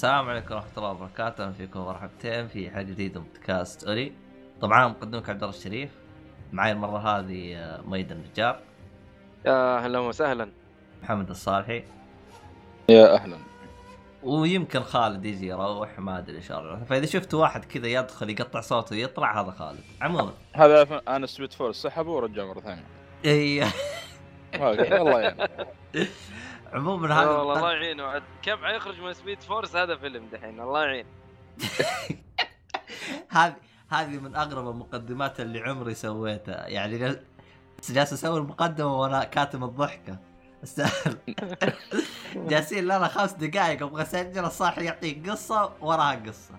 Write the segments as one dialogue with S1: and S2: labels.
S1: السلام عليكم ورحمة الله وبركاته، أهلا فيكم مرحبتين في حلقة جديدة من بودكاست أولي. طبعا مقدمك عبد الله الشريف. معي المرة هذه آه، ميد النجار،
S2: يا أهلا وسهلا.
S1: محمد الصالحي،
S3: يا أهلا.
S1: ويمكن خالد يجي يروح ما أدري ان شاء الله، فإذا شفت واحد كذا يدخل يقطع صوته ويطلع هذا خالد. عموما.
S3: هذا أنا speed force سحبه ورجع مرة ثانية.
S1: اي
S3: okay الله يعين
S1: عموما هذا
S2: والله الله يعينه. عاد كم حيخرج من سبيد فورس هذا فيلم دحين؟ الله يعين.
S1: هذه هذه من أغرب المقدمات اللي عمري سويتها. يعني جال- جالس أسوي المقدمة وأنا كاتم الضحكة. أستاهل. جالسين لنا خمس دقائق أبغى أسجل الصالح يعطيك قصة وراها قصة.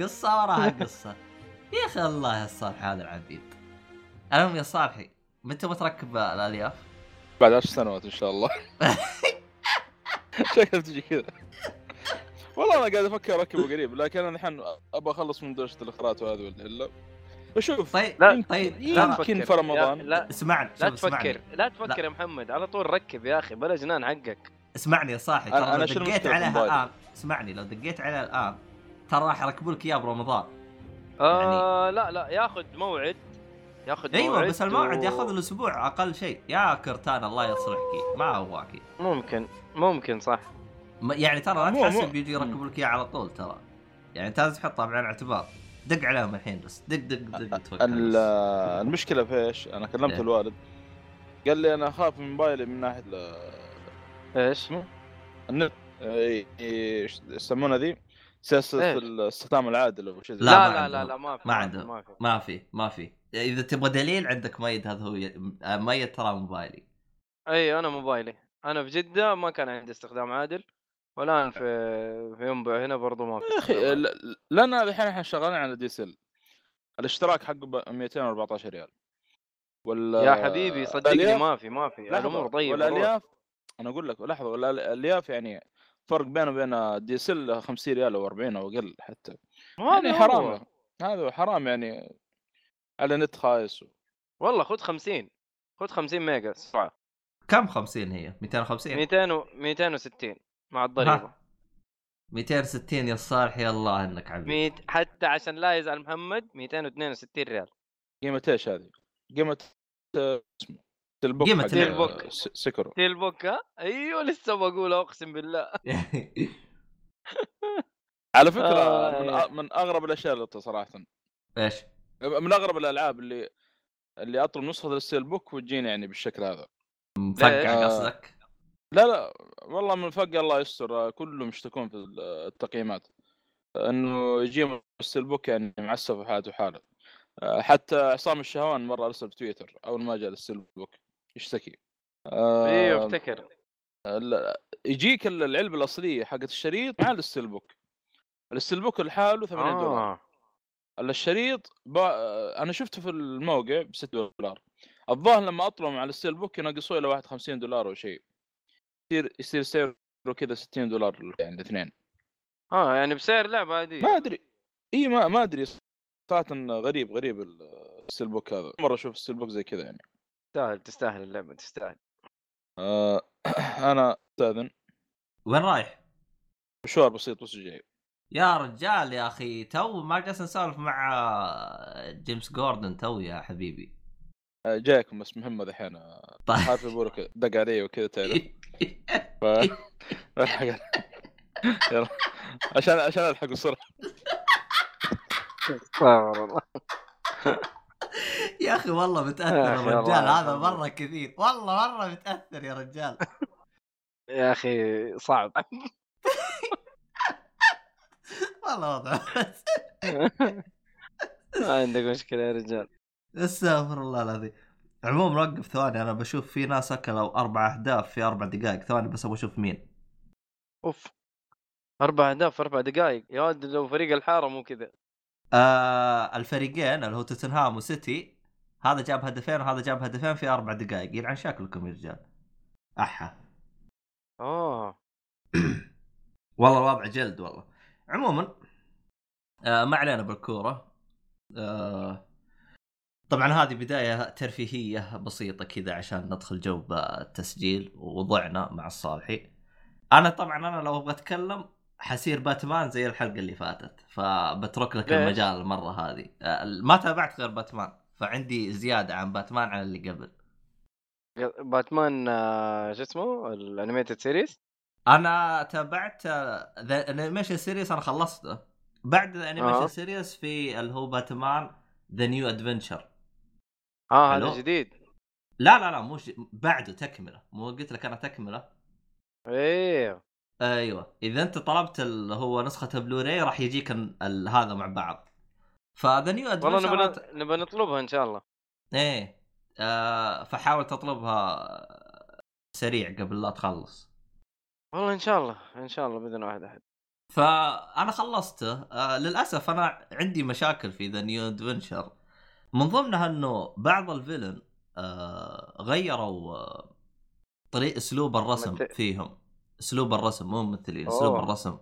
S1: قصة وراها قصة. يا أخي الله يا الصالح هذا العبيد. المهم يا صالحي متى بتركب الألياف؟
S3: بعد عشر سنوات إن شاء الله. شكلها تجي كذا؟ والله أنا قاعد أفكر أركبه قريب لكن أنا الحين أبغى أخلص من دوشه الاخرات وهذه والا بشوف
S1: طيب
S2: لا،
S1: طيب
S2: تفكر.
S3: يمكن في رمضان.
S2: لا
S1: اسمعني
S2: لا تفكر لا تفكر يا محمد على طول ركب يا أخي بلا جنان حقك.
S1: اسمعني يا صاحي
S3: أنا-
S1: ترى لو دقيت عليها؟ الان اسمعني لو دقيت عليها الآن ترى راح يركبوا لك إياه برمضان.
S2: آه لا لا ياخذ موعد ياخذ
S1: أيوه
S2: موعد
S1: بس الموعد
S2: و-
S1: ياخذ له أسبوع أقل شيء. يا كرتان الله يصلحك. ما هواك
S2: ممكن. ممكن صح
S1: يعني ترى لا تحسب بيجي يركبوا لك إياه على طول ترى يعني انت لازم تحطها بعين الاعتبار دق عليهم الحين بس دق دق دق.
S3: المشكلة في إيش؟ أنا كلمت
S1: إيه.
S3: الوالد قال لي أنا أخاف من موبايلي من ناحية
S2: إيش؟
S3: النت إيه، إيه، إيش يسمونها ذي؟ سياسه؟ الاستخدام العادل أو شيء زي
S1: لا،
S2: لا لا. لا لا ما في
S1: ما
S2: في-
S1: عندهم.
S2: ما في
S1: ما في إذا تبغى دليل عندك ميد هذا هو ميد ترى موبايلي
S2: اي أنا موبايلي أنا في جدة ما كان عندي استخدام عادل والآن في في ينبع هنا برضو ما في
S3: يا أخي
S2: عادل.
S3: ل- لأن الحين إحنا شغالين على DSL الاشتراك حقه ب 214 ريال ولا
S2: يا حبيبي صدقني ما في ما في الأمور طيبة.
S3: والألياف أنا أقول لك لحظة ولا الالياف يعني فرق بينه وبين DSL 50 ريال أو 40 أو أقل حتى يعني
S2: هذا
S3: حرام. هذا حرام يعني على نت خايس
S2: والله خذ 50 خذ 50 ميجا سرعه
S1: كم 50 هي؟ 250
S2: 200 و 260 مع الضريبة.
S1: ها. 260 يا صالح يا الله إنك عبيد.
S2: ميد حتى عشان لا يزعل محمد 262 ريال.
S3: قيمة إيش هذه؟ قيمه آه، اسمه ال
S2: book
S3: قيمة س-
S2: steelbook ها؟ أيوه لسه بقولها أقسم بالله.
S3: على فكرة
S2: آه،
S3: من. أ- من أغرب الأشياء اللي صراحة.
S1: إيش؟
S3: من أغرب الألعاب اللي اللي أطلب نسخة ال steelbook وتجيني يعني بالشكل هذا.
S1: مفقع. قصدك؟
S3: لا لا والله من فوق الله يستر كلهم يشتكون في التقييمات. إنه يجيهم ال steelbook يعني معسف وحالته حاله حتى عصام الشهوان مرة أرسل في تويتر أول ما جاء ال steelbook يشتكي.
S2: أيوه أفتكر.
S3: ال- يجيك ال- العلبة الأصلية حقت الشريط مع ال steelbook. ال steelbook لحاله 80 دولار.
S2: آه.
S3: الشريط با... أنا شفته في الموقع ب 6 دولار. الظاهر لما اطلبهم على ال steelbook ينقصوا إلى واحد 50 دولار أو شيء. يصير يصير سعره كذا 60 دولار يعني الاثنين.
S2: آه يعني بسعر لعبة عادية.
S3: ما أدري. إي ما ما أدري. صراحة غريب غريب ال steelbook هذا. مرة أشوف ال steelbook زي كذا يعني.
S2: تستاهل تستاهل اللعبة تستاهل.
S3: آه أنا أستاذن.
S1: وين رايح؟
S3: مشوار بسيط بس جاي.
S1: يا رجال يا أخي تو ما جالس نسولف مع جيمس جوردن تو يا حبيبي.
S3: جايكم بس مهمه دحين آه،
S1: طيب.
S3: عارف أبوك دق علي وكذا تعرف. ف... يلا. عشان عشان ألحق بسرعة.
S2: استغفر الله
S1: يا أخي والله
S2: متأثر
S1: الرجال هذا. مرة كثير. والله مرة متأثر يا رجال.
S2: يا أخي صعب.
S1: والله وضع
S2: ما عندك مشكلة يا رجال.
S1: استغفر الله العظيم. عموما وقف ثواني أنا بشوف في ناس أكلوا أربع أهداف في أربع دقائق. ثواني بس أبغى أشوف مين.
S2: أوف. أربع أهداف في أربع دقائق. يا ولد لو فريق الحارة مو كذا.
S1: آه الفريقين اللي هو توتنهام وسيتي هذا جاب هدفين وهذا جاب هدفين في أربع دقائق. يلعن شكلكم يا رجال. أحا.
S2: آه.
S1: والله الوضع جلد والله. عموما آه ما علينا بالكورة. آه طبعا هذه بداية ترفيهية بسيطة كذا عشان ندخل جو التسجيل وضعنا مع الصالحي. أنا طبعا أنا لو أبغى أتكلم حسير باتمان زي الحلقة اللي فاتت فبترك لك؟ المجال المرة هذه. آه، ما تابعت غير باتمان فعندي زيادة عن باتمان عن اللي قبل.
S2: باتمان آه، شو اسمه؟ ال animated
S1: series؟ أنا تابعت the animation series أنا خلصته. بعد ال animation
S2: آه.
S1: series في اللي هو باتمان the new
S2: adventure.
S1: آه.
S2: هذا جديد.
S1: لا لا لا مش بعده تكملة. مو قلت لك أنا تكملة؟
S2: إيه.
S1: أيوه. إذا أنت طلبت اللي هو نسخة البلوراي راح يجيك ال- هذا مع بعض. ف the new
S2: والله
S1: adventure
S2: نبى نبى نطلبها إن شاء الله.
S1: إيه. آه فحاول تطلبها سريع قبل لا تخلص.
S2: والله إن شاء الله إن شاء الله بإذن واحد أحد.
S1: فأنا خلصته. آه للأسف أنا عندي مشاكل في ذا نيو ادفنشر من ضمنها إنه بعض الفيلن آه غيروا آه طريق أسلوب الرسم
S2: مت-
S1: فيهم. أسلوب الرسم مو ممثلين أسلوب
S2: أوه.
S1: الرسم.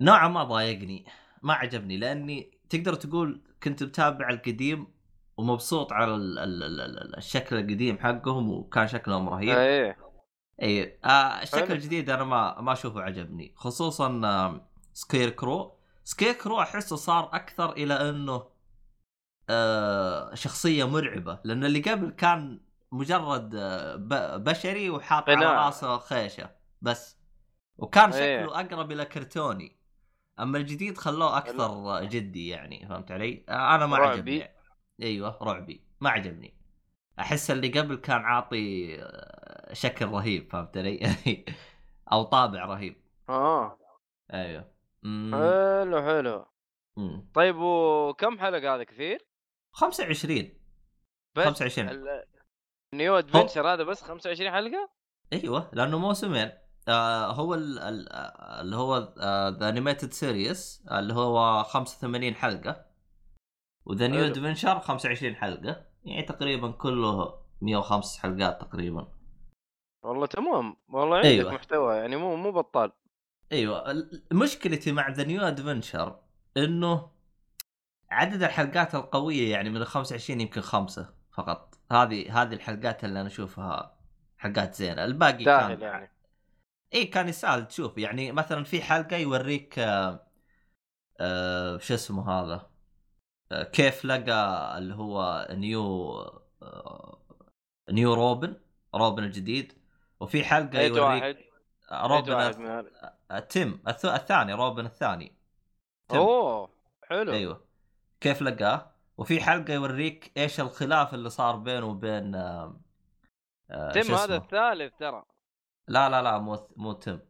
S1: نوعا ما ضايقني ما عجبني لأني تقدر تقول كنت متابع القديم ومبسوط على ال ال ال ال الشكل القديم حقهم وكان شكلهم رهيب.
S2: إيه.
S1: اي آه الشكل. الجديد أنا ما ما أشوفه عجبني خصوصا آه Scarecrow Scarecrow أحسه صار أكثر إلى إنه آه شخصية مرعبة لأن اللي قبل كان مجرد آه بشري وحاط على. راسه خيشة بس وكان
S2: إيه.
S1: شكله أقرب إلى كرتوني أما الجديد خلوه أكثر جدي يعني فهمت علي؟ آه أنا ما
S2: رعبي.
S1: عجبني أيوه رعبي ما عجبني أحس اللي قبل كان عاطي شكل رهيب فهمت علي؟ أو طابع رهيب
S2: آه
S1: أيوه أمم،
S2: حلو حلو
S1: أمم.
S2: طيب وكم حلقة هذا كثير؟
S1: 25
S2: بس
S1: 25
S2: ال- نيو ادفنشر هذا بس 25 حلقة؟
S1: أيوه لأنه موسمين آه هو ال- ال- آه، اللي هو the animated series اللي هو 85 حلقة. و the
S2: new.
S1: adventure 25 حلقة. يعني تقريبا كله 105 حلقات تقريبا.
S2: والله تمام. والله عندك
S1: أيوة.
S2: محتوى يعني مو مو بطال.
S1: أيوه مشكلتي مع the new adventure إنه عدد الحلقات القوية يعني من ال 25 يمكن خمسة فقط. هذه هذه الحلقات اللي أنا أشوفها حلقات زينة. الباقي كان
S2: يعني.
S1: إي كان يسهل تشوف. يعني مثلا في حلقة يوريك آه آه شو اسمه هذا؟ آه كيف لقى اللي هو new آه new روبن روبن الجديد. وفي
S2: حلقة
S1: يوريك
S2: واحد؟
S1: روبن
S2: واحد
S1: تيم الث- الثاني روبن الثاني. تيم.
S2: أوه حلو.
S1: أيوه. كيف لقاه وفي حلقة يوريك إيش الخلاف اللي صار بينه وبين آه آه
S2: تم هذا؟ الثالث ترى
S1: لا لا لا مو مو تم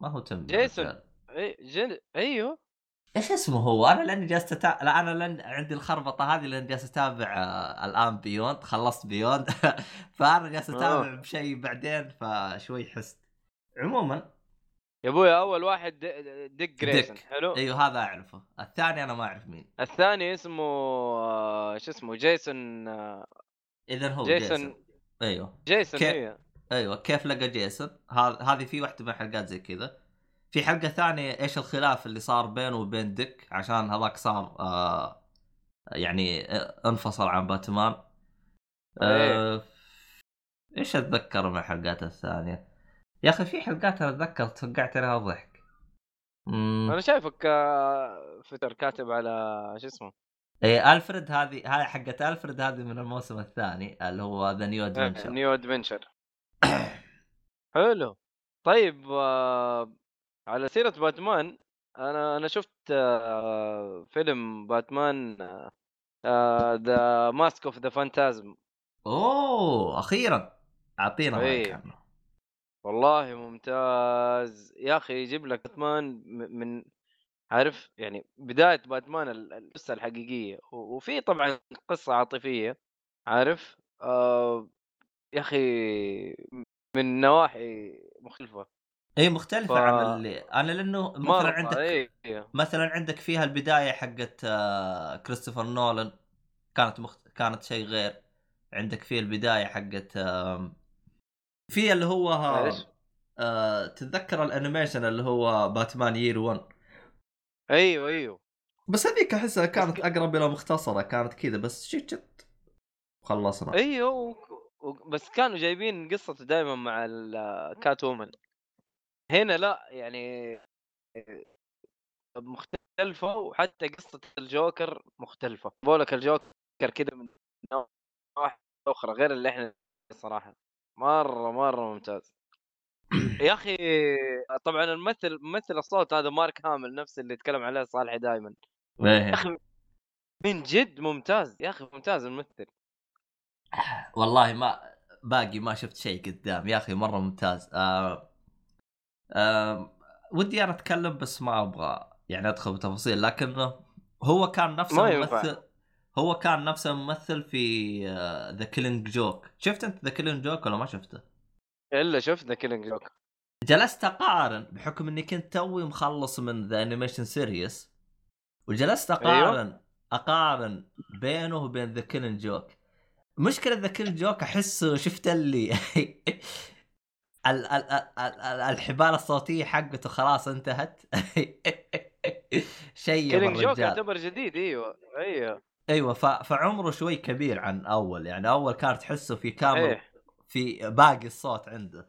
S1: ما هو تم
S2: جيسون. إي جن... أيوه
S1: إيش اسمه هو؟ أنا لأني جالس أتا... لا أنا لأن عندي الخربطة هذه لأني جالس أتابع آه، الآن Beyond خلصت Beyond فأنا جالس
S2: أتابع.
S1: بشيء بعدين فشوي حست عموما
S2: يا أبوي أول واحد ديك جريسون
S1: ديك.
S2: حلو؟
S1: أيوه هذا أعرفه. الثاني أنا ما أعرف مين.
S2: الثاني اسمه آه، شو اسمه جيسون آه،
S1: إذا هو
S2: جيسون.
S1: جيسون. أيوه.
S2: جيسون
S1: كيف-
S2: هي
S1: أيوه كيف لقى جيسون؟ هذه في واحدة من الحلقات زي كذا. في حلقة ثانية إيش الخلاف اللي صار بينه وبين ديك؟ عشان هذاك صار آه يعني آه، انفصل عن باتمان. آه إيش أتذكر من الحلقات الثانية؟ يا أخي في حلقات أنا أتذكر توقعت عليها ضحك.
S2: أنا شايفك آه، في تويتر كاتب على شو اسمه؟
S1: إيه ألفريد هذه هاي حقت ألفريد هذه من الموسم الثاني اللي هو The New Adventure
S2: New Adventure حلو. طيب آه، على سيرة باتمان أنا أنا شفت آه، فيلم باتمان The Mask of the Phantasm
S1: أوه أخيرا. أعطينا رايك
S2: إيه.
S1: عنه
S2: والله ممتاز. يا أخي يجيب لك باتمان من عارف يعني بداية باتمان ال- القصة الحقيقية وفي طبعا قصة عاطفية عارف؟ آه يا أخي من نواحي مختلفة.
S1: اي مختلفة
S2: ف-
S1: عن اللي أنا لأنه مثلا عندك
S2: إيه
S1: مثلا عندك فيها البداية حقت آه، كريستوفر نولان كانت مخت... كانت شيء غير. عندك فيه البداية حقت آم، في اللي هو ها...
S2: إيش؟
S1: آه... تتذكر ال animation اللي هو باتمان Year 1
S2: أيوه أيوه.
S1: بس هذيك أحسها كانت أقرب إلى مختصرة كانت كذا بس شت شت خلصنا.
S2: أيوه و... و... بس كانوا جايبين قصته دائما مع ال Catwoman هنا لا يعني مختلفة وحتى قصة الجوكر مختلفة. بقولك الجوكر كذا من نواحي أخرى غير اللي إحنا صراحة. مرة مرة ممتاز يا أخي طبعا الممثل ممثل الصوت هذا مارك هامل نفس اللي يتكلم عليه صالحي دائما يا
S1: إيه.
S2: أخي من جد ممتاز يا أخي ممتاز الممثل
S1: والله ما باقي ما شفت شيء قدام يا أخي مرة ممتاز آه آه ودي أنا أتكلم بس ما أبغى يعني أدخل بتفاصيل لكنه هو كان نفس
S2: ما ينفع.
S1: الممثل هو كان نفس الممثل في The Killing Joke شفت أنت The Killing Joke ولا ما شفته؟
S2: إلا شفت The Killing Joke
S1: جلست أقارن بحكم إني كنت توي مخلص من the animation series وجلست اقارن أيوه؟ أقارن بينه وبين The Killing Joke مشكلة The Killing Joke احسه شفت اللي ال- ال- ال- ال- الحبال الصوتية حقته خلاص انتهت. شيء
S2: Killing
S1: Joke
S2: يعتبر جديد إيوه. أيوه.
S1: أيوه ف... فعمره شوي كبير عن أول يعني أول كان تحسه في كامل
S2: صحيح
S1: في باقي الصوت عنده.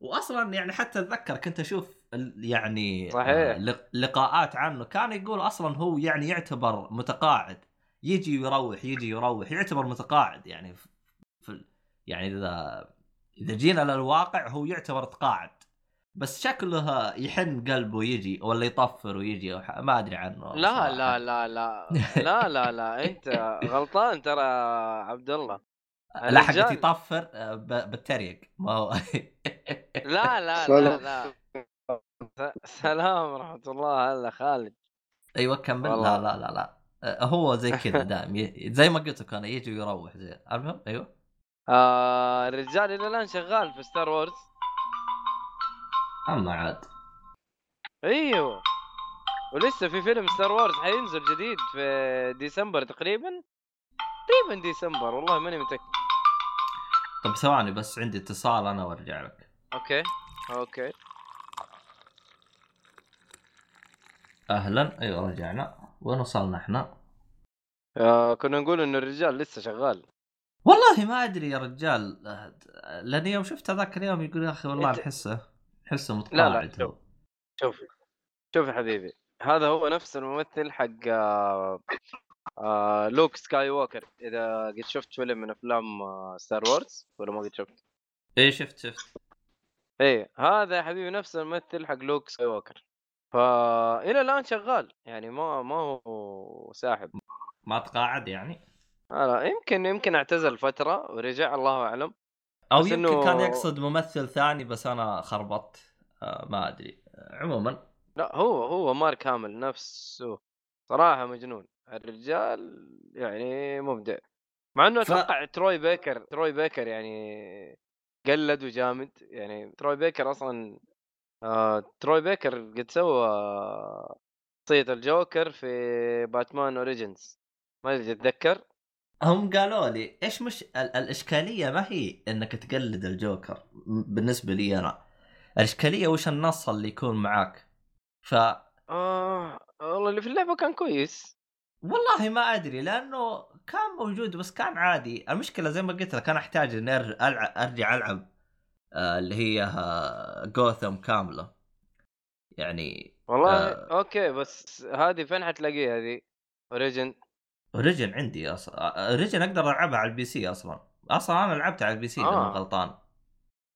S1: واصلا يعني حتى أتذكر كنت أشوف يعني
S2: صحيح.
S1: آه، لق- لقاءات عنه كان يقول أصلا هو يعني يعتبر متقاعد. يجي ويروح يجي يروح يعتبر متقاعد يعني في- يعني اذا إذا جينا للواقع هو يعتبر تقاعد. بس شكله يحن قلبه يجي ولا يطفر ويجي أو ح- ما أدري عنه
S2: لا
S1: صراحة.
S2: لا لا لا لا لا لا أنت غلطان ترى عبد الله.
S1: لا حقت يطفر آه، ب- بالتريق ما هو.
S2: لا لا لا
S4: سلام.
S2: لا سلام ورحمة الله هلا خالد.
S1: أيوه كمل. لا لا لا لا. آه، هو زي كذا دائم زي ما قلت لك أنا يجي ويروح زي المهم أيوه.
S2: آه الرجال إلى الآن شغال في Star Wars
S1: اما عاد.
S2: أيوه. ولسه في فيلم Star Wars حينزل جديد في ديسمبر تقريبا. تقريبا ديسمبر والله ماني متأكد.
S1: طب ثواني بس عندي اتصال أنا وارجع لك.
S2: Okay. Okay.
S1: أهلا. أيوه رجعنا. وين وصلنا إحنا؟
S2: آه كنا نقول إنه الرجال لسه شغال.
S1: والله ما أدري يا رجال. آه، لاني يوم شفت هذاك اليوم يقول يا أخي والله
S2: أنت-
S1: نحسه نحسه
S2: لا،
S1: متقاعد.
S2: شوف. شوف شوف يا حبيبي هذا هو نفس الممثل حق آه آه لوك سكاي ووكر إذا قد شفت فيلم من أفلام آه Star Wars ولا ما قد شفت؟
S1: إيه شفت شفت.
S2: إيه هذا يا حبيبي نفس الممثل حق لوك سكاي ووكر فالى الآن شغال يعني ما ما هو ساحب.
S1: ما تقاعد يعني؟
S2: لا يمكن يمكن اعتزل فترة ورجع الله
S1: أعلم.
S2: أو
S1: يمكن
S2: إنه-
S1: كان يقصد ممثل ثاني بس أنا خربطت آه ما أدري. آه، عموما.
S2: لا هو هو مارك هامل نفسه صراحة مجنون. الرجال يعني مبدع. مع إنه
S1: ف-
S2: أتوقع تروي بيكر تروي بيكر يعني قلد وجامد. يعني تروي بيكر أصلا آه تروي بيكر قد سوى شخصية الجوكر في باتمان Origins ما أدري تتذكر؟
S1: هم قالوا لي إيش مش ال- الإشكالية ما هي إنك تقلد الجوكر بالنسبة لي أنا. الإشكالية وش النص اللي يكون معاك؟ ف
S2: آه والله اللي في اللعبة كان كويس.
S1: والله ما أدري لأنه كان موجود بس كان عادي. المشكلة زي ما قلت لك أنا أحتاج إني أرجع ألعب آه، اللي هي جوثم كاملة. يعني
S2: والله
S1: آه.
S2: Okay بس هذه فين حتلاقيها هذه؟ Origin
S1: Origin عندي أصلا Origin أقدر ألعبها على ال PC أصلا. أصلا أنا لعبتها على ال PC اذا
S2: آه.
S1: ماني غلطان.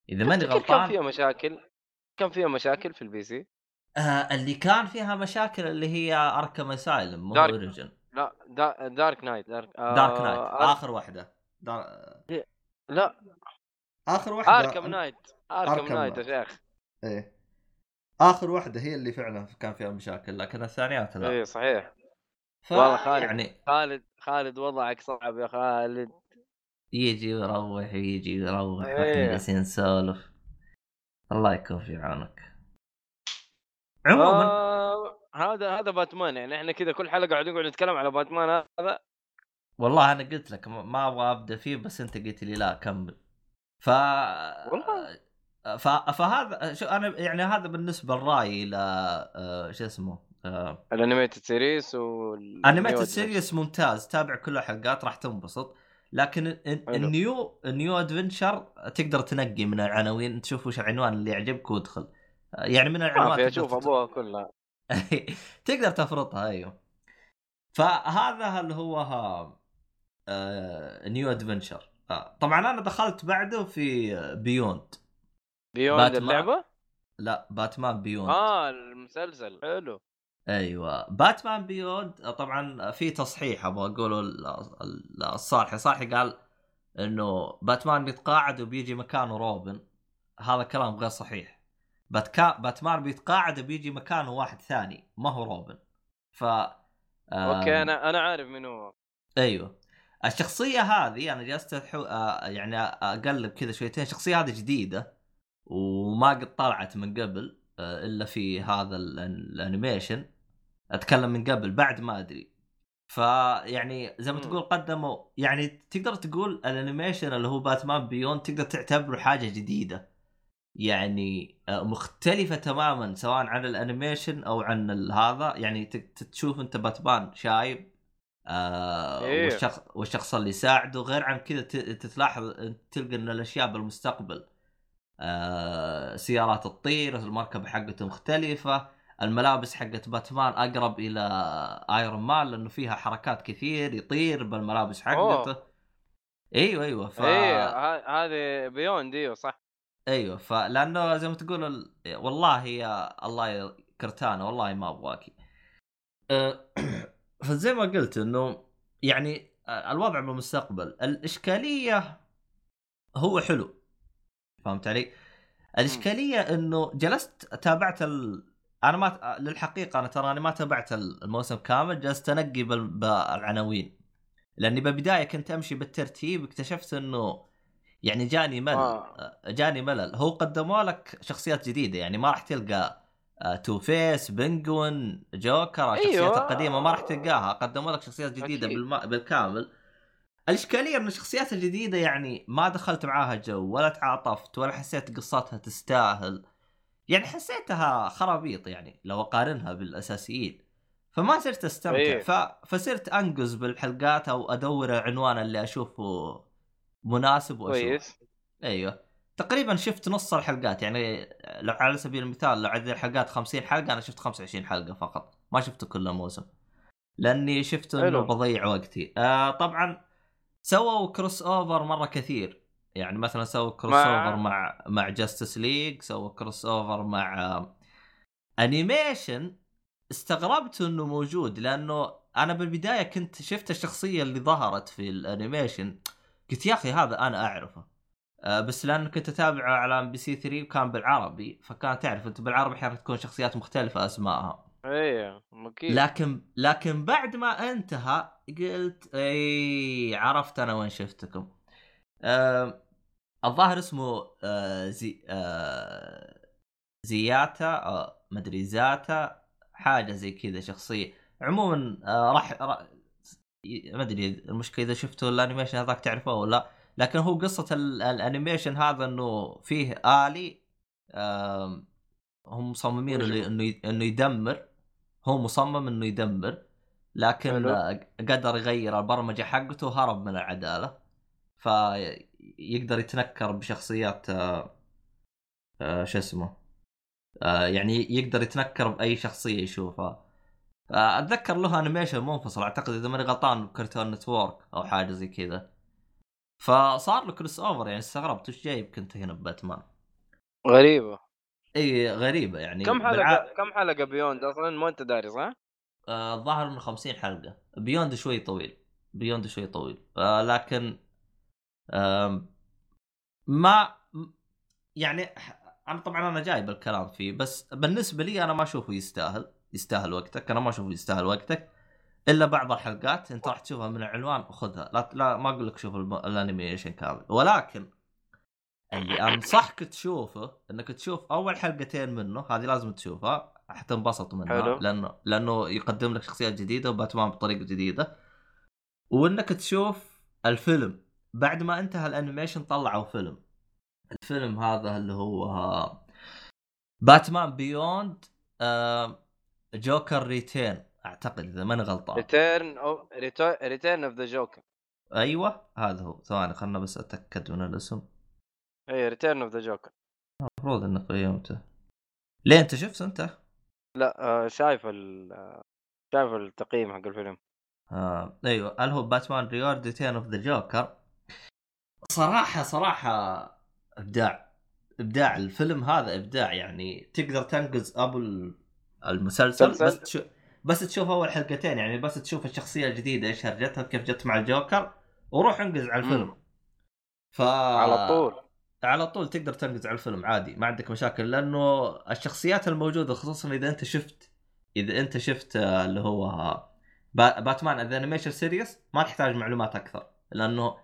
S1: إذا ماني
S2: تفتكر كان
S1: غلطان
S2: فيها مشاكل؟ كان فيها مشاكل في ال PC؟
S1: آه اللي كان فيها مشاكل اللي هي Arkham Asylum مو. Origin
S2: لا دا Dark Knight Dark, آه
S1: Dark Knight
S2: آر-
S1: آخر واحدة. دار...
S2: لا.
S1: آخر واحدة
S2: Arkham Knight اركم نايت يا. شيخ.
S1: إيه. آخر واحدة هي اللي فعلا كان فيها مشاكل لكن الثانيات لا.
S2: اي صحيح.
S1: ف...
S2: والله خالد.
S1: يعني
S2: خالد خالد وضعك صعب يا خالد
S1: يجي ويروح ويجي ويروح. وإحنا جالسين نسولف الله يكون في عونك عموما
S2: آه هذا هذا باتمان يعني إحنا كذا كل حلقة قاعدين نقعد نتكلم على باتمان هذا
S1: والله أنا قلت لك ما- ما أبغى أبدأ فيه بس أنت قلت لي لا كمل ف
S2: والله.
S1: ف... فهذا شو أنا يعني هذا بالنسبة لرأيي ل آه، شو اسمه آه،
S2: ال Animated Series و
S1: Animated Series ممتاز تابع كل الحلقات راح تنبسط. لكن. ال
S2: New
S1: ال New Adventure تقدر تنقي من العناوين تشوف وش العنوان اللي يعجبك وادخل. يعني من
S2: ما
S1: العنوان تقدر أشوف
S2: أبوها كلها.
S1: تقدر تفرطها أيوه. فهذا اللي هو ها آه New Adventure. آه طبعا أنا دخلت بعده في Beyond
S2: Beyond
S1: باتمان.
S2: اللعبة؟
S1: لا باتمان Beyond
S2: آه المسلسل. حلو.
S1: أيوه. باتمان Beyond طبعا في تصحيح أبغى أقوله ال- ال- الصالحي صالحي قال إنه باتمان بيتقاعد وبيجي مكانه روبن. هذا كلام غير صحيح. باتكا باتمان بيتقاعد وبيجي مكانه واحد ثاني ما هو روبن. ف
S2: okay أنا أنا عارف من هو.
S1: أيوه. الشخصية هذه أنا جلست أحو... آه، يعني أقلب كذا شويتين. الشخصية هذه جديدة وما قد طلعت من قبل إلا في هذا ال- ال animation. أتكلم من قبل بعد ما أدري فيعني زي ما. تقول قدموا يعني تقدر تقول ال animation اللي هو باتمان Beyond تقدر تعتبره حاجة جديدة يعني آه، مختلفة تماما سواء عن ال animation أو عن هذا يعني تشوف أنت باتمان شايب آه
S2: إيه.
S1: والشخص والشخص اللي يساعده غير عن كذا ت- تتلاحظ تلقى إن الأشياء بالمستقبل آه سيارات تطير المركبة حقته مختلفة الملابس حقت باتمان أقرب إلى Iron Man لأنه فيها حركات كثير يطير بالملابس حقته.
S2: أوه.
S1: أيوه أيوه ف...
S2: إيه ه- هذه Beyond أيوه صح.
S1: أيوه فلانه زي ما تقول ال... والله يا الله يا كرتانه والله ما أبغاكي. أه، فزي ما قلت إنه يعني الوضع بالمستقبل الإشكالية هو حلو. فهمت علي؟ الإشكالية إنه جلست تابعت ال... أنا ما للحقيقة أنا تراني ما تابعت الموسم كامل جلست أنقي بال... بالعناوين لأني بالبداية كنت أمشي بالترتيب اكتشفت إنه يعني جاني ملل
S2: آه.
S1: جاني ملل هو قدموا لك شخصيات جديدة يعني ما راح تلقى آه، Two-Face Penguin Joker الشخصيات
S2: أيوة.
S1: القديمة ما راح تلقاها قدموا لك شخصيات جديدة
S2: أكيد.
S1: بالما... بالكامل الإشكالية إن الشخصيات الجديدة يعني ما دخلت معاها جو ولا تعاطفت ولا حسيت قصتها تستاهل يعني حسيتها خرابيط يعني لو أقارنها بالأساسيين. فما صرت أستمتع.
S2: إيه.
S1: ف... فصرت أنقز بالحلقات أو أدور العنوان اللي أشوفه مناسب وأشوف.
S2: كويس.
S1: أيوه. تقريبا شفت نص الحلقات. يعني لو على سبيل المثال لو عدد الحلقات 50 حلقة أنا شفت 25 حلقة فقط. ما شفت كل الموسم لأني شفت
S2: إنه.
S1: بضيع وقتي. آه طبعا سووا crossover مرة كثير. يعني مثلا سووا cross
S2: مع-
S1: over مع مع Justice League سووا crossover مع animation استغربت إنه موجود لأنه أنا بالبداية كنت شفت الشخصية اللي ظهرت في ال animation قلت يا أخي هذا أنا أعرفه. آه، بس لأنه كنت أتابعه على MBC 3 وكان بالعربي فكان تعرف أنت بالعربي أحيانا تكون شخصيات مختلفة أسمائها.
S2: إيه أكيد
S1: لكن لكن بعد ما انتهى قلت اي عرفت أنا وين شفتكم. آه الظاهر اسمه آه زي آه Zeta آه مدري Zeta حاجة زي كذا شخصية عموما آه راح ما أدري المشكلة إذا شفتوا ال animation هذاك تعرفوه ولا لا لكن هو قصة ال- ال animation هذا إنه فيه آلي آم، هم مصممين إنه؟ إنه يدمر هو مصمم إنه يدمر لكن. آه، قدر يغير البرمجة حقته وهرب من العدالة فيقدر يتنكر بشخصيات آه، آه، شو اسمه آه، يعني يقدر يتنكر بأي شخصية يشوفها. آه، أتذكر له animation منفصل أعتقد إذا ماني غلطان Cartoon Network أو حاجة زي كذا. فصار له crossover يعني استغربت وش جايب كنت هنا بباتمان؟
S2: غريبة.
S1: إي غريبة يعني.
S2: كم حلقة؟
S1: بالع-
S2: كم حلقة Beyond أصلا؟ ما أنت داري صح؟
S1: آه، الظاهر إنه 50 حلقة. Beyond شوي طويل. Beyond شوي طويل. آه لكن ما يعني أنا طبعا أنا جايب الكلام فيه بس بالنسبة لي أنا ما أشوفه يستاهل يستاهل وقتك أنا ما أشوفه يستاهل وقتك إلا بعض الحلقات أنت راح تشوفها من العنوان وخذها لا لا ما أقول لك شوف ال animation كامل ولكن اللي أنصحك تشوفه إنك تشوف أول حلقتين منه هذه لازم تشوفها حتنبسط منها
S2: حلو.
S1: لأنه لأنه يقدم لك شخصيات جديدة وباتمان بطريقة جديدة وإنك تشوف الفيلم بعد ما انتهى ال animation طلعوا فيلم. الفيلم هذا اللي هو باتمان Beyond Joker Return أعتقد إذا ماني غلطان.
S2: Return أو Return of the Joker
S1: أيوه هذا هو. ثواني خلنا بس أتأكد من الاسم.
S2: اي Return of the Joker
S1: المفروض اني قيمته. ليه انت شفت أنت؟
S2: لا آه، شايف ال آه، شايف التقييم حق الفيلم.
S1: آه أيوه هل هو باتمان Beyond Return of the Joker صراحة صراحة إبداع إبداع الفيلم هذا إبداع يعني تقدر تنقز أبو ال- المسلسل
S2: مسلسل؟
S1: بس تشوف بس تشوف أول حلقتين يعني بس تشوف الشخصية الجديدة إيش هرجتها كيف جت مع الجوكر وروح انقز على الفيلم. ف
S2: على طول
S1: على طول تقدر تنقز على الفيلم عادي ما عندك مشاكل لأنه الشخصيات الموجودة خصوصا إذا أنت شفت إذا أنت شفت آه، اللي هو با- باتمان the animation series ما تحتاج معلومات أكثر لأنه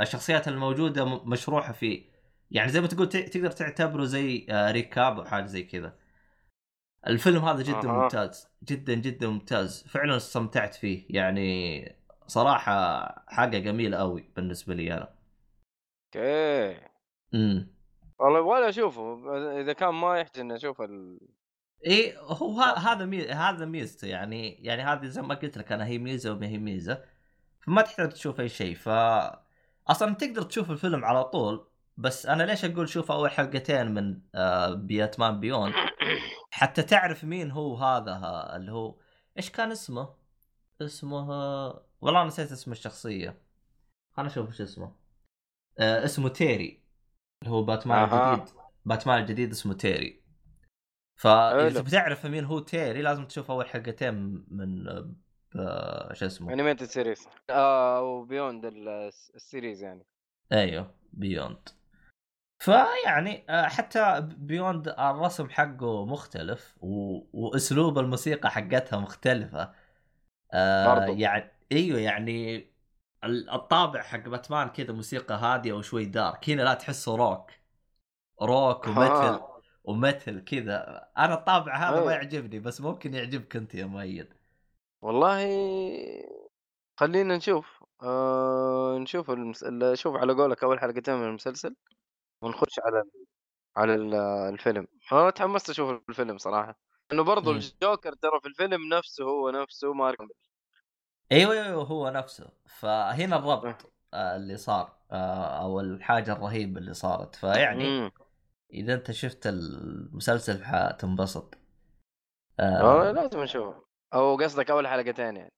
S1: الشخصيات الموجودة مشروحة في يعني زي ما تقول تقدر تعتبره زي آه، recap أو حاجة زي كذا. الفيلم هذا جدا
S2: أها.
S1: ممتاز جدا جدا ممتاز. فعلا استمتعت فيه. يعني صراحة حاجة جميلة قوي بالنسبة لي أنا.
S2: okay.
S1: امم
S2: والله يبغى أشوفه. إذا كان ما يحتاج اني أشوف ال...
S1: إيه هو هذا مي... هذا ميزته. يعني يعني هذه زي ما قلت لك أنا هي ميزة وما هي ميزة. فما تحتاج تشوف أي شيء. ف أصلا تقدر تشوف الفيلم على طول بس أنا ليش أقول شوف أول حلقتين من آه بياتمان بيون حتى تعرف مين هو هذا اللي هو إيش كان اسمه؟ اسمه آه، والله نسيت اسم الشخصية خلنا نشوف إيش اسمه آه اسمه تيري اللي هو باتمان
S2: أها.
S1: الجديد باتمان الجديد اسمه تيري فاذا. تبي تعرف مين هو تيري لازم تشوف أول حلقتين من آه، شو اسمه؟
S2: Animated Series آه و Beyond ال series يعني.
S1: أيوه Beyond فيعني آه، حتى Beyond الرسم حقه مختلف و... وأسلوب الموسيقى حقتها مختلفة. آه
S2: برضو.
S1: يعني أيوه يعني ال- الطابع حق باتمان كذا موسيقى هادية وشوي dark هنا لا تحسه rock rock ومثل
S2: آه.
S1: ومثل كذا. أنا الطابع هذا. ما يعجبني بس ممكن يعجبك أنت يا مؤيد.
S2: والله خلينا نشوف آه نشوف المس... ال- نشوف على قولك أول حلقتين من المسلسل ونخش على ال... على ال- الفيلم أنا تحمست أشوف الفيلم صراحة انه برضو
S1: مم.
S2: الجوكر ترى في الفيلم نفسه هو نفسه مارك
S1: أيوه أيوه هو نفسه فهنا. الربط آه، اللي صار آه، أو الحاجة الرهيبه اللي صارت فيعني
S2: مم.
S1: إذا أنت شفت المسلسل حتنبسط
S2: آه
S1: آه
S2: لازم نشوفه أو قصدك أول حلقتين يعني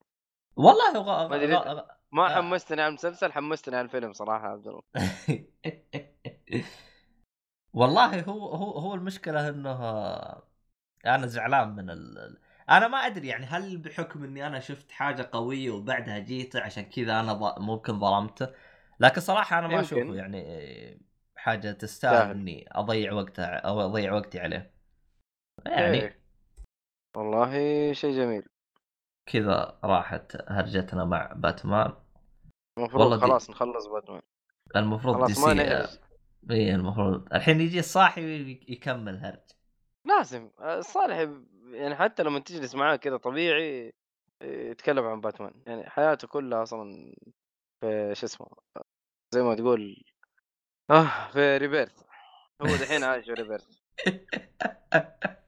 S1: والله غ...
S2: ما أدري.
S1: غ...
S2: ما
S1: آه.
S2: حمستني على المسلسل حمستني على الفيلم صراحة عبد الله
S1: والله هو هو هو المشكلة إنه أنا زعلان من ال... أنا ما أدري يعني هل بحكم إني أنا شفت حاجة قوية وبعدها جيت عشان كذا أنا ض... ممكن ظلمته لكن صراحة أنا ما. أشوفه يعني حاجة تستاهل. إني أضيع وقتها أو أضيع وقتي عليه يعني
S2: إيه. والله شيء جميل.
S1: كذا راحت هرجتنا مع باتمان.
S2: المفروض
S1: والله دي-
S2: خلاص نخلص باتمان.
S1: المفروض دي سي إي المفروض الحين يجي الصاحي يكمل هرج.
S2: لازم آه، صالح يعني حتى لما تجلس معاه كذا طبيعي يتكلم عن باتمان. يعني حياته كلها أصلا في شو اسمه زي ما تقول آه في ريبيرث هو دحين عايش في ريبيرث
S1: آه،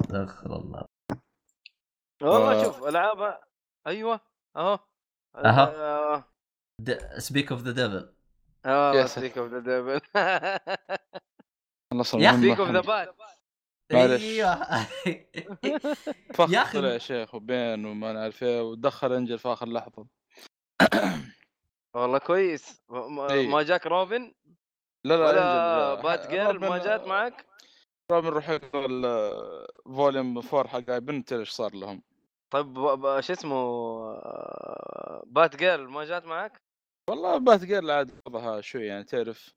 S1: استغفر الله.
S2: والله
S3: آه.
S2: شوف ألعاب أيوه أهو.
S1: أها.
S2: آه
S1: سبيك اوف ذا ديفل
S3: آه
S2: سبيك اوف ذا ديفل
S3: خلص
S1: يا
S2: سبيك اوف ذا باد.
S3: أيوه.
S1: يا أخي-
S3: طلع يا شيخ وبين وما نعرف إيه ودخل إنجل في آخر لحظة.
S2: والله كويس. ما-
S3: إيه.
S2: جاك روبن؟
S3: لا لا
S2: ولا
S3: إنجل.
S2: بات جيرل ما جات معك؟
S3: روبن روح يقرا الفوليوم 4 حق بنت إيش صار لهم؟
S2: طيب شو اسمه آه، بات جيرل ما جات معك؟
S3: والله بات جيرل عاد وضعها شوي يعني تعرف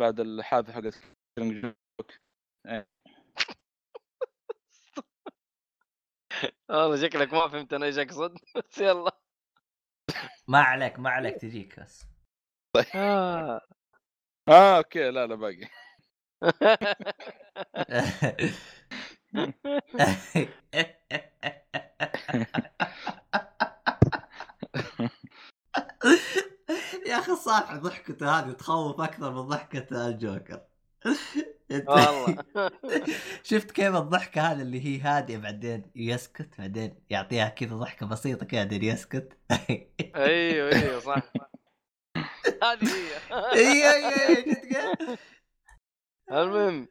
S3: بعد الحادثة حقت كينج جوك
S2: والله شكلك ما فهمت أنا إيش أقصد بس يلا.
S1: ما عليك ما عليك تجيك بس.
S2: آه.
S3: آه أوكي لا لا باقي.
S1: يا أخي صالح ضحكته هذه تخوف أكثر من ضحكة الجوكر.
S2: والله.
S1: شفت كيف الضحكة هذه اللي هي هادية بعدين يسكت بعدين يعطيها كذا ضحكة بسيطة كذا بعدين يسكت.
S2: أيوه أيوه صح هذه هي.
S1: أيوه أيوه؟
S2: المهم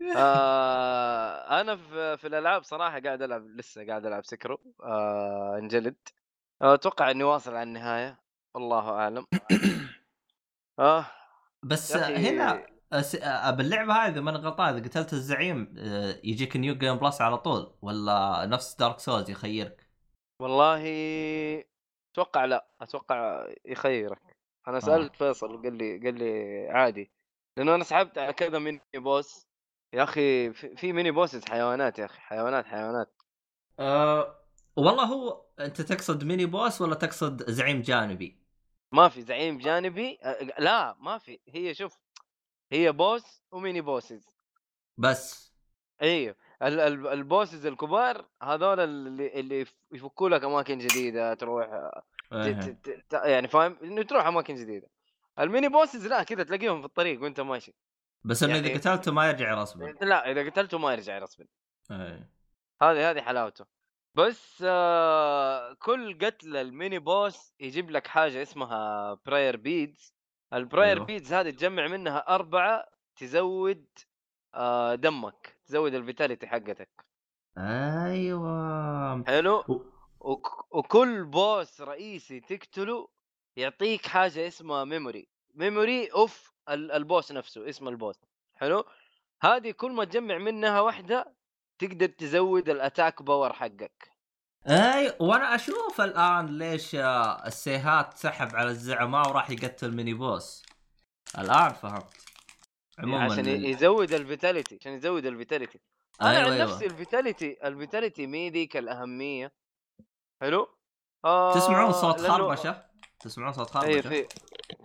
S2: آه أنا في, في الألعاب صراحة قاعد ألعب لسه قاعد ألعب سكرو آه أنجلد. أتوقع إني واصل على النهاية. الله أعلم. آه
S1: بس هنا آه، باللعبه هذه اذا ماني غلطان إذا قتلت الزعيم آه، يجيك new game plus على طول ولا نفس Dark Souls يخيرك؟
S2: والله أتوقع لا. أتوقع يخيرك. أنا سألت فيصل قال لي قال لي عادي. لأنه أنا سحبت على كذا mini boss يا أخي في, mini bosses حيوانات يا أخي حيوانات حيوانات.
S1: أه والله هو أنت تقصد mini boss ولا تقصد زعيم جانبي؟
S2: ما في زعيم جانبي لا ما في. هي شوف هي boss و mini bosses
S1: بس.
S2: أيوه ال- ال- ال bosses الكبار هذول اللي اللي يف- يفكوا لك أماكن جديدة تروح يعني فاهم إنه تروح أماكن جديدة. ال mini bosses لا كذا تلاقيهم في الطريق وانت ماشي.
S1: بس إنه
S2: يعني-
S1: اذا قتلته ما يرجع رسمي
S2: لا إذا قتلته ما يرجع رسمي
S1: إيه.
S2: هذه هذه حلاوته. بس آه كل قتله ال mini boss يجيب لك حاجة اسمها prayer beads ال prayer
S1: أيوه.
S2: beads هذه تجمع منها أربعة تزود آه دمك تزود ال vitality حقتك.
S1: أيوه.
S2: حلو؟
S1: و-
S2: وكل boss رئيسي تقتله يعطيك حاجة اسمها memory memory of ال- ال boss نفسه اسم ال boss حلو؟ هذه كل ما تجمع منها واحدة تقدر تزود ال attack power حقك.
S1: أي وأنا أشوف الآن ليش السيهات سحب على الزعماء وراح يقتل mini boss الآن فهمت. عموما
S2: عشان يزود ال vitality عشان يزود ال vitality أنا
S1: أيوة
S2: عن
S1: أيوة.
S2: نفسي ال vitality ال vitality مي ذيك الأهمية. حلو؟ آه
S1: تسمعون صوت
S2: لأنه-
S1: خربشة؟ تسمعون صوت خربشة؟
S2: اي في.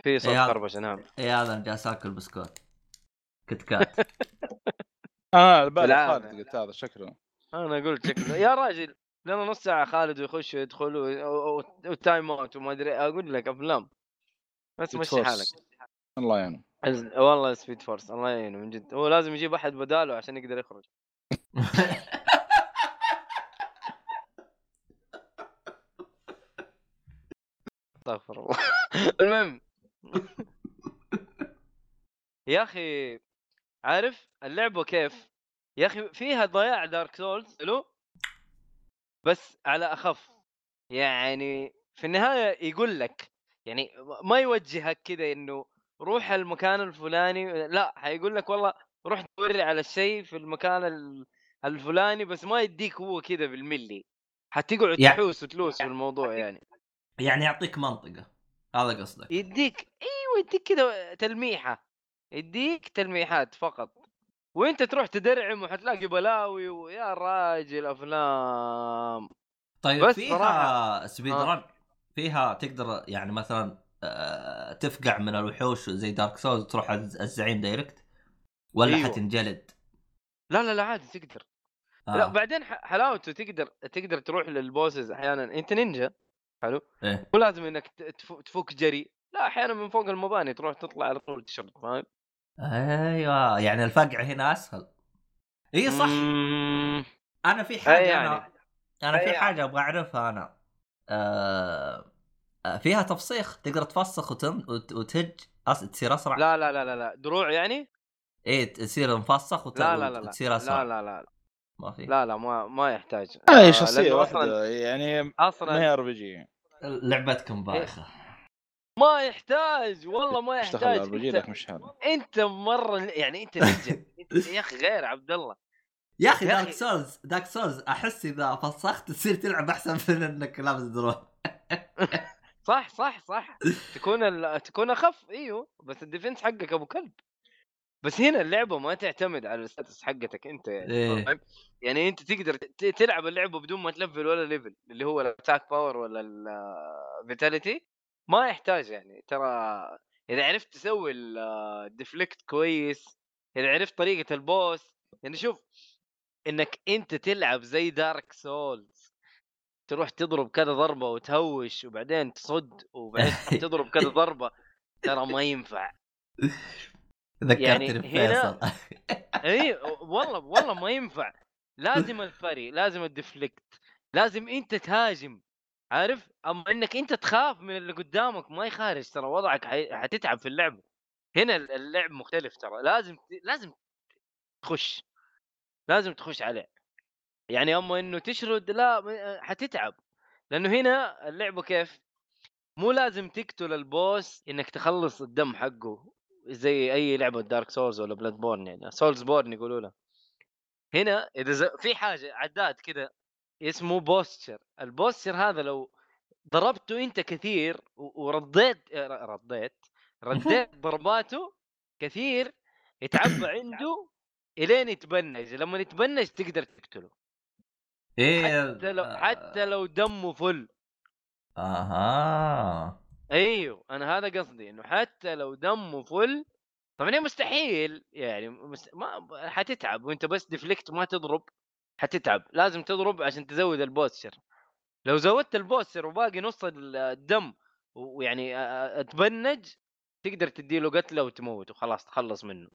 S2: في صوت
S1: إيه.
S2: خربشة نعم.
S1: اي هذا أنا جالس آكل بسكوت. Kit Kat.
S3: آه بالي. خالد قلت هذا شكله
S2: أنا قلت شكله يا راجل لنا نص ساعة خالد ويخش ويدخل وال time out وما أدري أقول لك أفلام. بس مشي. حالك.
S3: الله يعينه.
S2: والله Speed Force الله يعينه من جد. هو لازم يجيب أحد بداله عشان يقدر يخرج. استغفر الله. المهم يا أخي عارف اللعبة كيف؟ يا أخي فيها ضياع Dark Souls حلو؟ بس على أخف. يعني في النهاية يقول لك يعني ما يوجهك كذا إنه روح المكان الفلاني لا حيقول لك والله روح دوري على الشيء في المكان ال- الفلاني بس ما يديك هو كذا بالملي. حتقعد
S1: يع-
S2: تحوس وتلوس في الموضوع يعني.
S1: يعني يعطيك منطقة. هذا قصدك.
S2: يديك إيوه يديك كذا تلميحة يديك تلميحات فقط. وأنت تروح تدرعم وحتلاقي بلاوي ويا راجل أفلام.
S1: طيب
S2: بس
S1: فيها
S2: صراحة-
S1: سبيد
S2: آه.
S1: رن فيها تقدر يعني مثلا آه، تفقع من الوحوش زي دارك سولز الز- الزعيم دايركت ولا
S2: أيوة.
S1: حتنجلد؟
S2: لا لا لا عادي تقدر.
S1: آه.
S2: لا بعدين حلاوته تقدر تقدر تروح للبوسز أحيانا. أنت نينجا؟ حلو؟
S1: إيه.
S2: مو لازم إنك تفك جري لا أحيانا من فوق المباني تروح تطلع على طول تشرد فاهم؟
S1: أيوه يعني الفقع هنا أسهل. إي صح.
S2: مم،
S1: أنا في حاجة
S2: أي
S1: أنا
S2: يعني.
S1: أنا
S2: أي
S1: في
S2: يعني.
S1: حاجة أبغى أعرفها أنا. آه... آه، فيها تفسيخ. تقدر تفسخ وتن... وت... وتهج أس... تصير أسرع.
S2: لا لا لا لا لا دروع يعني؟
S1: إيه تصير مفسخ وت...
S2: لا لا لا
S1: وتصير أسرع.
S2: لا لا لا.
S1: ما في.
S2: لا لا ما ما يحتاج.
S3: هاي
S2: آه، شخصية
S3: واحدة يعني ما
S2: أصلا
S3: هي RPG
S1: لعبتكم بايخة.
S2: ما يحتاج والله ما يحتاج.
S3: أنت, مش
S2: أنت مرة يعني أنت أنت يا أخي غير عبد الله.
S1: يا
S2: أخي
S1: Dark. Souls Dark Souls أحس إذا فسخت تصير تلعب أحسن من إنك لابس دروع.
S2: صح صح صح. تكون ال... تكون أخف إيوه. بس ال defense حقك أبو كلب. بس هنا اللعبة ما تعتمد على ال stats حقتك أنت يعني
S1: إيه.
S2: فاهم؟ يعني أنت تقدر تلعب اللعبة بدون ما تلفل ولا level اللي هو ال attack power ولا ال vitality ما يحتاج يعني ترى إذا عرفت تسوي ال deflect كويس إذا عرفت طريقة ال boss يعني شوف إنك أنت تلعب زي Dark Souls تروح تضرب كذا ضربة وتهوش وبعدين تصد وبعدين تضرب كذا ضربة ترى ما ينفع
S1: ذكرتني
S2: يعني
S1: بفيصل
S2: اي والله والله ما ينفع. لازم الفري لازم ال deflect لازم أنت تهاجم عارف؟ أما إنك أنت تخاف من اللي قدامك ما يخارج ترى وضعك. حتتعب في اللعبه هنا ال- اللعب مختلف ترى. لازم لازم تخش. لازم تخش عليه. يعني أما إنه تشرد لا حتتعب. لأنه هنا اللعبه كيف؟ مو لازم تقتل ال boss إنك تخلص الدم حقه. زي أي لعبة Dark Souls ولا Bloodborne يعني Soulsborne يقولوا له. هنا إذا ز... في حاجة عداد كذا اسمه posture ال posture هذا لو ضربته أنت كثير و- ورديت آه، رديت رديت ضرباته كثير يتعبى عنده إلين يتبنج. لما يتبنج تقدر تقتله.
S1: إيه
S2: حتى لو حتى لو دمه فل
S1: أها.
S2: أيوه أنا هذا قصدي إنه حتى لو دمه فل طبعا هي مستحيل يعني مست... ما حتتعب وأنت بس deflect ما تضرب حتتعب لازم تضرب عشان تزود ال posture لو زودت البوستشر وباقي نص ال- الدم ويعني آه، تبنج تقدر تديله قتله وتموته خلاص تخلص منه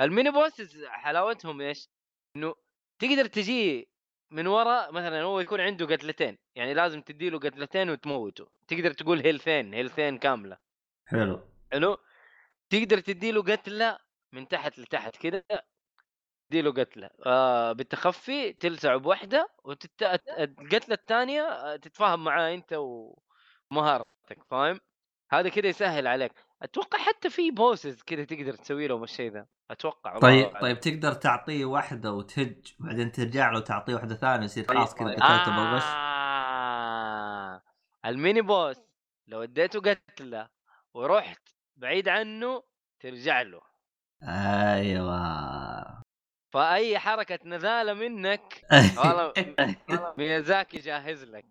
S2: ال mini bosses حلاوتهم إيش؟ إنه تقدر تجي من ورا مثلا هو يكون عنده قتلتين يعني لازم تديله قتلتين وتموته. تقدر تقول health ين health ين كاملة.
S1: حلو.
S2: حلو؟ تقدر تديله قتلة من تحت لتحت كذا تديله قتلة. آه بالتخفي تلسعه بواحده وتت... القتلة الثانية آه، تتفاهم معاه أنت ومهارتك فاهم؟ هذا كذا يسهل عليك. أتوقع حتى في بوسز كذا تقدر تسوي لهم الشيء ذا أتوقع والله
S1: طيب. طيب تقدر تعطيه واحدة وتهج وبعدين ترجع له وتعطيه واحدة ثانية يصير خلاص كذا
S2: طيب.
S1: قتلته بالغش
S2: آه. الميني بوس لو اديته قتله ورحت بعيد عنه ترجع له
S1: أيوه
S2: فأي حركة نذاله منك والله ميازاكي جاهز لك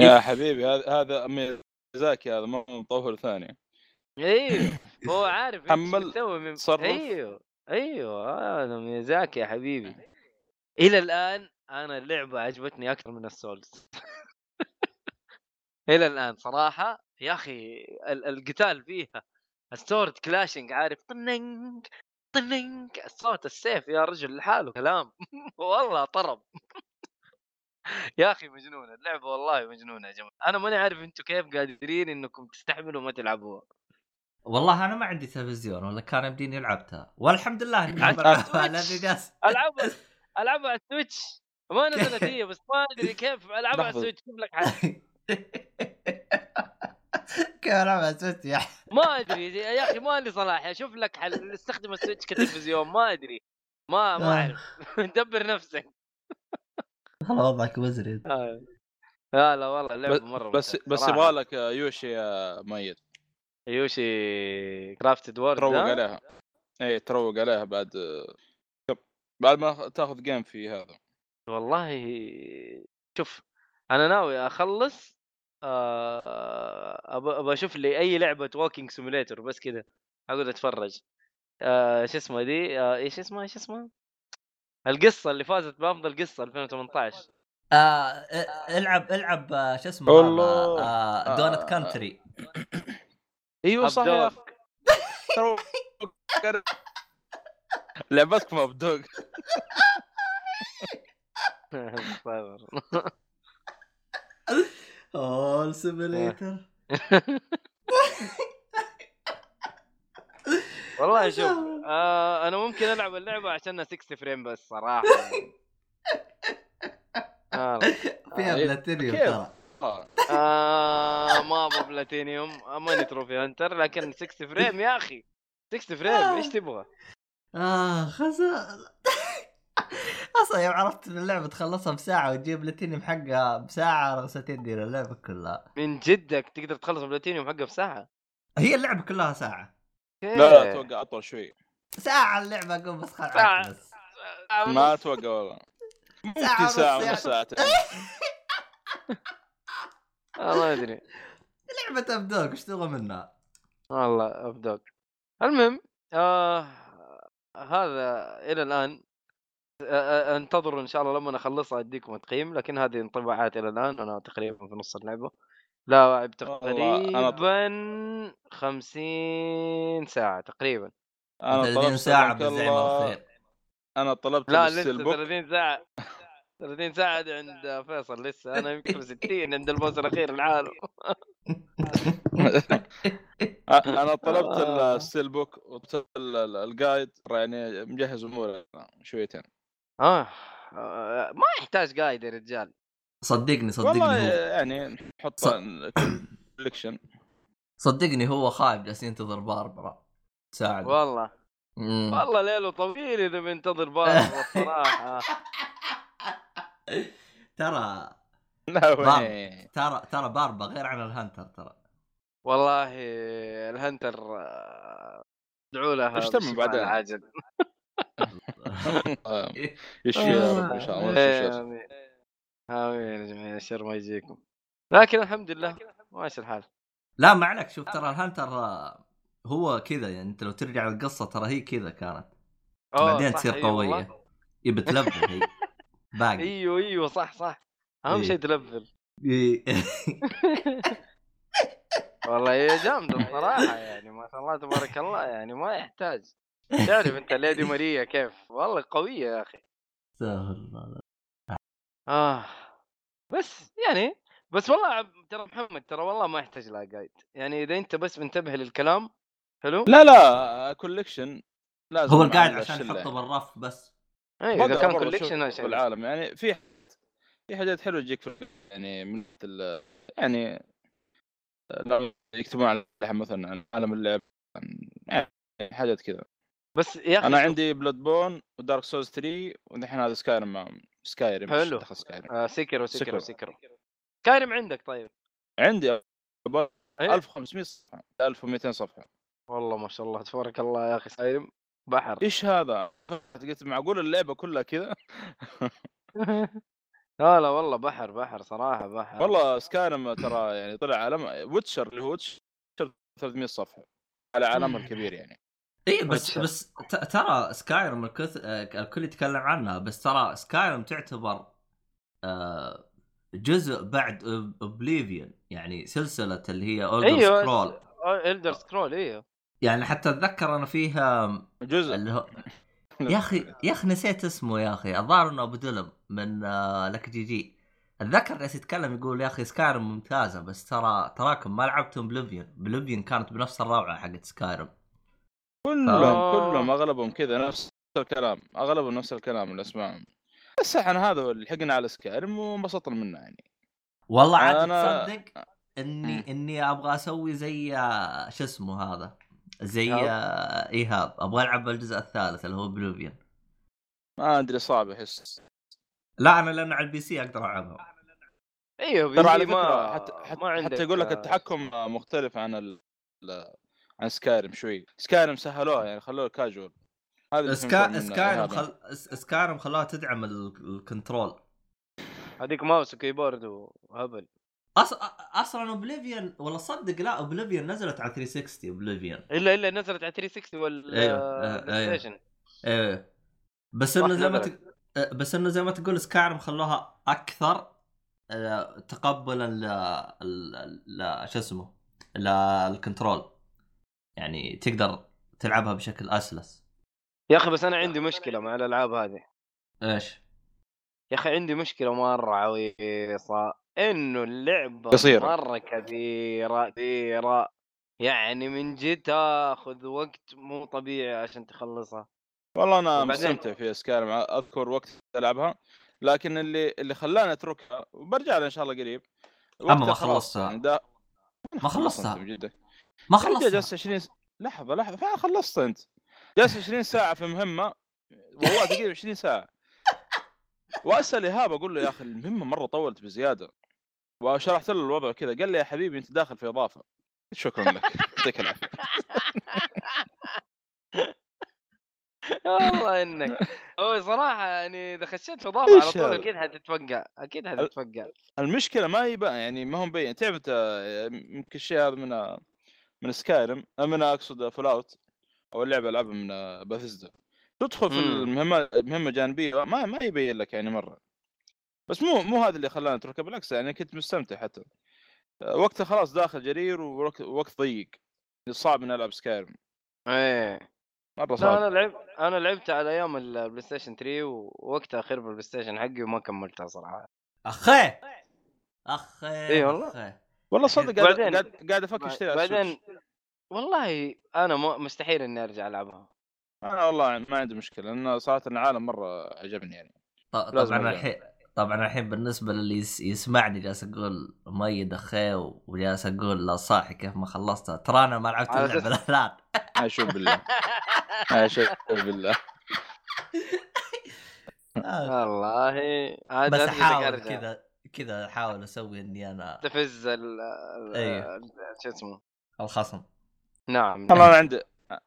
S3: يا حبيبي هذا هذا ميزاكي هذا مو مطور ثاني
S2: أيوه هو عارف إيش
S3: حمل،
S2: بتسوي من
S3: تصرف.
S2: أيوه أيوه هذا ميازاكي يا حبيبي. إلى الآن أنا اللعبة عجبتني أكثر من ال Souls. إلى الآن صراحة يا أخي ال- القتال فيها ال sword clashing عارف طننج طننج صوت السيف يا رجل لحاله كلام. والله طرب. يا أخي مجنونة اللعبة والله مجنونة يا جماعة. أنا ماني عارف أنتم كيف قادرين إنكم تستحملوا ما تلعبوها.
S1: والله أنا ما عندي تلفزيون ولا كان يمديني لعبتها والحمد لله اني
S2: على ال
S1: Switch. جالس
S2: ألعبها. ألعبها على ال Switch. ما نزلت هي بس ما أدري كيف. ألعبها على.
S3: ال
S2: Switch. كيف لك حل
S1: كيف ألعبها Switch يا أخي؟
S2: ما أدري يا أخي ما لي صلاح. أشوف لك حل. استخدم ال Switch كتلفزيون. ما أدري. ما ما أعرف. دبر نفسك.
S1: والله وضعك مزري.
S2: آه. لا لا والله اللعبة
S3: بس
S2: مرة
S3: بس. بس. يبغى لك يوشي يا ميت.
S2: Yoshi Crafted World
S3: تروق؟ عليها. اي تروق عليها بعد بعد ما تاخذ game في هذا.
S2: والله شوف أنا ناوي أخلص آه، ابى ابى أشوف لي أي لعبة walking simulator بس كذا أقعد أتفرج. آه، شو اسمه دي آه، إيش اسمها إيش اسمها القصة اللي فازت بأفضل قصة 2018
S1: آه آه، إلعب إلعب آه، شو اسمه
S3: Donut.
S1: County
S3: أيوه صح يا على- لعبتكم ابدوغ
S1: اوه سيميليتر
S2: والله شوف آه أنا ممكن ألعب اللعبة عشانها 60 فريم بس صراحة. آه.
S1: فيها
S3: إيه،
S1: بلاتينيوم
S3: كيف؟
S1: ترى.
S3: آه.
S2: آه ما أبغى بلاتينيوم ماني trophy hunter لكن 60 frame يا أخي 60 frame إيش تبغى؟
S1: آه خسا أصلا يوم عرفت إن اللعبة تخلصها بساعة وتجيب بلاتينيوم حقها بساعة رغست يدي اللعبة كلها
S2: من جدك تقدر تخلص بلاتينيوم حقه بساعة
S1: هي اللعبة كلها ساعة
S3: لا لا. أتوقع أطول شوي
S1: ساعة اللعبة أقوم بس خل
S2: ساعة.
S1: بس
S2: ساعة
S3: ما. أتوقع والله
S1: ساعة يا
S3: ونص ساعتين
S2: ما أدري.
S1: لعبة أبدوك إيش تبغى منها؟
S2: والله أبدوك. المهم آه هذا إلى الآن آه، آه، انتظروا إن شاء الله لما اخلصها أديكم تقييم لكن هذه انطباعات إلى الآن أنا تقريبا في نص اللعبة. لاعب
S3: والله أنا-
S2: تقريبا 50 ساعة تقريبا.
S3: أنا
S1: 30
S3: طلبت
S1: ساعة
S3: سلمك
S1: بزعم
S3: الله.
S1: الخير
S3: أنا طلبت
S2: لا لسه
S3: البوك
S2: 30 ساعة. 30 ساعة دي عند فيصل لسه أنا يمكن في 60 عند البوس الأخير لحاله
S3: أنا طلبت
S2: آه.
S3: الستيل بوك وطلبت ال- ال- الجايد يعني مجهز أموري شويتين.
S2: آه آه، ما يحتاج قايد يا رجال.
S1: صدقني صدقني
S3: والله
S1: هو
S3: يعني نحط collection
S1: صدقني هو خايف جالس ينتظر باربرا ساعد
S2: والله. والله ليله طويل إذا بينتظر باربرا الصراحه
S1: ترى ترى ترى باربا غير عن الهنتر ترى.
S2: والله الهنتر آه، ادعوا لها
S3: إيش تم
S2: بالشفاء
S3: بعدين؟
S2: العاجل
S3: آه، يشفي يا رب إن شاء الله.
S2: آمين آمين. يا جماعة الشر ما يجيكم. لكن الحمد لله ماشي الحال.
S1: لا ما عليك. شوف ترى الهنتر آه، هو كذا يعني. أنت لو ترجع القصة ترى هي كذا كانت. بعدين تصير قوية. بتلفل هي. باقي.
S2: أيوه أيوه صح صح. أهم
S1: إيه.
S2: شيء تلفل.
S1: إيه.
S2: والله هي جامدة الصراحه يعني ما شاء الله تبارك الله يعني ما يحتاج. تعرف أنت ليدي ماريا كيف؟ والله قوية يا أخي.
S1: استغفر الله.
S2: آه. بس يعني بس والله ترى محمد ترى والله ما يحتاج لها guide. يعني إذا أنت بس منتبه للكلام حلو؟
S3: لا لا collection لازم
S1: هو
S3: ال
S1: guide عشان يحطه بالرف بس.
S2: أيوه
S3: إذا
S2: كان collection
S3: شوف
S2: شيء
S3: بالعالم يعني في في حاجات حلوة تجيك في يعني مثل يعني يكتبون على مثلا عن عالم اللعب عن- يعني حاجات كذا.
S2: بس يا
S3: أخي
S2: أنا
S3: عندي بلاد بون ودارك سولز 3 ودحين هذا سكايرم مع سكايرم
S2: حلو.
S3: سكايرم
S2: آه سكرو سكرو.
S3: سكرو
S2: كارم عندك طيب.
S3: عندي
S2: إيه؟
S3: 1500 صفحة 1200 صفحة.
S2: والله ما شاء الله تبارك الله يا أخي سايم بحر
S3: إيش هذا؟ قلت معقول اللعبه كلها كذا؟
S2: لا لا والله بحر بحر صراحة بحر
S3: والله سكايرم ترى يعني طلع عالم ويتشر اللي هو ويتشر 300 صفحة على عالمها الكبير يعني
S1: إي بس. بس ت- ترى سكايرم الكث... الكل يتكلم عنها بس ترى سكايرم تعتبر آه، جزء بعد اوبليفيون يعني سلسلة اللي هي اولدر
S2: أيوه
S1: سكرول
S2: الدر سكرول إيوه
S1: يعني حتى أتذكر أنا فيها
S3: جزء.
S1: اللي هو يا أخي يا أخي نسيت اسمه يا أخي. الظاهر إنه أبو دلم من لك جي جي أتذكر جالس يتكلم يقول يا أخي سكايرم ممتازة بس ترى تراكم ما لعبتم بليفيون بليفيون كانت بنفس الروعة حقت Skyrim
S3: كلهم. كلهم أغلبهم كذا نفس الكلام. أغلبهم نفس الكلام اللي أسمعهم. بس إحنا هذا هو اللي لحقنا على Skyrim وانبسطنا منه يعني.
S1: والله عاد
S3: أنا-
S1: تصدق اني. إني أبغى أسوي زي آه، شو اسمه هذا؟ زي
S2: إيهاب؟
S1: آه، ايهاب أبغى ألعب الجزء الثالث اللي هو Oblivion
S3: ما أدري صعب أحس.
S1: لا أنا لأن على ال PC أقدر ألعبها.
S2: إيوه
S3: ترى على
S2: ما
S3: فكرة حتى
S2: ما
S3: حتى,
S2: عندك
S3: حتى يقول لك
S2: آه،
S3: التحكم مختلف عن ال عن Skyrim شوي. Skyrim سهلوها يعني خلوها كاجوال هذا
S1: سكا... Skyrim
S3: إيهاب
S1: خل... س- Skyrim خلاها تدعم ال... ال control.
S2: هذيك mouse و keyboard وهبل.
S1: أص... أصلا Oblivion ولا صدق لا Oblivion نزلت على 360 Oblivion
S2: إلا إلا نزلت على 360 وال
S1: أيوة.
S2: Station
S1: إيه بس إنه زي ما. ت... آه، بس إنه زي ما تقول سكايرم خلوها أكثر آه، تقبلا. ل... ل... شو اسمه للكنترول يعني تقدر تلعبها بشكل أسلس
S2: يا أخي بس أنا عندي مشكلة مع الألعاب هذه
S1: إيش؟
S2: يا أخي عندي مشكلة مرة عويصة إنه اللعبة
S3: قصيرة.
S2: مرة كثيره كثيره يعني من جد تاخذ وقت مو طبيعي عشان تخلصها.
S3: والله
S2: أنا
S3: مستمتع في سكايرم أذكر وقت ألعبها. لكن اللي اللي خلاني أتركها وبرجع لها إن شاء الله قريب
S1: أما ما خلصتها.
S3: يعني دا...
S1: ما خلصتها. ما
S3: خلصت
S1: خلصت
S3: جالس 20 س... لحظة لحظة فعلا خلصت أنت؟ جالس 20 ساعة في مهمة والله تقريبا 20 ساعة. وأسأل إيهاب أقول له يا أخي المهمة مرة طولت بزيادة. وشرحت له الوضع كذا قال لي يا حبيبي أنت داخل في إضافة. شكرا لك. يعطيك العافية.
S2: والله انك هو صراحة يعني إذا خشيت في إضافة على طول؟ أكيد حتتفقع أكيد حتتفقع.
S3: المشكلة ما يبان يعني ما هم مبين. تعرف أنت يمكن الشيء هذا من من Skyrim من أقصد Fallout أو اللعبة ألعبها من باثيزدا تدخل في
S2: مم.
S3: المهمة مهمه جانبيه ما ما يبين لك يعني مرة. بس مو مو هذا اللي خلاني اتركها بالعكس يعني كنت مستمتع حتى. وقتها خلاص داخل جرير ووقت وقت ضيق. صعب إني ألعب
S2: Skyrim
S3: إيه.
S2: مرة
S3: صعب.
S2: أنا لعبت أنا لعبت على أيام ال PlayStation 3 ووقتها خرب ال PlayStation حقي وما كملتها صراحة.
S1: أخي! أخي
S2: إي والله.
S1: أخي.
S3: والله صدق قاعد
S2: وبعدين-
S3: قاعد أفكر أشتري
S2: بعدين. والله أنا م- مستحيل إني أرجع ألعبها.
S3: أنا والله ما عندي مشكلة لأن صراحة العالم مرة عجبني يعني.
S1: طبعا. الحين طبعا الحين بالنسبة للي يس- يسمعني جالس أقول ميد أخي وجالس أقول لا صاحي كيف ما خلصتها ترى أنا ما لعبت
S2: اللعبة
S1: الآن.
S3: أشوف بالله. أشوف بالله.
S1: آه،
S2: والله. عاد
S1: بس احاول. كذا كذا احاول أسوي إني أنا
S2: تفز ال
S1: أيوه.
S2: شو اسمه؟
S1: الخصم.
S2: نعم.
S3: والله أنا عندي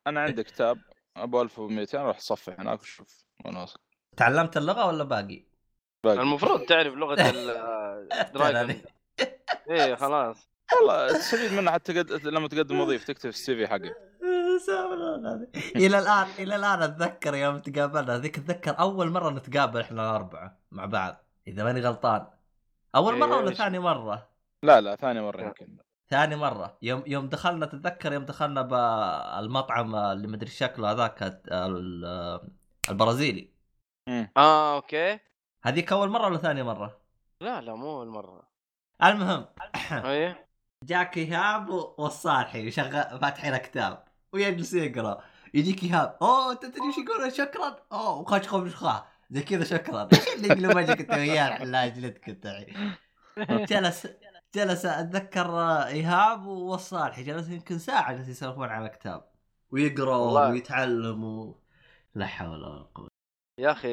S3: أنا عندي كتاب أبو 1200 أروح اصفح هناك وشوف
S1: تعلمت اللغة ولا باقي؟
S3: باقي.
S2: المفروض تعرف لغة ال- dragon إيه خلاص.
S3: والله تستفيد منها حتى قد... لما تقدم وظيفة تكتب ال CV حقك
S1: إلى الان إلى الآن أتذكر يوم تقابلنا. ذيك أتذكر أول مرة نتقابل إحنا الأربعة مع بعض إذا ماني غلطان. أول مرة ولا؟ ثاني مرة؟
S3: لا لا ثاني مرة يمكن.
S1: ثاني مرة. يوم يوم دخلنا تتذكر يوم دخلنا بالمطعم اللي مدري شكله هذاك ال- البرازيلي.
S2: آه أوكي.
S1: هذيك أول مرة ولا ثاني مرة؟
S2: لا لا مو أول مرة.
S1: المهم
S2: إيه.
S1: جاك ايهاب والصالحي وشغال فاتحين كتاب ويجلس يقرأ. يجيك إيهاب أوه أنت تدري إيش يقول شكرا. أوه. وخش خا زي كذا شكرا. إيش اللي يقلب وجهك انت وياه الحلاج جلدك انت جلس جلس أتذكر إيهاب والصالحي جلس يمكن ساعة جالس يسولفون على كتاب ويقرأون
S2: والله.
S1: ويتعلموا. لا حول ولا قوة
S2: يا أخي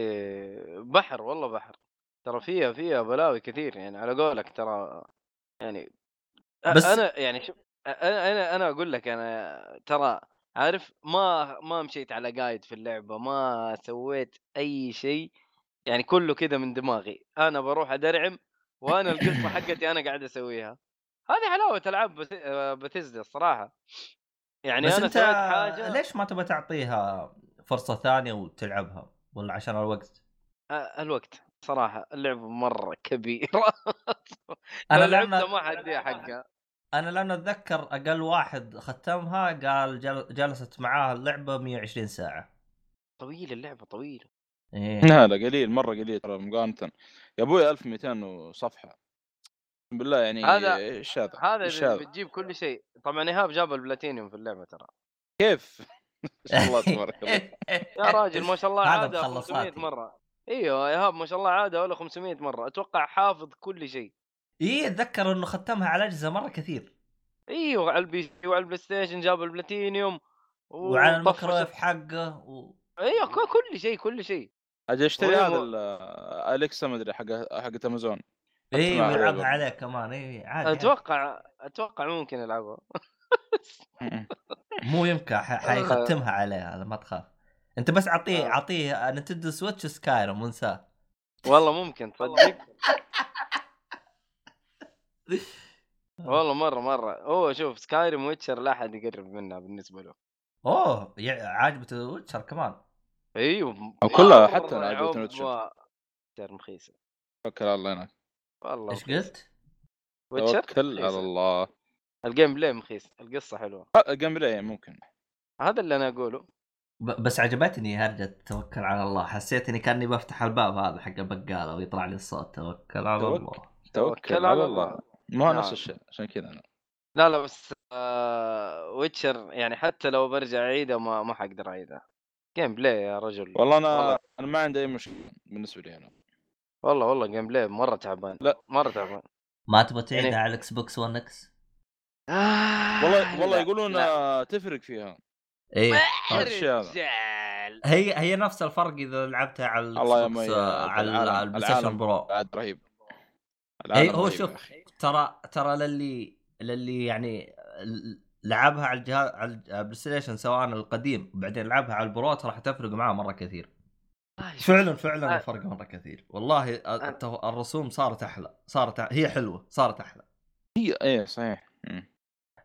S2: بحر والله بحر. ترى فيها فيها بلاوي كثير يعني على قولك ترى يعني
S1: بس-
S2: أنا يعني شوف أنا أنا أنا أقول لك أنا ترى عارف ما ما مشيت على قايد في اللعبة ما سويت أي شيء يعني كله كذا من دماغي. أنا بروح أدرعم وأنا القصة حقتي أنا قاعد أسويها. هذه حلاوة ألعاب بثزدا الصراحة. يعني
S1: بس
S2: أنا
S1: أنت
S2: سويت حاجة
S1: ليش ما تبغى تعطيها فرصة ثانية وتلعبها؟ ولا عشان الوقت؟
S2: آه، الوقت. صراحة اللعبه مرة كبيره أنا لعبتها ما حديها حقها
S1: أنا لأن أتذكر أقل واحد ختمها قال جل... جلست معاه اللعبة 120 ساعة.
S2: طويلة اللعبة طويلة.
S1: إيه.
S3: لا لا قليل مرة قليل ترى مقارنة. يا أبوي 1200 صفحه بالله يعني
S2: هذا- إذا
S3: هذا؟
S2: بتجيب كل شيء. طبعا ايهاب جاب البلاتينيوم في اللعبة ترى.
S3: كيف؟ ما شاء الله تبارك الله.
S2: يا راجل ما شاء الله عادها 500
S1: مخلصاتي.
S2: مرة. إيوه ايهاب ما شاء الله عادها ولا 500 مرة. أتوقع حافظ كل شيء.
S1: إيه أتذكر إنه ختمها على أجهزة مرة كثير.
S2: إيوه على ال PC وعلى ال PlayStation جاب البلاتينيوم
S1: وعلى
S2: وطفش-
S1: الميكرويف حقه و...
S2: إيوه كل شيء كل شيء.
S3: أجي
S2: أشتري
S3: هذا ال- Alexa ما أدري حق حقت
S1: أمازون.
S3: مع
S1: ويلعبها
S3: هذا.
S1: عليه كمان. إيه عادي, عادي.
S2: أتوقع أتوقع ممكن يلعبها
S3: م-م.
S1: مو يمكن ح... حيختمها عليه هذا ما تخاف. انت بس اعطيه
S2: آه.
S1: اعطيه Nintendo Switch و Skyrim وانساه.
S2: والله ممكن تصدق؟ والله مرة مرة. هو شوف Skyrim Witcher لا أحد يقرب منها بالنسبة له.
S1: أوه يع- عاجبته Witcher كمان.
S3: إيوه. كلها حتى أنا عجبتني
S2: Witcher. مخيسة.
S3: توكل على الله هناك.
S2: والله إيش.
S1: قلت؟
S2: Witcher
S3: توكل على. الله.
S2: ال gameplay مخيس القصة حلوة.
S3: ال gameplay ممكن.
S2: هذا اللي أنا أقوله.
S1: ب... بس عجبتني هرجة توكل على الله. حسيت إني كأني بفتح الباب هذا حق البقالة ويطلع لي الصوت. توكل على. الله.
S3: توكل على الله. ما هو نفس
S2: نعم.
S3: الشيء عشان كذا أنا.
S2: لا لا بس آه Witcher يعني حتى لو برجع اعيدها ما ما حقدر اعيدها gameplay يا رجل.
S3: والله أنا
S2: والله.
S3: أنا ما عندي أي مشكلة بالنسبة لي أنا.
S2: والله والله gameplay مرة تعبان.
S3: لا.
S2: مرة تعبان.
S1: ما تبغى تعيدها
S2: يعني-
S1: على ال Xbox 1 X؟
S3: والله والله
S2: لا،
S3: يقولون
S2: لا.
S3: آه، تفرق فيها إيه.
S2: رجال.
S1: هي هي نفس الفرق إذا لعبتها على
S3: الله يا
S1: آه، على
S3: العالم-
S1: ال PlayStation
S3: العالم
S1: Pro
S3: بعد رهيب
S1: اي هو شوف. ترى ترى للي للي يعني لعبها على الجهاز على ال PlayStation سواء القديم وبعدين لعبها على ال Pro ترى حتفرق معاه مرة كثير فعلا فعلا
S2: آه.
S1: الفرق مرة كثير والله الت- الرسوم صارت أحلى صارت هي حلوة صارت أحلى
S3: هي إيه صحيح مم.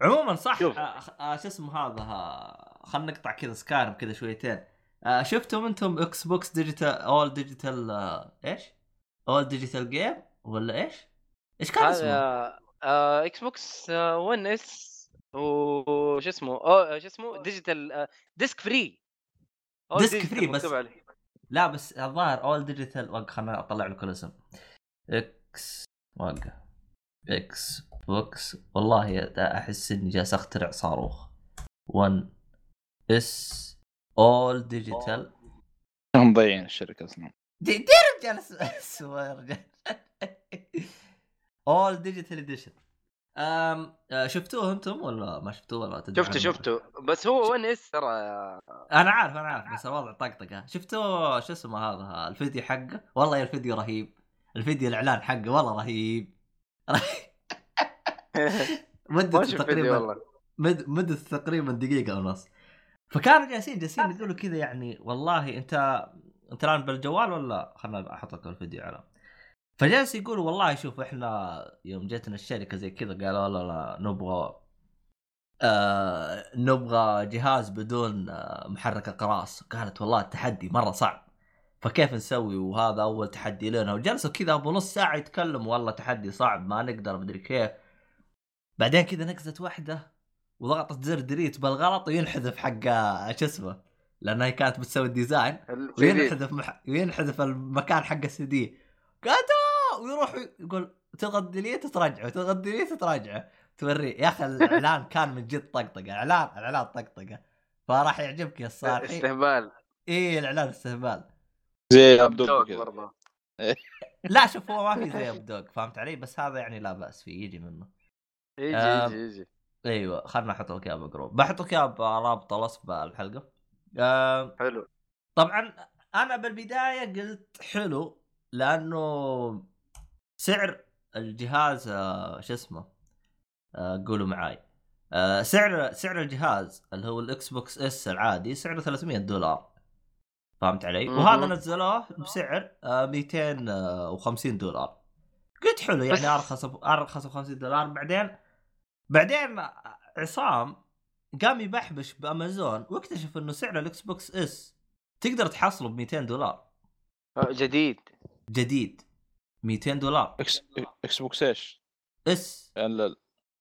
S1: عموما صح
S2: شوف.
S1: آه آه شو اسمه هذا آه خلينا نقطع كذا Skyrim كذا شويتين آه شفتم أنتم Xbox digital all digital آه إيش؟ all digital game ولا إيش؟ إيش كان اسمه؟
S2: آه Xbox 1 S وش اسمه أو شو اسمه digital disc free
S1: disc
S2: digital
S1: free بس.
S2: مكتوب عليه.
S1: لا بس الظاهر all digital وقف خلنا أطلع لكم الاسم X وقف Xbox والله أحس إني جالس أخترع صاروخ. One S All Digital
S3: مضيعين الشركة أصلا.
S1: دي دي رجال يا رجال. All Digital Edition أم آه، شفتوه أنتم ولا ما شفتوه ولا تدري
S2: شفته؟ شفته. بس هو One S ترى
S1: أنا عارف أنا عارف بس الوضع طقطقة. شفتوا شو اسمه هذا؟ الفيديو حقه؟ والله يا الفيديو رهيب. الفيديو الإعلان حقه والله رهيب.
S2: ما فيديو
S1: تقريبا
S2: والله.
S1: مد مدته تقريبا دقيقة ونص فكانوا جالسين جالسين يقولوا كذا يعني والله أنت انت الان بالجوال ولا خلنا أحط لك الفيديو على؟ فجالس يقولوا والله شوف إحنا يوم جتنا الشركة زي كذا قالوا لا لا نبغى آه نبغى جهاز بدون آه محرك اقراص قالت والله التحدي مرة صعب. فكيف نسوي؟ وهذا أول تحدي لنا. وجلسوا كذا أبو نص ساعة يتكلموا. والله تحدي صعب ما نقدر مدري كيف. بعدين كذا نقزت واحدة وضغطت زر delete بالغلط وينحذف حق آه، شو اسمه؟ لأنها كانت بتسوي ال
S2: design.
S1: وينحذف مح... وينحذف المكان حق السي دي قاتو ويروح يقول تضغط delete وترجعه تضغط delete وترجعه. توريه. يا أخي الإعلان كان من جد طقطقة إعلان الاعلان طقطقة. فراح يعجبك يا الصالحي
S2: استهبال.
S1: إيه الإعلان استهبال.
S3: زي ابدوك
S1: لا شوف هو ما في زي ابدوج فهمت علي؟ بس هذا يعني لا بأس فيه يجي منه.
S2: يجي
S1: آه،
S2: يجي يجي
S1: أيوه خلنا أحط لك اياه ب group بحط لك اياه برابط الوصف الحلقة آه
S2: حلو.
S1: طبعا أنا بالبداية قلت حلو لأنه سعر الجهاز آه، شو اسمه؟ آه، قولوا معاي. آه، سعر سعر الجهاز اللي هو الإكس بوكس S العادي سعره 300 دولار. فهمت علي؟ وهذا نزلوه بسعر آه، 250 دولار. قلت حلو يعني
S2: أرخص
S1: أرخص ب 50 دولار. بعدين بعدين عصام قام يبحبش بأمازون واكتشف إنه سعر الإكس بوكس S تقدر تحصله ب 200 دولار
S2: آه، جديد
S1: جديد 200 دولار
S3: إكس إكس بوكس إيش؟
S1: S
S3: يعني ال-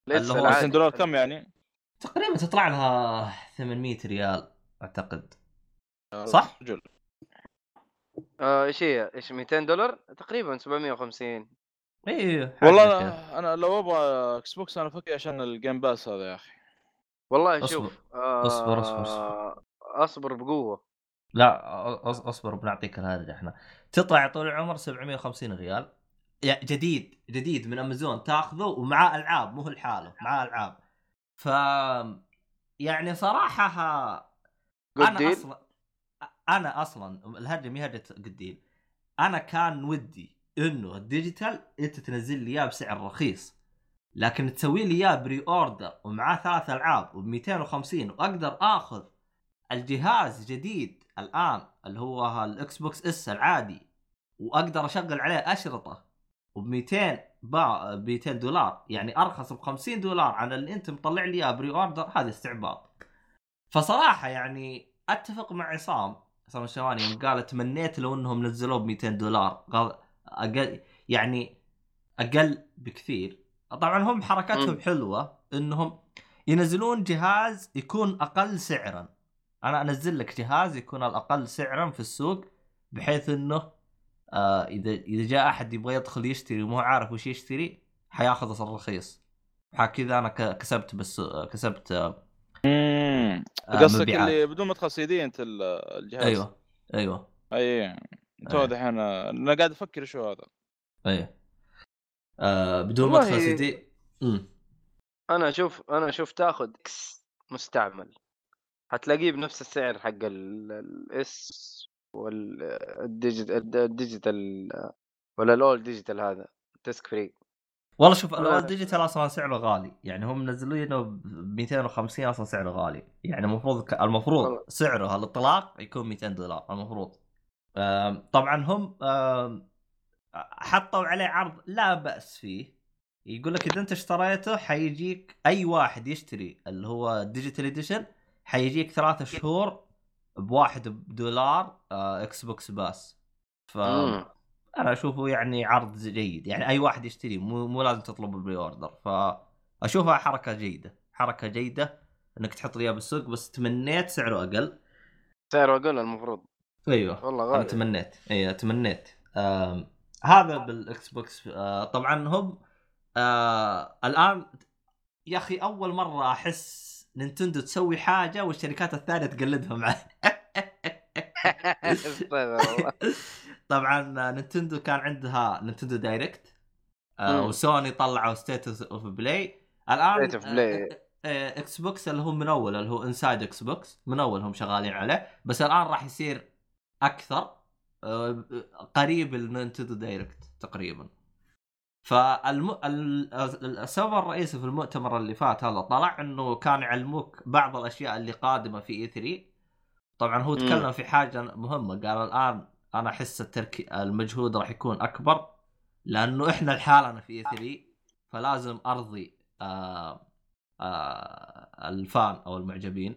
S2: لسه
S1: هو
S2: العادي.
S3: 50 دولار كم يعني؟
S1: تقريبا تطلع لها 800 ريال أعتقد صح؟
S3: رجل
S2: آه، إيش هي؟ إيش 200 دولار؟ تقريبا 750
S1: إيه
S3: والله
S1: حاجة كذا.
S3: أنا, أنا لو أبغى إكس بوكس أنا فكي عشان ال Game Pass هذا يا أخي
S2: والله
S1: اصبر.
S2: شوف آه،
S1: اصبر- اصبر- أصبر.
S2: أصبر بقوة
S1: لا أصبر بنعطيك الهرجه إحنا تطلع طول العمر 750 ريال جديد جديد من امازون تاخذه ومعاه ألعاب مو لحاله معاه ألعاب ف يعني صراحة
S2: أنا
S1: أصلا أنا أصلا الهرجه مي هرجه قديل أنا كان ودي انه ال digital انت تنزل لي اياه بسعر رخيص. لكن تسوي لي اياه pre-order ومعاه ثلاث ألعاب وب 250 وأقدر آخذ الجهاز جديد الآن اللي هو الإكس بوكس S العادي وأقدر أشغل عليه أشرطة وب 200 با ب 200 دولار. يعني أرخص ب 50 دولار عن اللي أنت مطلع لي اياه pre-order هذا استعباط. فصراحة يعني أتفق مع عصام عصام الشواني يوم قال تمنيت لو إنهم نزلوه ب 200 دولار قال أقل يعني أقل بكثير. طبعا هم حركتهم. حلوة إنهم ينزلون جهاز يكون أقل سعرا. أنا أنزل لك جهاز يكون الأقل سعرا في السوق بحيث إنه آه إذا إذا جاء أحد يبغى يدخل يشتري ومو عارف وش يشتري حياخذ الرخيص كذا أنا كسبت بس كسبت آه آه،
S3: قصدك. اللي بدون ما تدخل سي دي أنت ال- الجهاز؟
S1: أيوه أيوه.
S3: أي. تو. دحين أنا قاعد أفكر شو هذا.
S1: أيوه آه بدون ما سي دي امم
S2: أنا أشوف أنا أشوف تاخذ إكس مستعمل. هتلاقيه بنفس السعر حق ال S وال digital ال digital ولا ال All Digital هذا disc free
S1: والله شوف
S2: والله-
S1: ال digital أصلا سعره غالي. يعني هم منزلينه ب 250 أصلا سعره غالي. يعني المفروض المفروض. سعره على الاطلاق يكون 200 دولار. المفروض. طبعا هم حطوا عليه عرض لا بأس فيه. يقول لك إذا أنت اشتريته حيجيك أي واحد يشتري اللي هو Digital Edition حيجيك ثلاثة شهور بواحد بدولار آه، إكس بوكس Pass ف. أنا أشوفه يعني عرض جيد. يعني أي واحد يشتري مو مو لازم تطلب ال pre-order فاشوفها حركة جيدة. حركة جيدة إنك تحط لي إياه بالسوق بس تمنيت سعره أقل.
S2: سعره أقل المفروض.
S1: أيوه
S2: والله
S1: أنا
S2: غالي
S1: تمنيت أيوه تمنيت آم هذا بالاكس بوكس آه طبعا هم آه الآن يا أخي أول مرة أحس نينتندو تسوي حاجة والشركات الثانية تقلدها معاه. طبعا نينتندو كان عندها نينتندو Direct آه. وسوني طلعوا State of Play الآن
S2: State of Play.
S1: آه، آه، إكس بوكس اللي هو من أول اللي هو Inside إكس بوكس من أول هم شغالين عليه بس الآن راح يصير أكثر آه، قريب النينتندو Direct تقريبا. فالم... ال- السبب الرئيسي في المؤتمر اللي فات هذا طلع إنه كان يعلموك بعض الأشياء اللي قادمة في E3 طبعا هو. تكلم في حاجة مهمة قال الآن أنا أحس التركي المجهود راح يكون أكبر لأنه إحنا لحالنا في اي 3 فلازم أرضي آه آه الفان أو المعجبين.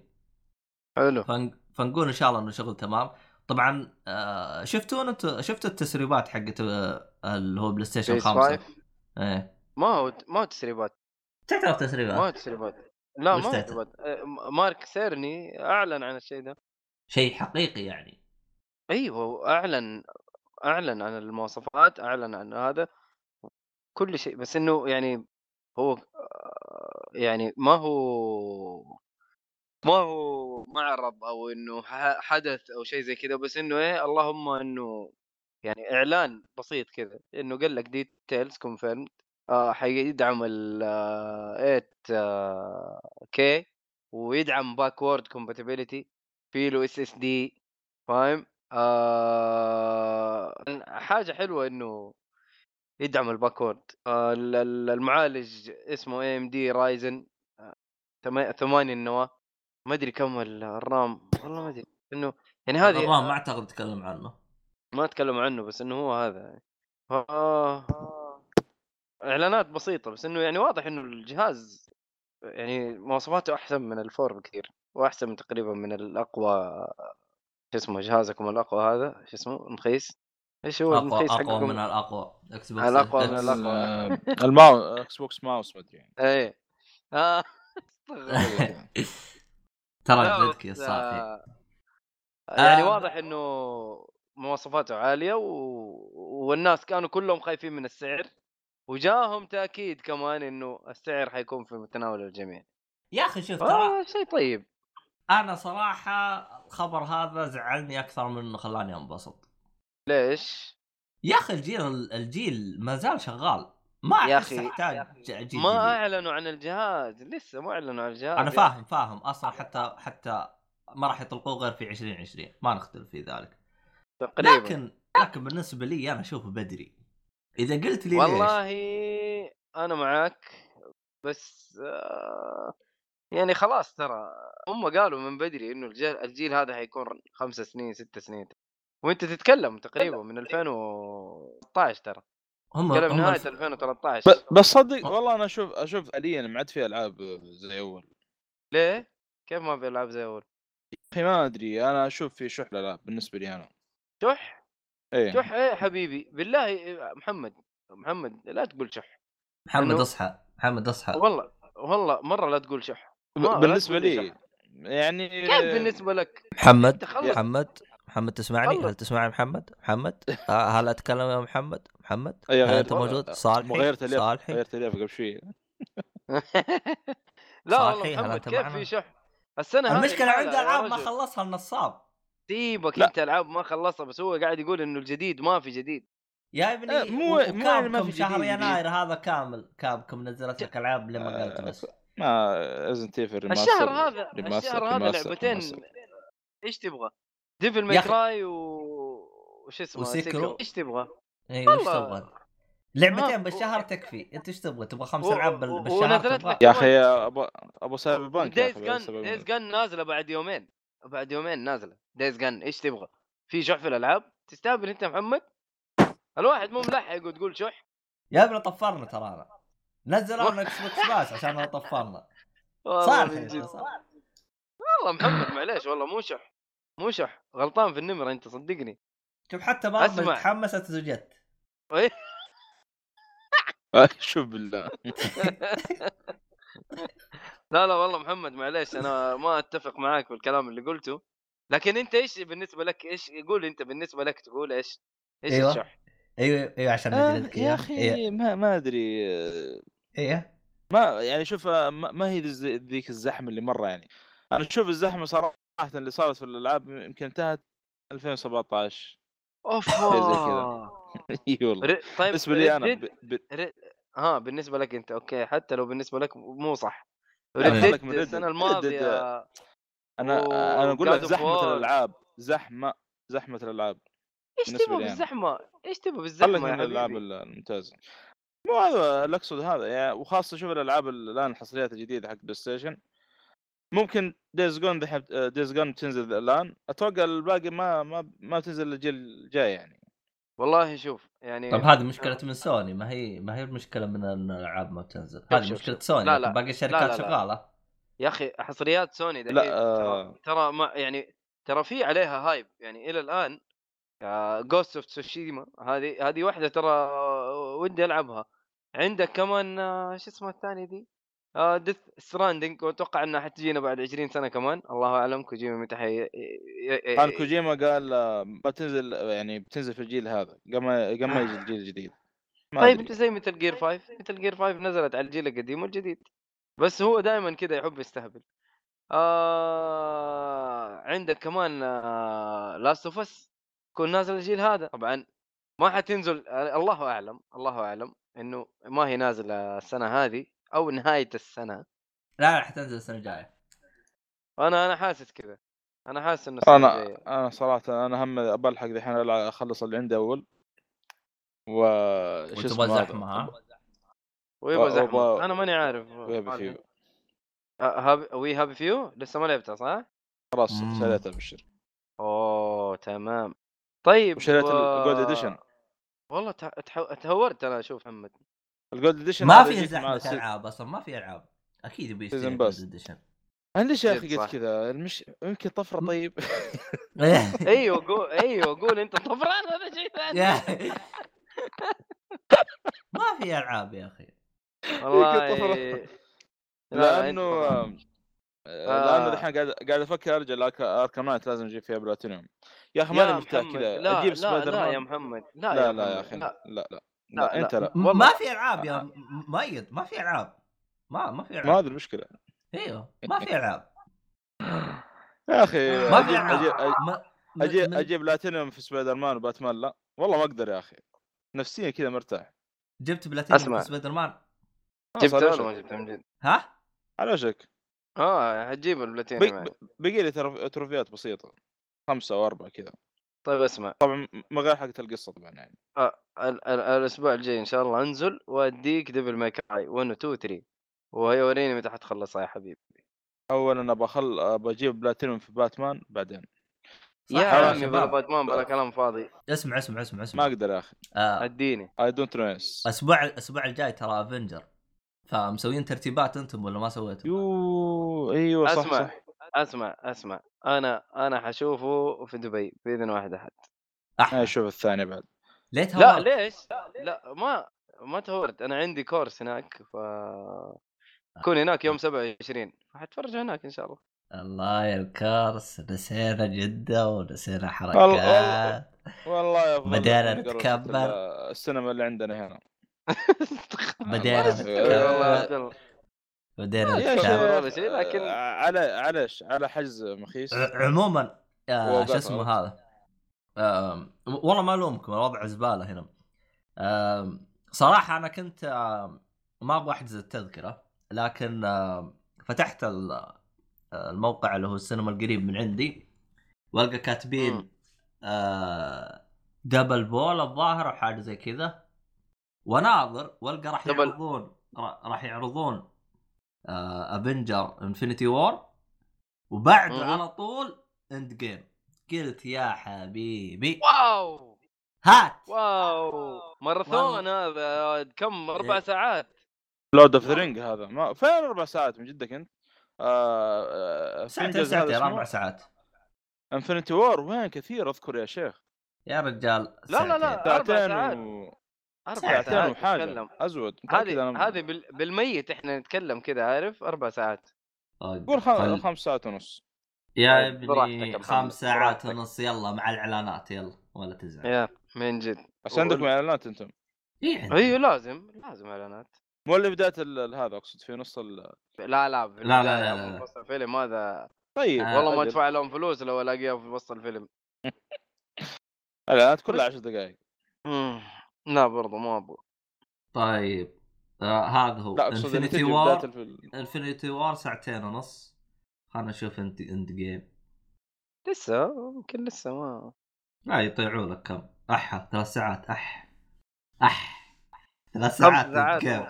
S2: حلو.
S1: فن... فنقول إن شاء الله إنه شغل تمام. طبعا آه شفتوا أنتوا شفتوا التسريبات حقت آه اللي هو بلاي ستيشن
S2: بيس
S1: 5
S2: 5
S1: إيه.
S2: ما هو ما هو تسريبات.
S1: تعرف
S2: ما هو
S1: تسريبات.
S2: تسريبات لا ما هو؟ تسريبات. آه، مارك سيرني أعلن عن الشيء ده.
S1: شيء حقيقي يعني.
S2: أيوه أعلن أعلن عن المواصفات أعلن عن هذا كل شيء. بس إنه يعني هو يعني ما هو ما هو معرض أو إنه حدث أو شيء زي كذا بس إنه إيه اللهم إنه يعني إعلان بسيط كذا إنه قال لك details confirmed آه حيدعم ال 8K ويدعم backward compatibility في له SSD فاهم؟ آه حاجة حلوة إنه يدعم ال backward آه ال- ال- المعالج اسمه AMD Ryzen ثمانية النواة. ما أدري كم ال- ال RAM والله ما أدري إنه يعني هذه
S1: ال RAM ما أعتقد تكلم عنه.
S2: ما تكلموا عنه بس إنه هو هذا. آه. إعلانات بسيطة بس إنه يعني واضح إنه الجهاز يعني مواصفاته أحسن من الفور بكثير وأحسن من تقريبا من الأقوى شو اسمه جهازكم الأقوى هذا شو اسمه نخيس. إيش هو
S1: أقوى
S2: النخيس
S1: أقوى
S2: حقكم؟
S1: من الأقوى إكس بوكس
S2: الأقوى من
S1: إكس.
S2: الأقوى.
S3: ال- الماوس إكس بوكس ماوس ما أدري يعني.
S2: إيه. آه.
S1: ترى
S2: لا،
S1: جدك يا
S2: بس،
S1: صافي
S2: آه، يعني
S1: آه.
S2: واضح إنه مواصفاته عالية و... والناس كانوا كلهم خايفين من السعر وجاهم تأكيد كمان إنه السعر حيكون في متناول الجميع
S1: يا أخي شوف ترى
S2: آه شيء طيب
S1: أنا صراحة الخبر هذا زعلني أكثر من إنه خلاني أنبسط
S2: ليش؟
S1: يا أخي الجيل الجيل ما زال شغال ما
S2: يا
S1: جيل
S2: ما. أعلنوا عن الجهاز لسه ما أعلنوا عن الجهاز. أنا
S1: فاهم فاهم. أصلا حتى حتى ما راح يطلقوه غير في 2020 ما نختلف في ذلك.
S2: تقريبا.
S1: لكن لكن بالنسبة لي أنا أشوفه بدري. إذا قلت لي ليش؟
S2: والله أنا معاك بس آه يعني خلاص ترى هم قالوا من بدري إنه الجيل, الجيل هذا حيكون خمس سنين ست سنين. وأنت تتكلم تقريبا من 2013 ترى.
S1: هم هم
S2: نهاية
S1: الف...
S2: 2013
S3: ب- بس صدق والله أنا أشوف أشوف حاليا ما عاد في ألعاب زي أول.
S2: ليه؟ كيف ما في ألعاب زي أول؟
S3: أخي ما أدري أنا أشوف في شح الألعاب بالنسبة لي أنا.
S2: شح؟
S3: إيه.
S2: شح؟ إيه حبيبي. بالله محمد محمد لا تقول شح.
S1: محمد
S2: إنه-
S1: أصحى محمد أصحى.
S2: والله والله مرة لا تقول شح. بالنسبة
S3: لي
S2: شح.
S3: يعني
S2: كيف بالنسبة لك؟
S1: محمد محمد محمد تسمعني. هل تسمعني محمد؟ محمد؟ آه، هل أتكلم يا محمد؟ محمد
S3: أيوة،
S1: هل
S3: غير-
S1: أنت موجود صالحي
S3: غيرت اليف
S1: صالحي
S3: غيرت اليف قبل شوي
S2: لا والله محمد كيف
S1: معنا؟
S2: في شح؟ السنة هذه المشكلة
S1: عنده ألعاب ما. خلصها النصاب
S2: سيبك. أنت ألعاب ما خلصها بس هو قاعد يقول إنه الجديد ما في جديد
S1: يا ابني
S3: آه، مو- مو ما في
S1: شهر
S3: جديد جديد.
S1: يناير هذا كامل كابكم نزلت لك ألعاب لما قلت بس
S3: ما ريزنت ايفل
S2: الشهر هذا الشهر هذا لعبتين. إيش تبغى؟ Devil
S1: May.
S2: Cry و وش اسمه
S1: و
S2: Sekiro. Sekiro إيش تبغى؟
S1: اي وش. تبغى؟ لعبتين
S2: آه،
S1: بالشهر تكفي إنت إيش تبغى؟ تبغى خمس
S2: ألعاب
S1: بالشهر
S3: يا أخي
S2: أبو
S3: أبو
S2: Cyberpunk
S3: Days
S2: Cyber
S3: Days.
S2: Gone نازلة بعد يومين بعد يومين نازلة Days Gone إيش تبغى؟ في شح في الألعاب؟ تستهبل أنت يا محمد؟ الواحد مو ملحق وتقول شح
S1: يا ابني طفرنا ترانا نزلوا لنا Xbox Pass عشان طفرنا. صالح.
S2: والله محمد معليش والله مو شح مو شح غلطان في النمره أنت صدقني
S1: شوف حتى مارفل
S2: أسمع.
S1: تحمست وجت
S2: إيه؟
S3: شوف بالله.
S2: لا لا والله محمد معليش أنا ما أتفق معاك في الكلام اللي قلته. لكن أنت إيش بالنسبة لك إيش قول أنت بالنسبة لك تقول إيش؟ إيش
S1: أيوة.
S2: الشح
S1: أيوه أيوه عشان
S3: آه، يا. أخي
S1: أيوه.
S3: ما ما أدري.
S1: أيوه.
S3: ما يعني شوف ما, ما هي ذي- ذيك الزحمة اللي مرة يعني. أنا أشوف الزحمة صراحة اللي صارت في الألعاب يمكن انتهت 2017
S2: اوف
S3: زي كذا. إي والله
S2: ر- طيب
S3: بالنسبة لي
S2: أنا
S3: ب... ب...
S2: ها بالنسبة لك أنت أوكي حتى لو بالنسبة لك مو صح.
S3: السنة
S2: الماضية
S3: أنا أنا أقول لك زحمة. الألعاب زحمة زحمة
S2: الألعاب
S3: إيش
S2: تبغى. بالزحمة؟ إيش تبغى بالزحمة يا
S3: من
S2: الألعاب؟
S3: الممتازة مو هذا اللي أقصد هذا يعني وخاصة شوف الألعاب ال- الآن الحصريات الجديدة حق PlayStation ممكن Days Gone Days Gone تنزل الآن أتوقع الباقي ما ما ما تنزل الجيل الجاي يعني
S2: والله شوف يعني
S1: طب هذه مشكلة من سوني ما هي ما هي المشكلة من ان الألعاب ما بتنزل
S2: شوف،
S1: هذه
S2: شوف.
S1: سوني
S2: لا، لا.
S1: باقي الشركات
S2: لا، لا.
S1: شغالة
S2: يا أخي حصريات سوني دحين
S3: لا، آه.
S2: ترى ترى ما يعني ترى في عليها hype يعني إلى الآن Ghost of Tsushima هذه هذه واحدة ترى ودي ألعبها عندك كمان آه، شو اسمها الثانية دي Death Stranding وأتوقع إنها حتجينا بعد 20 سنة كمان. الله أعلم. كوجيما متى حي
S3: كان كوجيما قال آه، ما تنزل يعني بتنزل في الجيل هذا قبل ما قبل ما يجي الجيل الجديد.
S2: طيب. أنت زي مثل Gears 5 مثل Gears 5 نزلت على الجيل القديم والجديد. بس هو دائما كذا يحب يستهبل. آه عندك كمان آه Last of Us يكون نازل الجيل هذا. طبعا ما حتنزل آه، الله أعلم الله أعلم إنه ما هي نازلة السنة هذه. أو نهاية السنة.
S1: لا لا حتنزل السنة الجاية.
S2: أنا أنا حاسس كذا. أنا حاسس إنه السنة
S3: أنا
S2: الجاية.
S3: أنا صراحة أنا هم بلحق دحين أخلص اللي عندي أول. و شو اسمه؟
S1: زحمة ها؟
S2: ويبغى
S3: زحمة.
S2: أنا ماني عارف
S3: ويبي فيه
S2: هاب وي هابي فيو لسه ما لعبتها صح؟
S3: خلاص. شريتها بالشر
S2: أوه تمام. طيب
S3: وشريت
S2: و-
S3: الجولد اديشن
S2: والله تهورت أنا أشوف محمد.
S3: الجولد إديشن
S1: ما في
S3: سي-
S1: ألعاب أصلا ما في ألعاب. أكيد يبي يشتري. Gold Edition.
S3: أنا ليش يا
S2: أخي.
S3: قلت كذا المش... يمكن طفرة طيب.
S2: أيوه قول أيوه قول أنت طفران هذا شيء ثاني.
S1: ما في ألعاب يا أخي.
S2: والله.
S3: لأنه
S2: طفران.
S3: لأنه
S2: آه.
S3: دحين قاعد قاعد أفكر أرجع ل Arkham Knight لازم أجيب فيها بلاتينيوم. يا أخي ماني مرتاح كذا.
S2: لا
S3: أجيب
S2: لا
S3: Spider
S2: لا يا محمد لا
S3: لا
S2: يا
S3: لا يا
S2: محمد
S3: أخي
S2: لا
S3: لا. لا. أنت
S2: لا والله.
S1: ما في ألعاب يا مؤيد ما في ألعاب ما ما في
S3: ما
S1: ألعاب
S3: هذه المشكلة
S1: أيوه ما في ألعاب
S3: يا أخي
S1: ما في ألعاب
S3: أجيب
S1: ما- أجيب,
S3: أجيب بلاتينيوم في Spider-Man و Batman لا والله ما أقدر يا أخي نفسيا كذا مرتاح
S1: جبت بلاتينيوم. في سبايدر مان
S3: خلاص، على
S2: جبته ولا. ما جبته من جد؟
S1: ها؟
S3: على وشك
S2: آه حتجيب البلاتينيوم.
S3: بقي لي trophy ات بسيطة خمسة أو اربعه كذا
S2: طيب اسمع.
S3: طبعا من غير حقه القصة طبعا يعني.
S2: آه ال- ال- الأسبوع الجاي إن شاء الله أنزل وأديك Devil May Cry 1 و 2 و 3 وهي وريني متى حتخلصها يا حبيبي.
S3: اولا ابى اخل ابى أجيب بلاتينيوم في باتمان بعدين.
S1: صح؟
S2: يا
S1: يا
S2: عمي بلا. باتمان بلا كلام فاضي.
S1: اسمع اسمع اسمع
S3: ما
S1: اسمع
S3: أقدر يا أخي.
S1: آه،
S2: أديني.
S3: I don't know
S1: يس الأسبوع الأسبوع الجاي ترى Avenger فمسويين ترتيبات أنتم ولا ما سويتوا؟
S3: يو أيوه صح
S2: اسمع
S3: صح
S2: أسمع أسمع. أنا أنا حشوفه في دبي بإذن واحد أحد.
S1: أحلى.
S3: أنا أشوف الثاني بعد.
S1: ليه
S2: لا؟ ليش؟ لا ما ما تهورت. أنا عندي كورس هناك ف كون هناك يوم 27 حتفرج هناك إن شاء الله.
S1: الله يا الكارس نسينا جدة ونسينا
S3: والله-
S1: حركات.
S3: والله يا أفضل
S1: بدينا نتكبر.
S3: ال- السينما اللي عندنا هنا.
S1: بدينا
S2: والله يا عبد
S1: نتكبر
S2: شيخ.
S1: نتكبر
S2: ولا شيء، لكن-
S3: آه، على على؟ على حجز مخيس
S1: عموما آه
S3: وقف
S1: شو اسمه. هذا والله ما ألومكم الوضع زبالة هنا صراحة أنا كنت ما أبغى أحجز التذكرة لكن فتحت ال- آه، الموقع اللي هو السينما القريب من عندي وألقى كاتبين. آه، double bill الظاهر أو حاجة زي كذا وناظر وألقى راح
S2: double-
S1: يعرضون را- راح يعرضون Avenger Infinity War وبعده. على طول Endgame قلت يا حبيبي
S2: واو
S1: هات
S2: واو ماراثون هذا كم أربع
S1: إيه.
S2: ساعات
S3: Lord of the Rings هذا ما فين أربع ساعات من جدك أنت؟ آه آه
S1: ساعتين ساعتين؟ أربع ساعات
S3: Infinity War وين كثير أذكر يا شيخ
S1: يا رجال
S2: لا، لا، لا.
S1: ساعتين.
S2: أربع
S3: ساعتين
S2: ساعات.
S3: و...
S2: أربع
S1: ساعتين
S2: ساعات
S3: وحاجه
S2: نتكلم
S3: أزود
S2: هذه
S3: أنا-
S2: هذه بال- بالميت إحنا نتكلم كذا عارف؟ أربع ساعات.
S3: قول خم...
S1: خل-
S3: خمس ساعات ونص.
S1: يا
S2: طيب،
S1: ابني خمس ساعات. ونص يلا مع الإعلانات يلا ولا تزعل.
S2: يا من جد.
S3: بس عندكم إعلانات أنتم.
S1: إيه عندي.
S2: أيوه لازم لازم إعلانات.
S3: مو اللي بدايه هذا أقصد في نص ال...
S2: لا لا
S1: لا، لا، لا، لا،
S2: الفيلم هذا.
S3: طيب
S1: آه،
S2: والله ما. أدفع لهم فلوس لو الاقيها في وسط الفيلم.
S3: الإعلانات كلها 10 دقائق.
S2: لا برضه ما أبغى.
S1: طيب آه هذا هو.
S3: لا أقصد اللي
S1: Infinity
S3: War
S1: Infinity War ساعتين ونص. خلنا نشوف انت Endgame
S2: لسه؟ يمكن لسه ما
S1: لا يطيعوا لك كم. أح ثلاث ساعات. أح أح ثلاث ساعات كم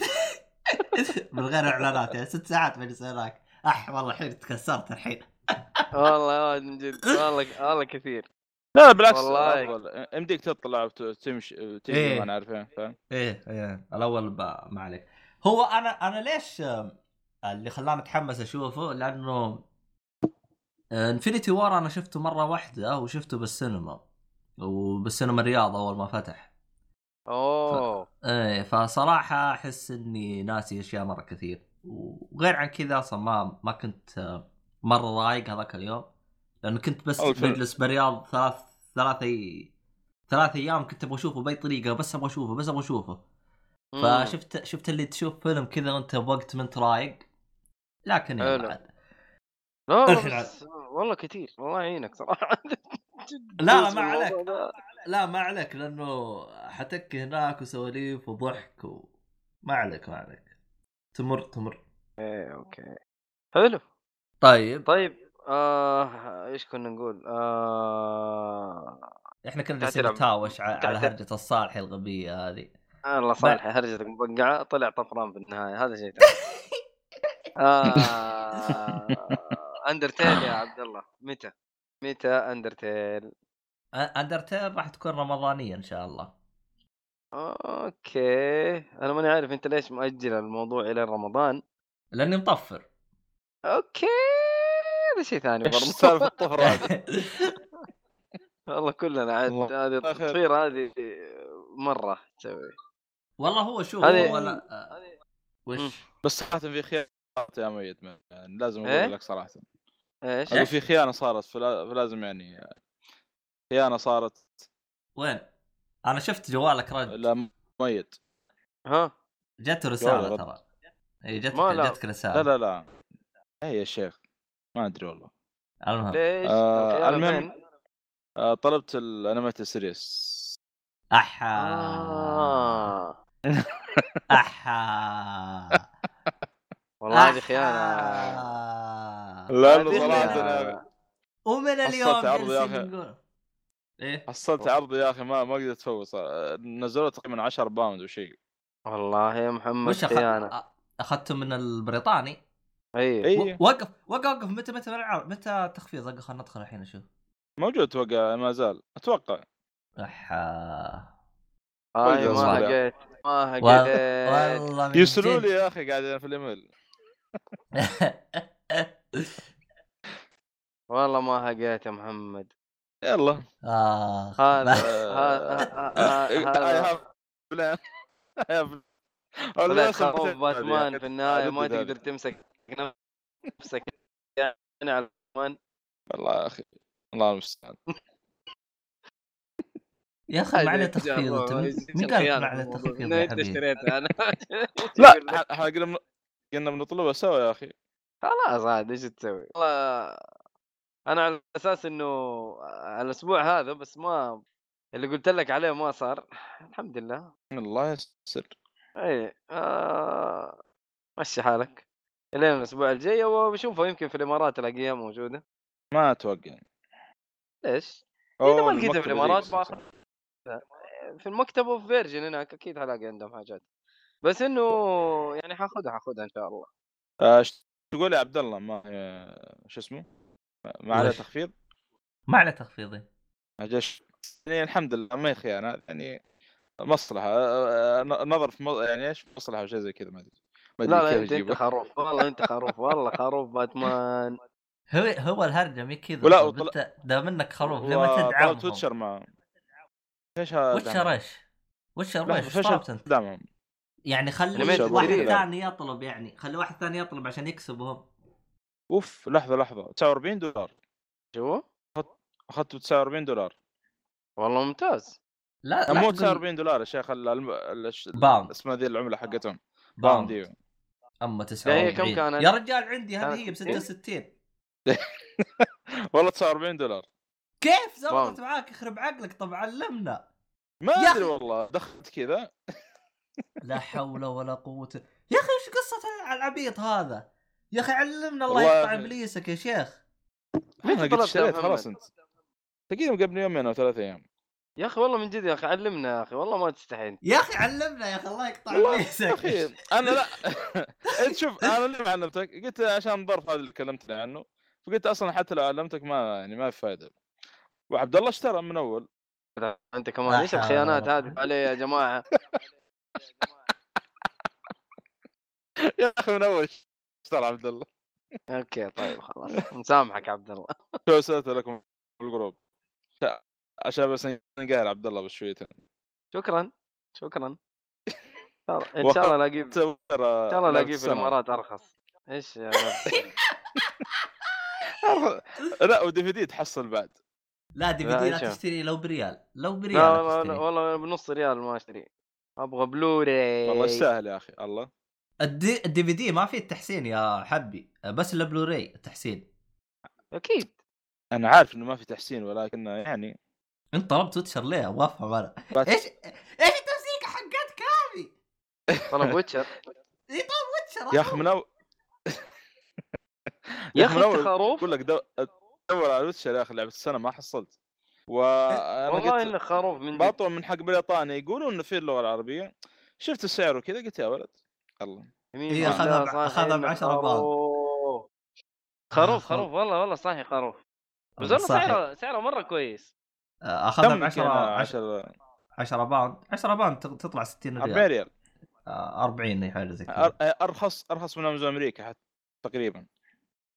S1: من غير إعلانات يعني ست ساعات بجلس هناك أح والله الحين تكسرت الحين.
S2: والله من جد. والله والله كثير.
S3: لا لا بالعكس
S2: والله.
S3: يمديك تطلع وتمشي
S1: إيه.
S3: تجي ما أنا عارفين فاهم؟
S1: إيه إيه. الأول. ما عليك. هو أنا أنا ليش آه، اللي خلاني أتحمس أشوفه؟ لأنه انفنتي وار أنا شفته مرة واحدة وشفته بالسينما. وبالسينما الرياض أول ما فتح.
S2: أوه.
S1: إيه فصراحة أحس إني ناسي أشياء مرة كثير. وغير عن كذا أصلا ما ما كنت آه، مرة رايق هذاك اليوم. لأنه كنت بس. بجلس برياض ثلاث ثلاث أي... ثلاث أيام كنت أبغى أشوفه بأي طريقة بس أبغى أشوفه بس أبغى
S2: أشوفه.
S1: فشفت شفت اللي تشوف فيلم كذا وأنت بوقت ما أنت رايق لكن
S2: حلو.
S1: عاد.
S2: لا والله بس والله كثير الله يعينك صراحة
S1: لا،
S2: جزء
S1: ما عليك. لا ما عليك لأنه حتك هناك وسواليف وضحك و... ما عليك ما عليك تمر تمر
S2: إيه أوكي حلو
S1: طيب
S2: طيب آه إيش كنا نقول؟ آه
S1: إحنا كنا جالسين
S2: تلعب.
S1: نتهاوش على. هرجة الصالح الغبية هذه
S2: الله صالح هرجتك مبقعه طلع طفران في النهايه هذا شيء ثاني. آه أندرتيل يا عبد الله متى؟ متى أندرتيل؟
S1: أندرتيل راح تكون رمضانية إن شاء الله
S2: okay أنا ماني عارف أنت ليش مؤجل الموضوع إلى رمضان
S1: لأني مطفر
S2: okay هذا شيء ثاني برضه
S3: سالفة الطفره هذه؟
S2: والله كلنا عاد هذه. التطفير هذه مرة تسوي
S1: والله هو شوف
S2: هذه-
S1: هو لا آه،. وش
S3: بس صراحة في خيانه يا ميت يعني لازم
S2: إيه؟
S3: أقول لك
S2: صراحة
S3: إيش؟ في خيانة صارت فلا- فلازم يعني خيانة صارت
S1: وين؟ أنا شفت جوالك رج
S3: لا ميت
S2: ها؟
S1: جت
S3: رسالة
S1: ترى اي
S2: لا.
S1: جتك رسالة
S3: لا لا لا اي يا شيخ ما أدري والله.
S1: المهم.
S2: ليش؟
S3: آه،
S2: الخيانة
S3: المهم-؟ آه، طلبت ال animated
S1: series. أحا.
S2: آه.
S1: أحا.
S2: والله هذه.
S3: لأنه
S2: هذه
S3: صراحة
S1: ومن
S3: حصلت
S1: اليوم
S3: عرض يا.
S1: نقول. إيه؟
S3: حصلت عرض يا أخي ما ما قدرت أفوز. آه، نزلوا تقريبا 10 باوند وشيء
S2: والله يا محمد
S1: وش أ- اخذته من البريطاني؟
S2: اي
S1: و- وقف وقف وقف. متى متى العرض متى التخفيض وقف خلينا ندخل الحين نشوف.
S3: موجود أتوقع ما زال. أتوقع.
S1: أحا.
S2: اي
S3: والله
S2: ما. لقيت ما لقيت
S1: والله جد.
S3: لي يا أخي قاعدين في الإيميل.
S2: والله ما لقيت يا محمد.
S3: يلا.
S1: آه.
S2: هذا
S3: آه،
S2: هذا- هذا- باتمان
S3: يا
S2: في النهاية ما
S3: أجدد هذه.
S2: تقدر تمسك نفسك يعني على باتمان
S3: والله يا أخي الله المستعان.
S1: يا أخي
S2: هذا
S1: تخفيض انت مين قال
S2: الموضوع؟
S1: تخفيض يا
S2: أنت
S1: حبيبي؟
S2: اشتريتها أنا.
S3: لا إحنا قلنا قلنا بنطلبها سوا يا أخي.
S2: خلاص عاد إيش تسوي؟ والله أنا على أساس إنه الأسبوع هذا بس ما اللي قلت لك عليه ما صار. الحمد لله.
S3: الله يستر
S2: اي آه... مشي حالك. الين الأسبوع الجاي وبشوفه يمكن في الإمارات الاقيها موجودة.
S3: ما أتوقع.
S2: ليش؟ إذا ما لقيتها في
S3: المكتبة الإمارات.
S2: باخذ في المكتب وفي فيرجن هناك أكيد حلاقي عندهم حاجات. بس إنه يعني حاخذها حاخذها إن شاء الله.
S3: آه، إيش تقول يا عبد الله ما آه، شو اسمه؟ ما- عليه؟ تخفيض؟
S1: ما عليه تخفيض
S3: أجل يعني الحمد لله ما هي خيانه يعني مصلحة آه، آه، نظر في م- يعني إيش؟ مصلحة وشيء زي كذا ما أدري.
S2: لا
S3: أدري
S2: لا أنت
S3: أنت
S2: خروف والله أنت خروف والله خروف باتمان.
S1: هو هو الهرجة مي كذا
S3: ولا وطل-
S1: أنت دام انك خروف ليه ما تدعمهم
S3: Witcher ما إيش؟ هذا
S1: Witcher إيش؟
S3: لحظة،
S1: إيش؟
S3: أنت؟
S1: يعني خلي واحد. ثاني يطلب يعني خلي واحد ثاني يطلب عشان يكسبهم.
S3: أوف لحظة لحظة. 49 دولار.
S2: شو؟
S3: أخذته 49 دولار.
S2: والله ممتاز.
S1: لا
S3: مو
S1: لا
S3: 49 دولار يا شيخ الم- اسمها ذي العملة حقتهم. pound
S1: pound.
S3: إيوه.
S1: أما
S2: هي كم
S1: 49
S2: كانت؟
S1: يا رجال عندي هذه هي ب
S2: 60.
S1: 66
S3: والله 49 دولار
S1: كيف زبطت. معاك يخرب عقلك طب علمنا
S3: ما
S1: أدري.
S3: والله دخلت كذا
S1: لا حول ولا قوة يا أخي إيش قصة العبيط هذا؟ يا أخي علمنا الله يقطع. إبليسك يا شيخ
S3: أنا قد اشتريت؟ خلاص أنت تقريبا قبل يومين أو ثلاث أيام
S2: يا أخي والله من جد يا أخي علمنا يا أخي والله ما تستحين
S1: يا أخي علمنا يا أخي الله يقطع
S3: أخي أنا لا. انت شوف أنا اللي ما علمتك قلت عشان الظرف هذا اللي كلمتني عنه فقلت أصلا حتى لو علمتك ما يعني ما في فائده وعبد الله اشترى من أول.
S2: أنت كمان
S1: إيش
S2: الخيانات هذه؟ عليه يا جماعة.
S3: يا أخي من أول اشترى عبد الله.
S2: أوكي طيب خلاص. مسامحك عبد الله.
S3: شو ارسلت لكم في الجروب؟ عشان بس نقهر عبد الله بشويتين
S2: شكرا شكرا. إن شاء الله الاقيه
S3: إن
S2: شاء الله الاقيه في الامارات أرخص. إيش يا.
S3: لا و DVD تحصل بعد.
S1: لا DV
S2: لا،
S1: D لا؟ تشتري لو بريال. لو بريال
S2: لا
S1: لا
S2: والله
S1: تشتري.
S2: والله بنص ريال ما أشتري. أبغى بلوري
S3: والله يستاهل يا أخي الله.
S1: ال D ال DVD ما فيه التحسين يا حبي. بس البلوراي التحسين.
S2: أكيد.
S3: أنا عارف إنه ما في تحسين ولكن يعني
S1: انت طلبت Witcher ليه؟ أبغى افهم
S3: أنا
S1: إيش إيش التمسيكه حقتك هذه؟
S2: طلب Witcher.
S1: اي طلب Witcher.
S3: يا أخي من اول
S2: يا
S3: من أخي
S2: انت خروف.
S3: أقول لك دو- دور على Witcher يا أخي لعبة السنة ما حصلت. وأنا
S2: والله
S3: قلت
S2: انك خروف من جد
S3: بطلع من حق بريطانيا. يقولون إنه في اللغة العربية. شفت السعر وكذا؟ قلت يا ولد. الله
S2: يمين
S1: هي
S2: بالله
S1: أخذها ب-
S2: صحيح
S1: أخذها
S2: إنك
S1: بعشرة pound.
S2: خروف. خروف والله والله صحيح خروف. بس والله. سعره سعره مرة كويس.
S1: أخذها ب
S3: كم
S1: 10
S3: 10
S1: 10
S3: 10
S1: 10 باوند. 10 باوند تط- تطلع 60
S3: 40
S1: ريال
S3: ريال.
S1: آه، 40 أي حاجة زي كذا.
S3: ارخص أرخص من امازون أمريكا حتى تقريبا.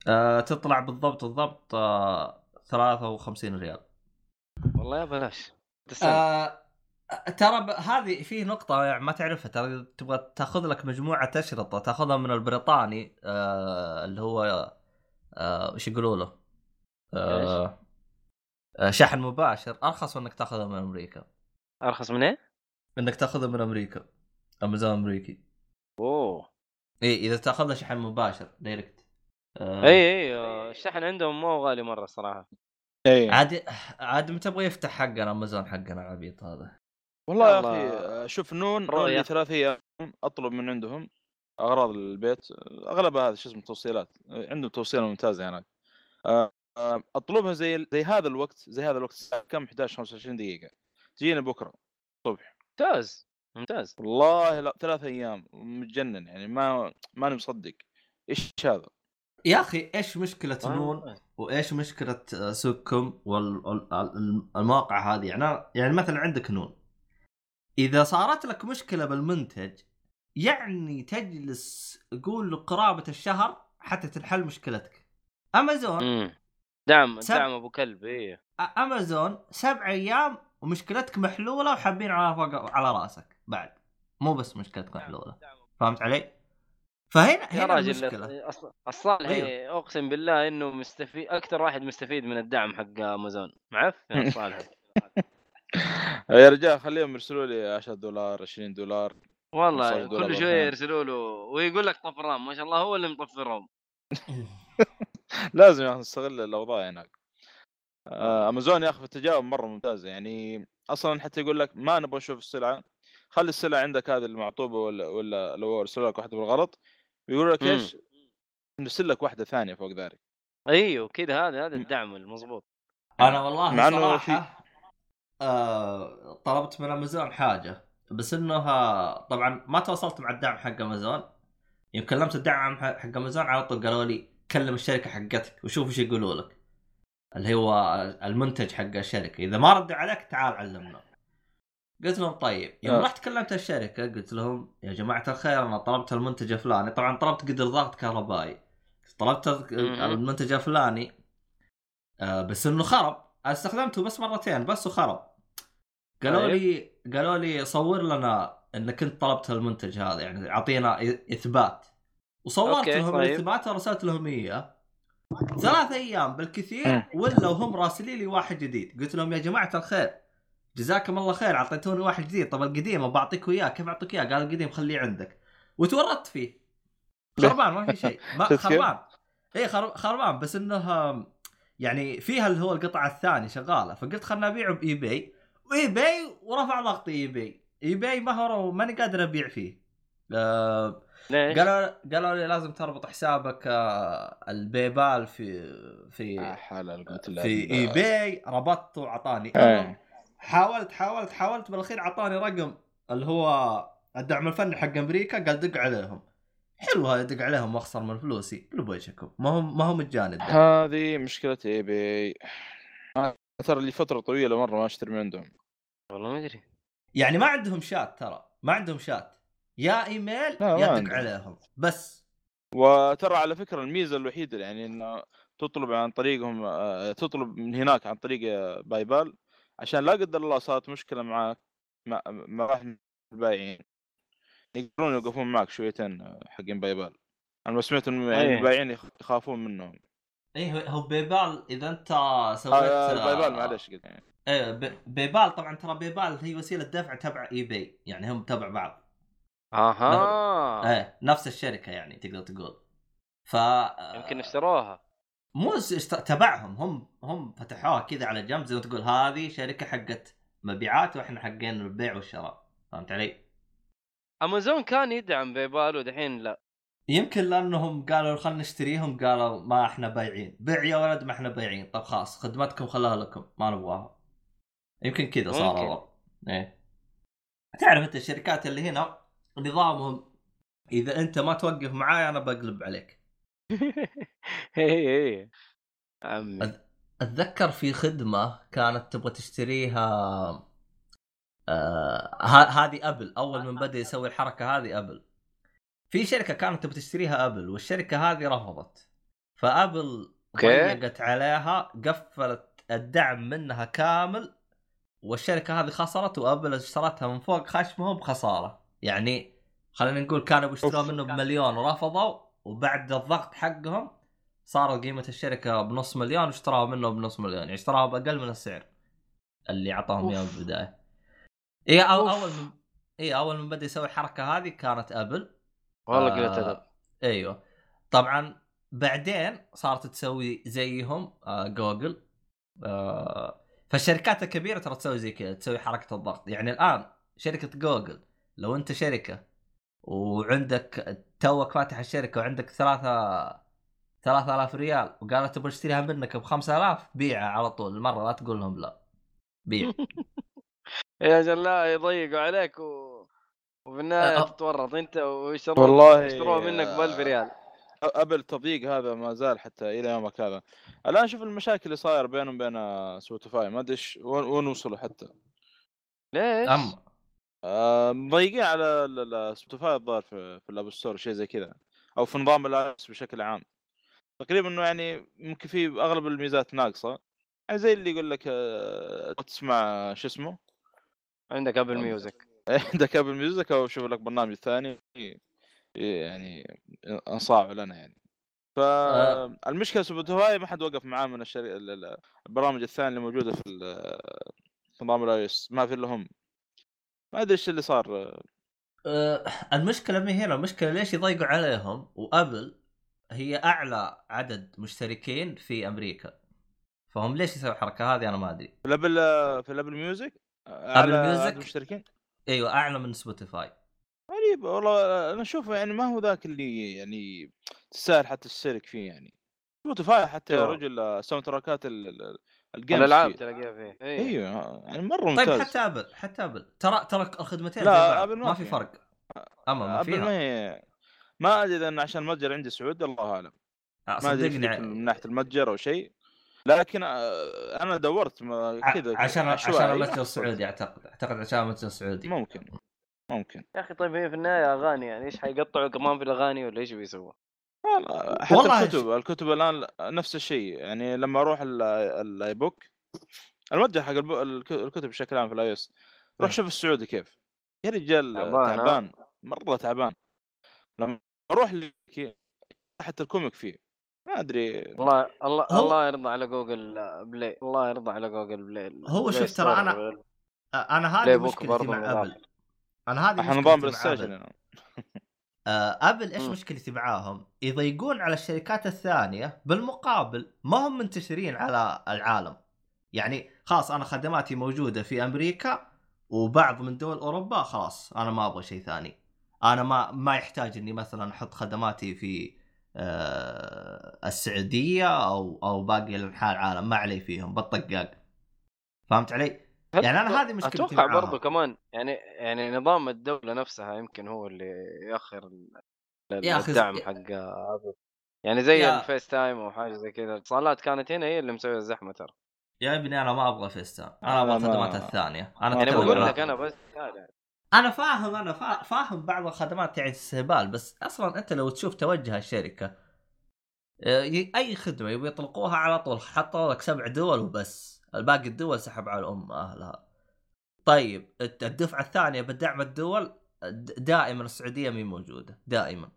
S1: آه، تطلع بالضبط بالضبط آه، 53 ريال.
S2: والله يا بلاش.
S1: آه، ترى ب- هذه في نقطة يعني ما تعرفها ترى تبغى تأخذ لك مجموعة أشرطة تأخذها من البريطاني آه اللي هو آه وش يقولوا له؟ آه آه شحن مباشر. أرخص من إنك تاخذها من أمريكا.
S2: أرخص من إيه؟
S1: إنك تاخذها من أمريكا. أمازون أمريكي.
S2: أوه.
S1: إي إذا تاخذها شحن مباشر direct آه
S2: اي اي آه، الشحن عندهم مو غالي مرة الصراحه
S3: اي
S1: عاد عاد متى يبغى يفتح حقنا أمازون حقنا العبيط هذا.
S3: والله يا. أخي آه، شوف نون
S2: رؤية.
S3: أيام أطلب من عندهم أغراض البيت. أغلبها هذا شو اسمه توصيلات. عندهم توصيلة ممتازة هناك. آه، آه، أطلبها زي زي هذا الوقت زي هذا الوقت الساعة كم؟ 11 25 دقيقة. تجيني بكرة الصبح.
S2: ممتاز ممتاز.
S3: والله لا ثلاث أيام متجنن يعني ما ماني مصدق. إيش هذا؟
S1: يا أخي إيش مشكلة
S2: آه.
S1: نون؟ وإيش مشكلة آه، سوقكم والمواقع هذه؟ يعني أنا- يعني مثلا عندك نون. إذا صارت لك مشكلة بالمنتج يعني تجلس قول قرابة الشهر حتى تنحل مشكلتك. امازون
S2: دعم
S1: سب-
S2: دعم أبو كلب
S1: إيه. أمازون سبع أيام ومشكلتك محلولة وحابين على فوق على رأسك بعد. مو بس مشكلتك محلولة. فهمت علي؟ فهنا
S2: يا
S1: هنا
S2: راجل
S1: المشكلة.
S2: أص- الصالح
S1: أيوه.
S2: أقسم بالله إنه مستفيد أكثر واحد مستفيد من الدعم حق أمازون. معفن يا صالح.
S3: يا رجال خليهم يرسلوا لي 10 دولار 20 دولار.
S2: والله
S3: 15 دولار
S2: كل
S3: شوية.
S2: يرسلوا له ويقول لك طفران ما شاء الله هو اللي مطفرهم.
S3: لازم يا أخي نستغل الأوضاع هناك. آه، امازون يا أخي في التجاوب مرة ممتازة. يعني أصلا حتى يقول لك ما نبغى نشوف السلعه خلي السلعه عندك هذه المعطوبة ولا ولا لو ارسلوا لك واحدة بالغلط بيقولوا لك
S2: مم.
S3: إيش؟ نرسل لك واحدة ثانية فوق ذلك.
S2: أيوه كذا هذا هذا الدعم المضبوط.
S1: أنا والله
S3: مع
S1: صراحة آه طلبت من امازون حاجة بس إنها طبعا ما تواصلت مع الدعم حق امازون يوم كلمت الدعم حق امازون على طول قالوا لي كلم الشركة حقتك وشوف إيش يقولوا لك. اللي هو المنتج حق الشركة. إذا ما ردوا عليك تعال علمنا. قلت لهم طيب. يوم
S3: آه.
S1: رحت كلمت الشركة قلت لهم يا جماعة الخير أنا طلبت المنتج الفلاني. طبعا طلبت قدر ضغط كهربائي. طلبت. المنتج الفلاني. آه بس إنه خرب. استخدمته بس مرتين بس وخرب. قالوا
S2: طيب.
S1: لي قالوا لي صور لنا إنك أنت طلبت المنتج هذا. يعني أعطينا إثبات. وصورت
S2: أوكي،
S1: لهم
S2: طيب.
S1: الاثبات ورسلت لهم اياه ثلاث أيام بالكثير. ولا هم راسلين لي واحد جديد. قلت لهم يا جماعة الخير. جزاكم الله خير أعطيتوني واحد جديد. طب القديم بعطيك اياه كيف أعطيك اياه؟ قال القديم خليه عندك. وتورطت فيه. خربان ما في شيء. ما؟ خربان. اي خر- خربان. بس إنه يعني فيها اللي هو القطعة الثانية شغالة. فقلت خلنا أبيعه ب eBay و eBay ورفع ضغطي eBay eBay ما هو ماني قادر أبيع فيه. آه،
S2: ليش؟
S1: قالوا قالوا لي لازم تربط حسابك آه، ال PayPal في في
S3: آه، له
S1: في eBay ربطته وعطاني
S3: إيه.
S1: حاولت حاولت حاولت بالأخير أعطاني رقم اللي هو الدعم الفني حق أمريكا قال دق عليهم. حلو هذا دق عليهم وأخسر من فلوسي. قلوا بوجهكم ما هو ما هو مجاني.
S3: هذه مشكلة eBay أنا ترى لي فترة طويلة مرة ما أشتري من عندهم.
S2: والله ما أدري.
S1: يعني ما عندهم شات ترى. ما عندهم شات. يا
S3: إيميل
S1: يا
S3: عندهم.
S1: عليهم. بس.
S3: وترى على فكرة الميزة الوحيدة يعني إنه تطلب عن طريقهم آه، تطلب من هناك عن طريق آه، PayPal. عشان لا قدر الله صارت مشكلة معك مع مع البايعين. يقدرون يوقفون معك شويتين آه، حقين PayPal. أنا ما سمعت إنه يعني
S2: أيه.
S3: البايعين يخ- يخافون منهم.
S1: إيه هو PayPal إذا أنت سويت
S3: آه ال PayPal معلش قلت يعني.
S1: إيه بي- PayPal طبعا ترى PayPal هي وسيلة دفع تبع eBay يعني هم تبع بعض.
S2: آها.
S1: إيه نفس الشركة يعني تقدر تقول. ف
S2: يمكن اشتروها.
S1: مو تبعهم. هم هم فتحوها كذا على جنب زي ما تقول هذه شركة حقت مبيعات وإحنا حقين البيع والشراء. فهمت علي؟
S2: امازون كان يدعم بيبال ودحين لا.
S1: يمكن لأنهم قالوا خلينا نشتريهم قالوا ما إحنا بايعين. بيع يا ولد ما إحنا بايعين. طب خلاص خدمتكم خلاها لكم. ما نبغاها. يمكن كذا صار. الوضع. إيه. تعرف أنت الشركات اللي هنا نظامهم. إذا أنت ما توقف معاي أنا بقلب عليك.
S2: هي هي عمي.
S1: أذ- أتذكر في خدمة كانت تبغى تشتريها آه هذه أبل. أول من بدأ يسوي الحركة هذه أبل. في شركة كانت تبغى تشتريها أبل والشركة هذه رفضت.
S2: فأبل.
S1: ضيقت عليها قفلت الدعم منها كامل والشركة هذه خسرت وأبل اشترتها من فوق. خشمهم بخساره يعني خلينا نقول كانوا بيشتروها
S3: أوف.
S1: منه بمليون ورفضوا وبعد الضغط حقهم صارت قيمة الشركة بنص مليون واشتراها منه بنص مليون يعني اشتراها بأقل من السعر اللي أعطاهم إياه
S2: أوف.
S1: بالبداية اي أو. أول من اي أول من بدأ يسوي الحركه هذه كانت أبل
S2: والله
S1: آه،
S2: قلت ادب
S1: أيوه طبعا بعدين صارت تسوي زيهم آه جوجل آه فالشركات الكبيرة ترى تسوي زي كذا تسوي حركة الضغط يعني الآن شركة جوجل لو انت شركة وعندك توك فاتح الشركة وعندك ثلاثة 3000 ريال وقالت تبغى اشتريها منك ب 5000 بيعها على طول المره لا تقول لهم لا بيع
S2: يا جلاء يضيقوا عليك و... وفي النهاية
S1: أه.
S2: تتورط أنت ويشتروها
S3: والله
S2: يشتروها منك ب 1000 ريال
S3: Apple التضييق هذا ما زال حتى إلى يومك هذا الآن شوف المشاكل اللي صاير بينهم وبين آه، Spotify ما أدري وين وصلوا حتى
S2: ليش؟
S3: آه، مضيقين على Spotify الظاهر في, في ال App Store شيء زي كذا أو في نظام ال iOS بشكل عام. تقريبا إنه يعني ممكن في أغلب الميزات ناقصة. يعني زي اللي يقول لك آه، تسمع شو اسمه؟
S2: عندك Apple Music
S3: عندك Apple Music أو شوف لك برنامج ثاني. يعني أنصاع لنا يعني. فالمشكلة Spotify ما حد وقف معاه من الشري... ال- ال- البرامج الثانية اللي موجودة في نظام الاي ما في إلا هم. ما أدري إيش اللي صار.
S1: آه، المشكلة ما هنا المشكلة ليش يضيقوا عليهم و Apple هي أعلى عدد مشتركين في أمريكا. فهم ليش يسووا الحركة هذه أنا ما أدري.
S3: في ال Apple في ال Apple Music؟
S1: أعلى
S3: music؟ مشتركين؟
S1: أيوه أعلى من Spotify.
S3: غريب والله أنا أشوفه يعني ما هو ذاك اللي يعني تستاهل حتى تشترك فيه يعني. Spotify حتى يا. رجل soundtrack ات ال- ال- ال
S2: games
S3: الالعاب.
S2: تلاقيها فيه.
S3: أيوه يعني مرة
S1: طيب
S3: ممتاز.
S1: حتى Apple حتى Apple. ترى ترى الخدمتين
S3: لا، Apple ما
S1: ما في. فرق. أما ما
S3: Apple ما ما أدري إذا عشان المتجر عندي سعودي الله أعلم.
S1: آه،
S3: ما أدري من ناحية المتجر أو شيء. لكن آه، أنا دورت كذا
S1: عشان عشان المتجر. السعودي أعتقد. أعتقد عشان المتجر السعودي.
S3: ممكن ممكن.
S2: يا أخي طيب هي في النهاية أغاني يعني. إيش حيقطعوا كمان في الأغاني ولا إيش بيسووا؟
S3: والله حتى
S1: والله
S3: الكتب الكتب الآن نفس الشيء. يعني لما أروح ال- ال iBook المتجر حق الكتب بشكل عام في ال iOS روح
S1: إيه.
S3: شوف السعودي كيف. يا رجال
S2: تعبان، مرة
S3: تعبان. لما أروح لك حتى ال comic فيه. ما أدري.
S2: الله الله الله يرضى على Google Play الله يرضى على Google Play
S1: هو شوف ترى آه، أنا هذه مشكلتي مع. Apple أنا هذه مشكلتي مع
S3: Play
S1: آه، Apple
S2: إيش.
S1: مشكلتي معاهم؟ يضيقون على الشركات الثانية بالمقابل ما هم منتشرين على العالم. يعني خلاص أنا خدماتي موجودة في أمريكا وبعض من دول أوروبا خلاص أنا ما أبغى شيء ثاني. أنا ما ما يحتاج إني مثلا أحط خدماتي في آه، السعودية أو أو باقي أنحاء العالم ما علي فيهم بالطقاق. فهمت علي؟ يعني أنا هذه مشكلتي
S2: أتوقع
S1: معاها.
S2: برضو كمان يعني يعني نظام الدولة نفسها يمكن هو اللي
S1: يأخر
S2: الدعم حق يعني زي
S1: يا-
S2: ال FaceTime أو حاجة زي كذا. الاتصالات كانت هنا هي اللي مسوية الزحمة ترى.
S1: يا ابني أنا ما أبغى FaceTime
S3: أنا أبغى
S1: الخدمات الثانية. أنا
S2: يعني بقول لك أنا بس
S1: أنا فاهم أنا فا- فاهم بعض الخدمات يعني استهبال بس أصلا أنت لو تشوف توجه الشركة آه، أي خدمة يبي يطلقوها على طول حطوا لك سبع دول وبس. الباقي الدول سحب على الام أهلها. طيب الت- الدفعة الثانية بدعم الدول د- دائما السعودية مي موجودة دائما.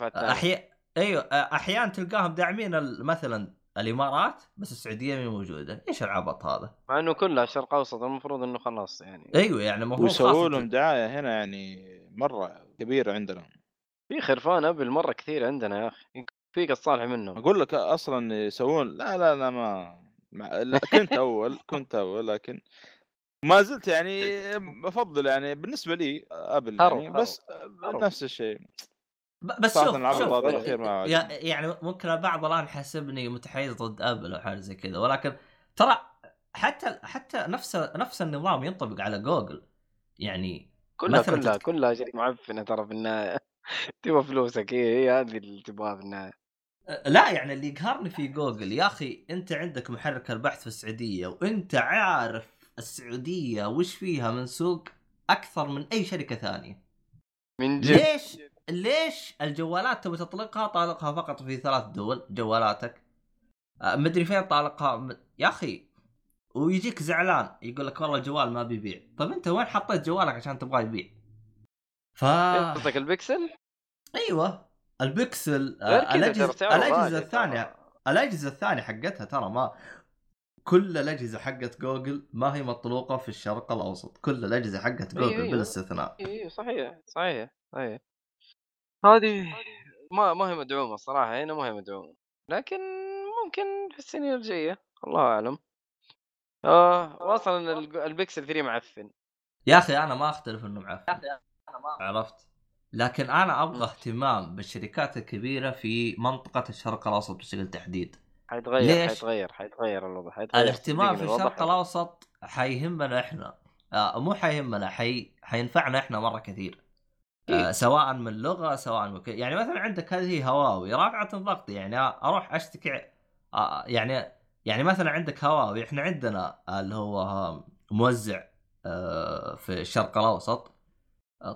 S2: لا.
S1: أحيانا أيوه أحيانا تلقاهم داعمين ال- مثلا الإمارات بس السعودية مي موجودة. إيش العبط هذا؟
S2: مع إنه كلها الشرق الاوسط المفروض إنه خلاص يعني.
S1: أيوه يعني المفروض
S3: ويسووا لهم دعاية هنا يعني مرة كبيرة عندنا.
S2: في خرفان أبل مرة كثير عندنا يا أخي. فيك الصالح منهم.
S3: أقول لك أصلا يسوون لا لا لا ما مع... لا كنت أول كنت أول لكن ما زلت يعني بفضل يعني بالنسبة لي
S2: أبل
S3: يعني بس
S2: هرب.
S3: نفس الشيء.
S1: بس شوف شوف يعني ممكن البعض الآن حسبني متحيز ضد أبل أو حاجة زي كذا ولكن ترى حتى حتى نفس نفس النظام ينطبق على جوجل. يعني
S2: كلها
S1: مثلاً
S2: كلها
S1: تت-
S2: كلها شيء معفنة ترى في النهاية. تبغى فلوسك هي هي هذه اللي تبغاها في النهاية.
S1: لا يعني اللي يقهرني في جوجل يا أخي أنت عندك محرك البحث في السعودية وأنت عارف السعودية وش فيها من سوق أكثر من أي شركة ثانية.
S2: من جد.
S1: ليش؟ ليش الجوالات تبي تطلقها طالقها فقط في ثلاث دول؟ جوالاتك. آه، مدري فين طالقها؟ يا أخي ويجيك زعلان يقول لك والله الجوال ما بيبيع طيب أنت وين حطيت جوالك عشان تبغاه يبيع؟ ف
S2: قصدك البكسل؟
S1: أيوه. البكسل آه، الاجهزه الأجهزة
S2: الثانية.
S1: الأجهزة الثانية حقتها ترى ما كل الأجهزة حقت جوجل ما هي مطلوقة في الشرق الأوسط. كل الأجهزة حقت
S2: أيوة،
S1: جوجل
S2: أيوة.
S1: بلا استثناء
S2: اي صحيح صحيح صحيح. هذه ما ما هي مدعومة الصراحة هنا ما هي مدعومة. لكن ممكن في السنين الجاية الله أعلم. آه واصلا البكسل 3 معفن.
S1: يا أخي أنا ما أختلف إنه معفن. عرفت؟ لكن أنا أبغى اهتمام بالشركات الكبيرة في منطقة الشرق الأوسط بشكل تحديد.
S2: حيتغير
S1: ليش؟
S2: حيتغير حيتغير الوضع حيتغير
S1: الاهتمام في الشرق الأوسط حيهمنا إحنا. آه مو حيهمنا حي... حينفعنا إحنا مرة كثير. آه
S2: إيه.
S1: سواء من لغة سواء من ك... يعني مثلا عندك هذه هواوي رافعة ضغطي يعني أروح أشتكي آه يعني يعني مثلا عندك هواوي إحنا عندنا اللي هو موزع آه في الشرق الأوسط.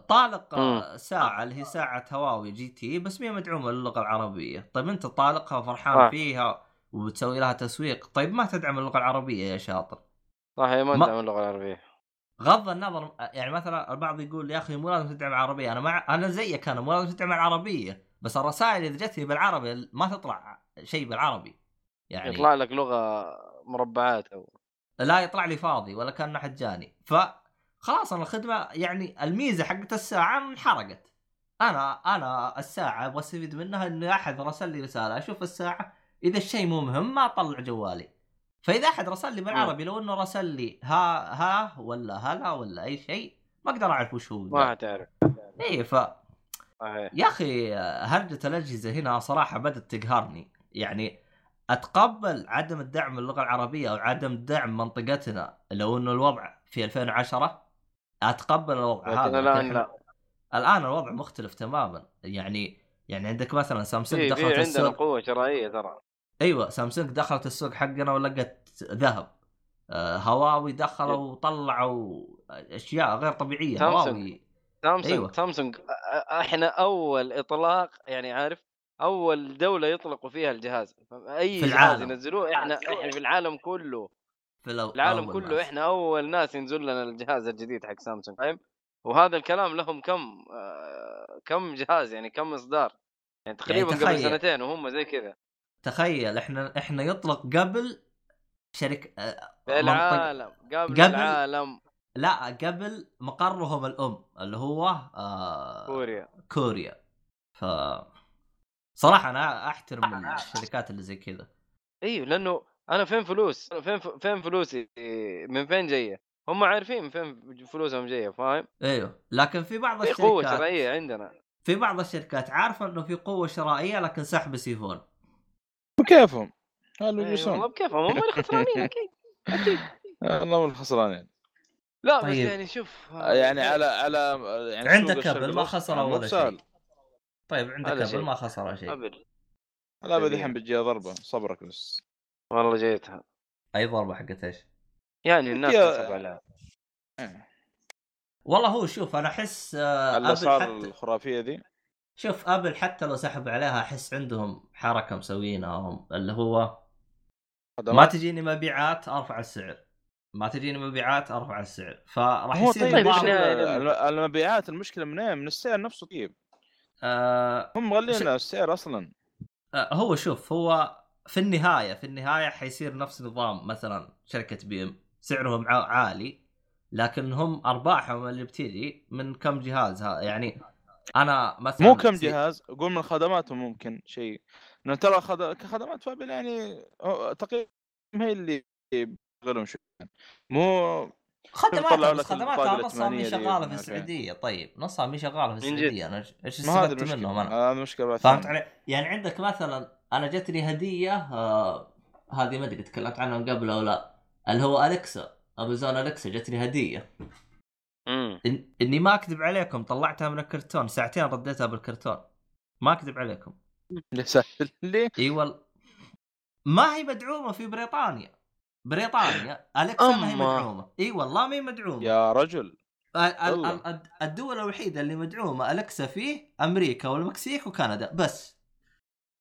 S1: طالق آه، ساعة اللي هي ساعة هواوي جي تي بس ما مدعومة للغة العربية، طيب أنت طالقها وفرحان
S2: آه.
S1: فيها وبتسوي لها تسويق، طيب ما تدعم اللغة العربية يا شاطر.
S2: صح هي ما تدعم اللغة العربية.
S1: غض النظر يعني مثلا البعض يقول يا أخي مو لازم تدعم العربيه أنا مع أنا زيك أنا مو لازم تدعم العربية بس الرسائل إذا جتني بالعربي ما تطلع شيء بالعربي. يعني
S2: يطلع لك لغة مربعات أو
S1: لا يطلع لي فاضي ولا كان حجاني. فخلاص أنا الخدمة يعني الميزة حقت الساعة انحرقت. أنا أنا الساعة أبغى استفيد منها انه أحد رسل لي رسالة. أشوف الساعة إذا الشيء مو مهم ما أطلع جوالي. فإذا أحد رسل لي بالعربي لو إنه رسل لي ها ها ولا هلا ولا أي شيء ما أقدر أعرف وش هو
S2: ما حتعرف
S1: اي ف يا أخي هرجة الأجهزة هنا صراحة بدأت تقهرني. يعني أتقبل عدم الدعم اللغة العربية أو عدم دعم منطقتنا لو إنه الوضع في 2010 أتقبل الوضع هذا الآن
S2: لا
S1: الآن الوضع مختلف تماما يعني يعني عندك مثلا سامسونج
S2: في
S1: دخلت
S2: عندنا
S1: السوق
S2: قوة شرائيه ترى
S1: أيوه سامسونج دخلت السوق حقنا ولقت ذهب آه، هواوي دخلوا وطلعوا أشياء غير طبيعية
S2: سامسونج.
S1: هواوي
S2: سامسونج
S1: أيوة.
S2: سامسونج إحنا أول إطلاق يعني عارف أول دولة يطلقوا فيها الجهاز أي
S1: في
S2: جهاز
S1: العالم.
S2: ينزلوه إحنا إحنا في العالم كله
S1: في
S2: العالم كله
S1: ناس.
S2: إحنا أول ناس ينزل لنا الجهاز الجديد حق سامسونج فاهم؟ وهذا الكلام لهم كم آه كم جهاز يعني كم إصدار؟ يعني تقريبا قبل
S1: تخيل.
S2: سنتين وهم زي كذا.
S1: تخيل إحنا إحنا يطلق قبل شركه آه،
S2: العالم قبل,
S1: قبل-
S2: العالم.
S1: لا قبل مقرهم الأم اللي هو آه
S2: كوريا.
S1: كوريا. ف صراحة أنا أحترم الشركات اللي زي كذا.
S2: إيوه لأنه أنا فين فلوس؟ أنا فين فين فلوسي؟ من فين جاية؟ هم عارفين من فين فلوسهم جاية فاهم؟
S1: أيوه. لكن في بعض
S2: في قوة
S1: الشركات
S2: شرعيه عندنا.
S1: في بعض الشركات عارفة إنه في قوة شرائية لكن سحب سيفون
S3: بكيفهم قالوا
S2: أيوة
S3: يجلسون؟
S2: والله بكيفهم. هم اللي خسرانين أكيد. أكيد.
S3: والله من الخسرانين
S2: لا بس
S1: طيب.
S2: يعني شوف
S3: يعني على على يعني
S1: عندك كابل ما
S3: الأوسط
S1: خسر
S3: مو
S1: ولا. شيء. طيب عندك أبل
S2: شيء.
S1: ما خسر شيء.
S2: أبد.
S3: لا
S2: طيب.
S3: بدحين بتجي ضربة صبرك بس.
S2: والله جيتها.
S1: أي ضربة حقت إيش؟
S2: يعني الناس تحسب عليها.
S3: إيه.
S1: والله هو شوف أنا أحس آه،
S3: الاسعار
S1: حتى
S3: الخرافية دي؟
S1: شوف أبل حتى لو سحب عليها أحس عندهم حركة مسوينها هم اللي هو ما تجيني مبيعات أرفع السعر. ما تجيني مبيعات أرفع السعر. فراح يصير
S3: طيب المبيعات المشكلة من إيه؟ من السعر نفسه طيب.
S1: آه
S3: هم مغلين السعر أصلا.
S1: آه، هو شوف هو في النهاية في النهاية حيصير نفس نظام مثلا شركة بي إم سعرهم عا- عالي لكن هم ارباحهم اللي بتجي من كم جهاز ها يعني أنا مثلا
S3: مو كم جهاز قول من خدماتهم ممكن شيء. لأن ترى خد... كخدمات فابل يعني تقريبا هي اللي يشغلهم شوي مو طلعوا
S1: بس
S3: البطاقة
S1: نصها مي
S3: شغالة
S1: في. السعودية. طيب نصها مي شغالة في. السعودية. أنا إيش استفدت منهم
S3: المشكلة
S1: أنا؟
S3: هذه مشكلة
S1: فهمت. علي؟ يعني عندك مثلا أنا جتني هدية آه هذه ما أدري تكلمت عنها من قبل أو لا. اللي هو الكسا امازون الكسا جتني هدية.
S2: امم
S1: إن إني ما أكذب عليكم طلعتها من الكرتون. ساعتين رديتها بالكرتون. ما أكذب عليكم.
S3: ليه؟
S1: إي وال ما هي مدعومة في بريطانيا. بريطانيا الكسا ما هي. مدعومة. إي والله ما هي مدعومة.
S3: يا رجل.
S1: ال- الدول الوحيدة اللي مدعومة الكسا فيه أمريكا والمكسيك وكندا. بس.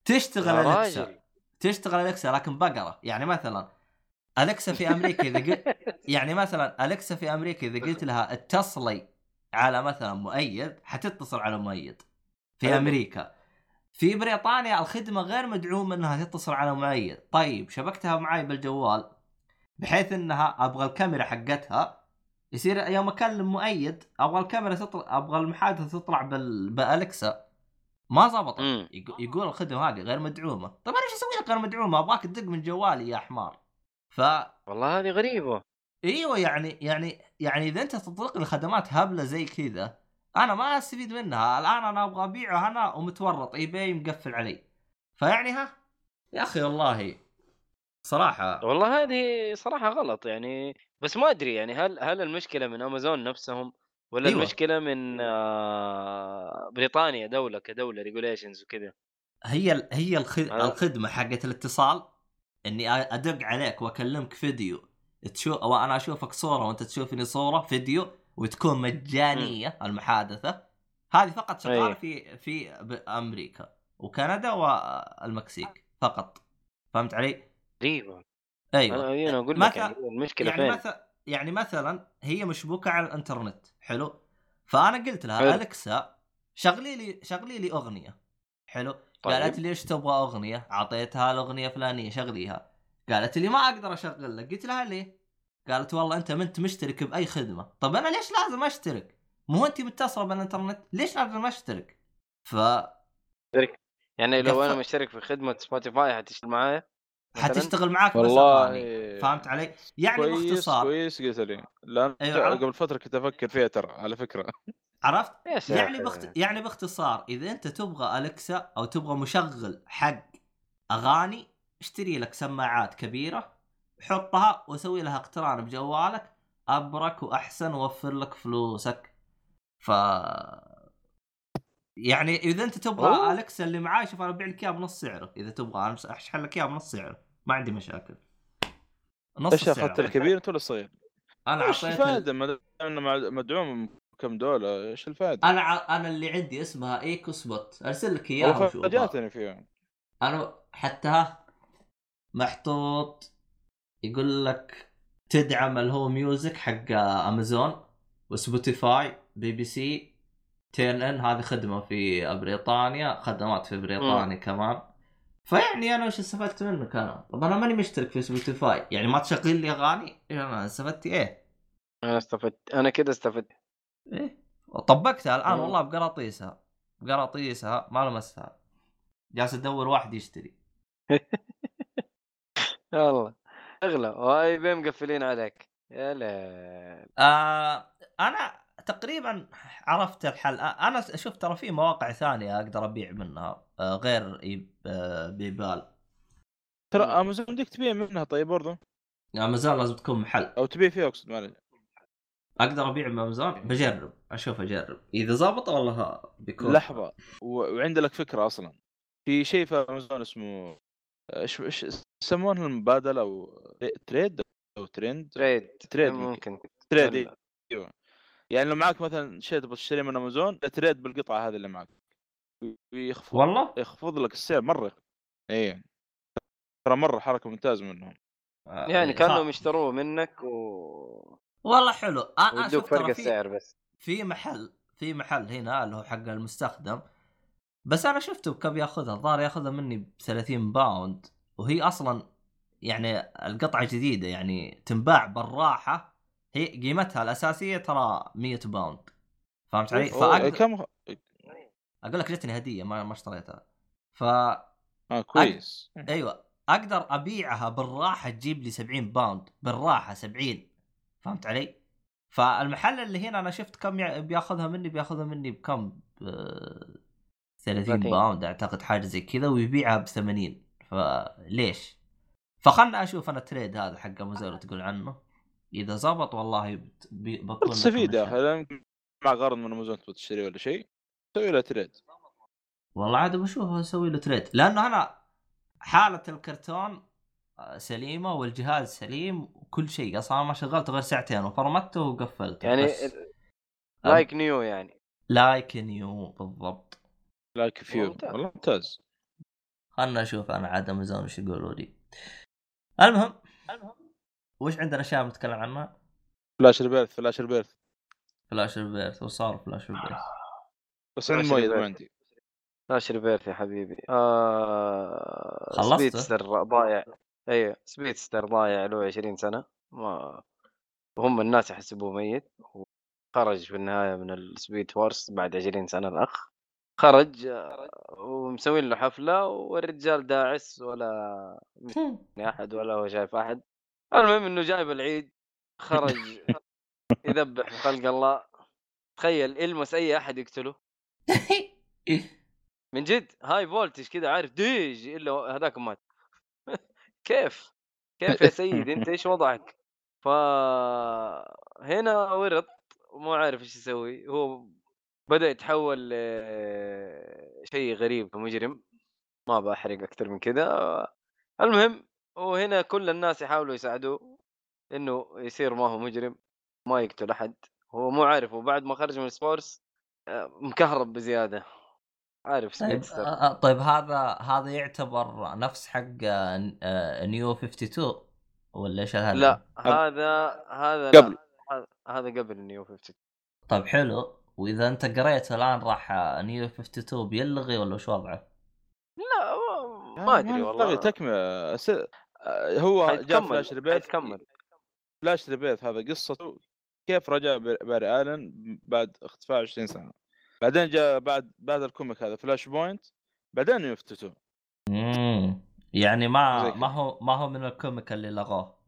S1: تشتغل
S2: راجل.
S1: تشتغل الكسا لكن بقرة. يعني مثلا الكسا في أمريكا إذا قلت يعني مثلا الكسا في أمريكا إذا قلت لها اتصلي على مثلا مؤيد حتتصل على مؤيد في. أمريكا. في بريطانيا الخدمة غير مدعوم إنها تتصل على مؤيد. طيب شبكتها معي بالجوال. بحيث إنها أبغى الكاميرا حقتها يصير يوم أكلم مؤيد أبغى الكاميرا تطلع أبغى المحادثة تطلع بال... بالكسا ما زبطت يقول الخدمة هذه غير مدعومة. طيب أنا إيش أسوي لك غير مدعومة؟ أبغاك تدق من جوالي يا حمار. ف
S2: والله هذه غريبة.
S1: إيوه يعني يعني يعني إذا أنت تطلق لي خدمات هبلة زي كذا أنا ما أستفيد منها. الآن أنا أبغى ابيعه أنا ومتورط. اي باي مقفل علي. فيعني ها؟ يا أخي والله صراحة
S2: والله هذه صراحة غلط يعني بس ما أدري يعني هل هل المشكلة من أمازون نفسهم ولا
S1: أيوة.
S2: المشكلة من آه، بريطانيا دولة كدولة ريجوليشنز وكذا
S1: هي ال- هي.
S2: أنا-
S1: الخدمة حقت الاتصال إني أدق عليك وأكلمك فيديو تشوف وأنا أشوفك صورة وأنت تشوفني صورة فيديو وتكون مجانية المحادثة هذه فقط شغالة
S2: أي.
S1: في في أمريكا وكندا والمكسيك فقط فهمت علي؟
S2: غريبه أيوه. أنا أقول لك
S1: مثلا-
S2: يعني المشكلة
S1: يعني
S2: فين؟
S1: مثلا يعني مثلا هي مشبوكة على الإنترنت حلو؟ فأنا قلت لها. الكسا شغلي لي شغلي لي أغنية حلو؟
S2: طيب.
S1: قالت لي إيش تبغى أغنية؟ أعطيتها الأغنية فلانيه شغليها. قالت لي ما أقدر أشغل لك. قلت لها ليه؟ قالت والله أنت ما أنت مشترك بأي خدمة. طب أنا ليش لازم أشترك؟ مو أنت متصلة بالإنترنت؟ ليش لازم أشترك؟ ف
S2: يعني لو
S1: أنا.
S2: مشترك في خدمة سبوتيفاي حتشتغل معايا؟
S1: حتشتغل معك بس
S3: والله
S1: أغاني فهمت علي؟ يعني
S3: كويس
S1: باختصار.
S3: كويس قلت لي لأن
S1: أيوة،.
S3: قبل فترة كنت أفكر فيها ترى على فكرة.
S1: عرفت؟
S2: ساتر
S1: يعني بخت... يعني باختصار إذا أنت تبغى أليكسا أو تبغى مشغل حق أغاني اشتري لك سماعات كبيرة حطها وسوي لها اقتران بجوالك أبرك وأحسن ووفر لك فلوسك. ف يعني إذا أنت تبغى. أليكسا اللي معاي شوف أنا ابيع لك اياه بنص سعره إذا تبغى أنا اشحن لك اياه بنص سعره ما عندي مشاكل. نص إيش
S3: اخذت الكبير؟ أنت ولا الصغير؟
S1: أنا إيش
S3: الفائدة؟ ما دام مدعوم كم دولة. إيش الفائدة؟
S1: أنا ع- أنا اللي عندي اسمها إيكو سبوت أرسل لك إياها
S3: فاجأتني فيها.
S1: أنا حتى ها محطوط يقول لك تدعم اللي هو music حق أمازون وسبوتيفاي بي بي سي تيون إن هذه خدمة في بريطانيا خدمات في بريطانيا كمان. فيعني أنا وش استفدت منك أنا؟ طب أنا ماني مشترك في سبوتيفاي يعني ما تشغل لي أغاني؟ إيه أنا استفدت إيه؟
S2: أنا استفدت أنا كده استفدت.
S1: إيه طبقتها الآن
S2: مم.
S1: والله بقراطيسها بقراطيسها ما لمستها. جالس أدور واحد يشتري.
S2: يلا اغلى. واي بي مقفلين عليك. يا ليل.
S1: آه أنا تقريبا عرفت الحل. آه أنا شوف ترى في مواقع ثانية أقدر أبيع منها آه غير آه بيبال.
S3: ترى. امازون بدك تبيع منها طيب برضه
S1: امازون لازم تكون محل.
S3: أو تبيع فيها أقصد معلش
S1: أقدر أبيع من امازون بجرب أشوف أجرب. إذا زبط والله بيكون.
S3: لحظة و- وعندي لك فكرة أصلا. في شيء في امازون اسمه إيش إيش يسمونه المبادلة؟ أو تريد أو ترند؟
S2: تريد.
S3: تريد
S2: ممكن.
S3: تريد
S2: ولا-
S3: أيوه. يعني لو معك مثلا شيء تبغى تشتريه من أمازون تريد بالقطعة هذه اللي معك ويخفض
S1: والله؟
S3: يخفض لك السعر مرة. اي ترى مرة حركة ممتازة منهم.
S1: آه،
S2: يعني
S1: خ-
S2: كأنهم يشتروه منك و
S1: والله حلو. آه آه
S2: ويدوك
S1: شوف
S2: فرق السعر بس.
S1: في محل في محل هنا اللي هو حق المستخدم بس أنا شفته بكم يأخذها. الظاهر يأخذها مني ب 30 pound. وهي أصلا يعني القطعة جديدة يعني تنباع بالراحة. هي قيمتها الأساسية ترى 100 pound. فهمت علي؟
S3: كم؟
S1: أقول لك جتني هدية ما ما اشتريتها. ف
S3: آه كويس.
S1: أيوه. أقدر أبيعها بالراحة تجيب لي 70 pound. بالراحة 70 فهمت علي؟ فالمحل اللي هنا أنا شفت كم يع- بياخذها مني بياخذها مني بكم؟ ب 30
S2: 30.
S1: pound أعتقد حاجة زي كذا ويبيعها ب 80 فليش؟ فخلنا أشوف أنا ال trade هذا حق اللي تقول عنه. إذا زبط والله بكون
S3: تستفيد يا أخي مع غرض من امازون تبغى تشتري ولا شيء سوي له trade.
S1: والله عاد بشوف أسوي له trade. لأنه أنا حالة الكرتون آه، سليمة والجهاز سليم وكل شيء أصلا ما شغلته غير ساعتين وفرمته وقفلته
S2: يعني
S1: بس.
S2: like new يعني.
S1: like new بالضبط.
S3: like new
S2: ممتاز.
S3: والله ممتاز.
S1: خلنا نشوف أنا عاد أمازون وش يقولوا لي. المهم. وش عندنا أشياء بنتكلم عنها؟
S3: Flash Rebirth Flash Rebirth
S1: Flash Rebirth وصار Flash Rebirth
S3: بس عندي مؤيد ما. عندي.
S2: Flash Rebirth يا حبيبي. آه...
S1: خلصته؟
S2: speedster ضايع. أيوه speedster ضايع له 20 سنة. ما وهم الناس يحسبوه ميت. وخرج في النهاية من ال Speed Force بعد 20 سنة الأخ. خرج آه، ومسوين له حفلة والرجال داعس ولا أحد ولا هو شايف أحد. المهم إنه جايب العيد خرج يذبح خلق الله. تخيل يلمس أي أحد يقتله. من جد؟ هاي فولتج كذا عارف ديج إلا هذاك مات. كيف؟ كيف يا سيدي أنت إيش وضعك؟ فهنا ورط ومو عارف إيش يسوي. هو بدأ يتحول لشيء غريب مجرم ما بحرق أكثر من كذا المهم وهنا كل الناس يحاولوا يساعدوه إنه يصير ما هو مجرم ما يقتل أحد هو مو عارف وبعد ما خرج من ال Speed Force آه، مكهرب بزيادة عارف
S1: طيب
S2: speedster
S1: آه، آه، طيب هذا هذا يعتبر نفس حق آه، New 52 ولا إيش هذا؟
S2: لا هذا هذا
S3: قبل.
S2: هذا- هذا قبل ال New 50
S1: طيب حلو وإذا أنت قريت الآن راح New 52 بيلغي ولا وش وضعه؟
S2: لا ما- أدري والله
S3: تكملة هو جاء Flash Rebirth
S2: حيتكمل.
S3: Flash Rebirth هذا قصته كيف رجع بار- باري آلن بعد اختفاء 20 سنة. بعدين جاء بعد بعد ال comic هذا Flashpoint بعدين يفتتوا
S1: امم يعني ما
S3: زي
S1: ما. هو ما هو من ال comic اللي لغوه.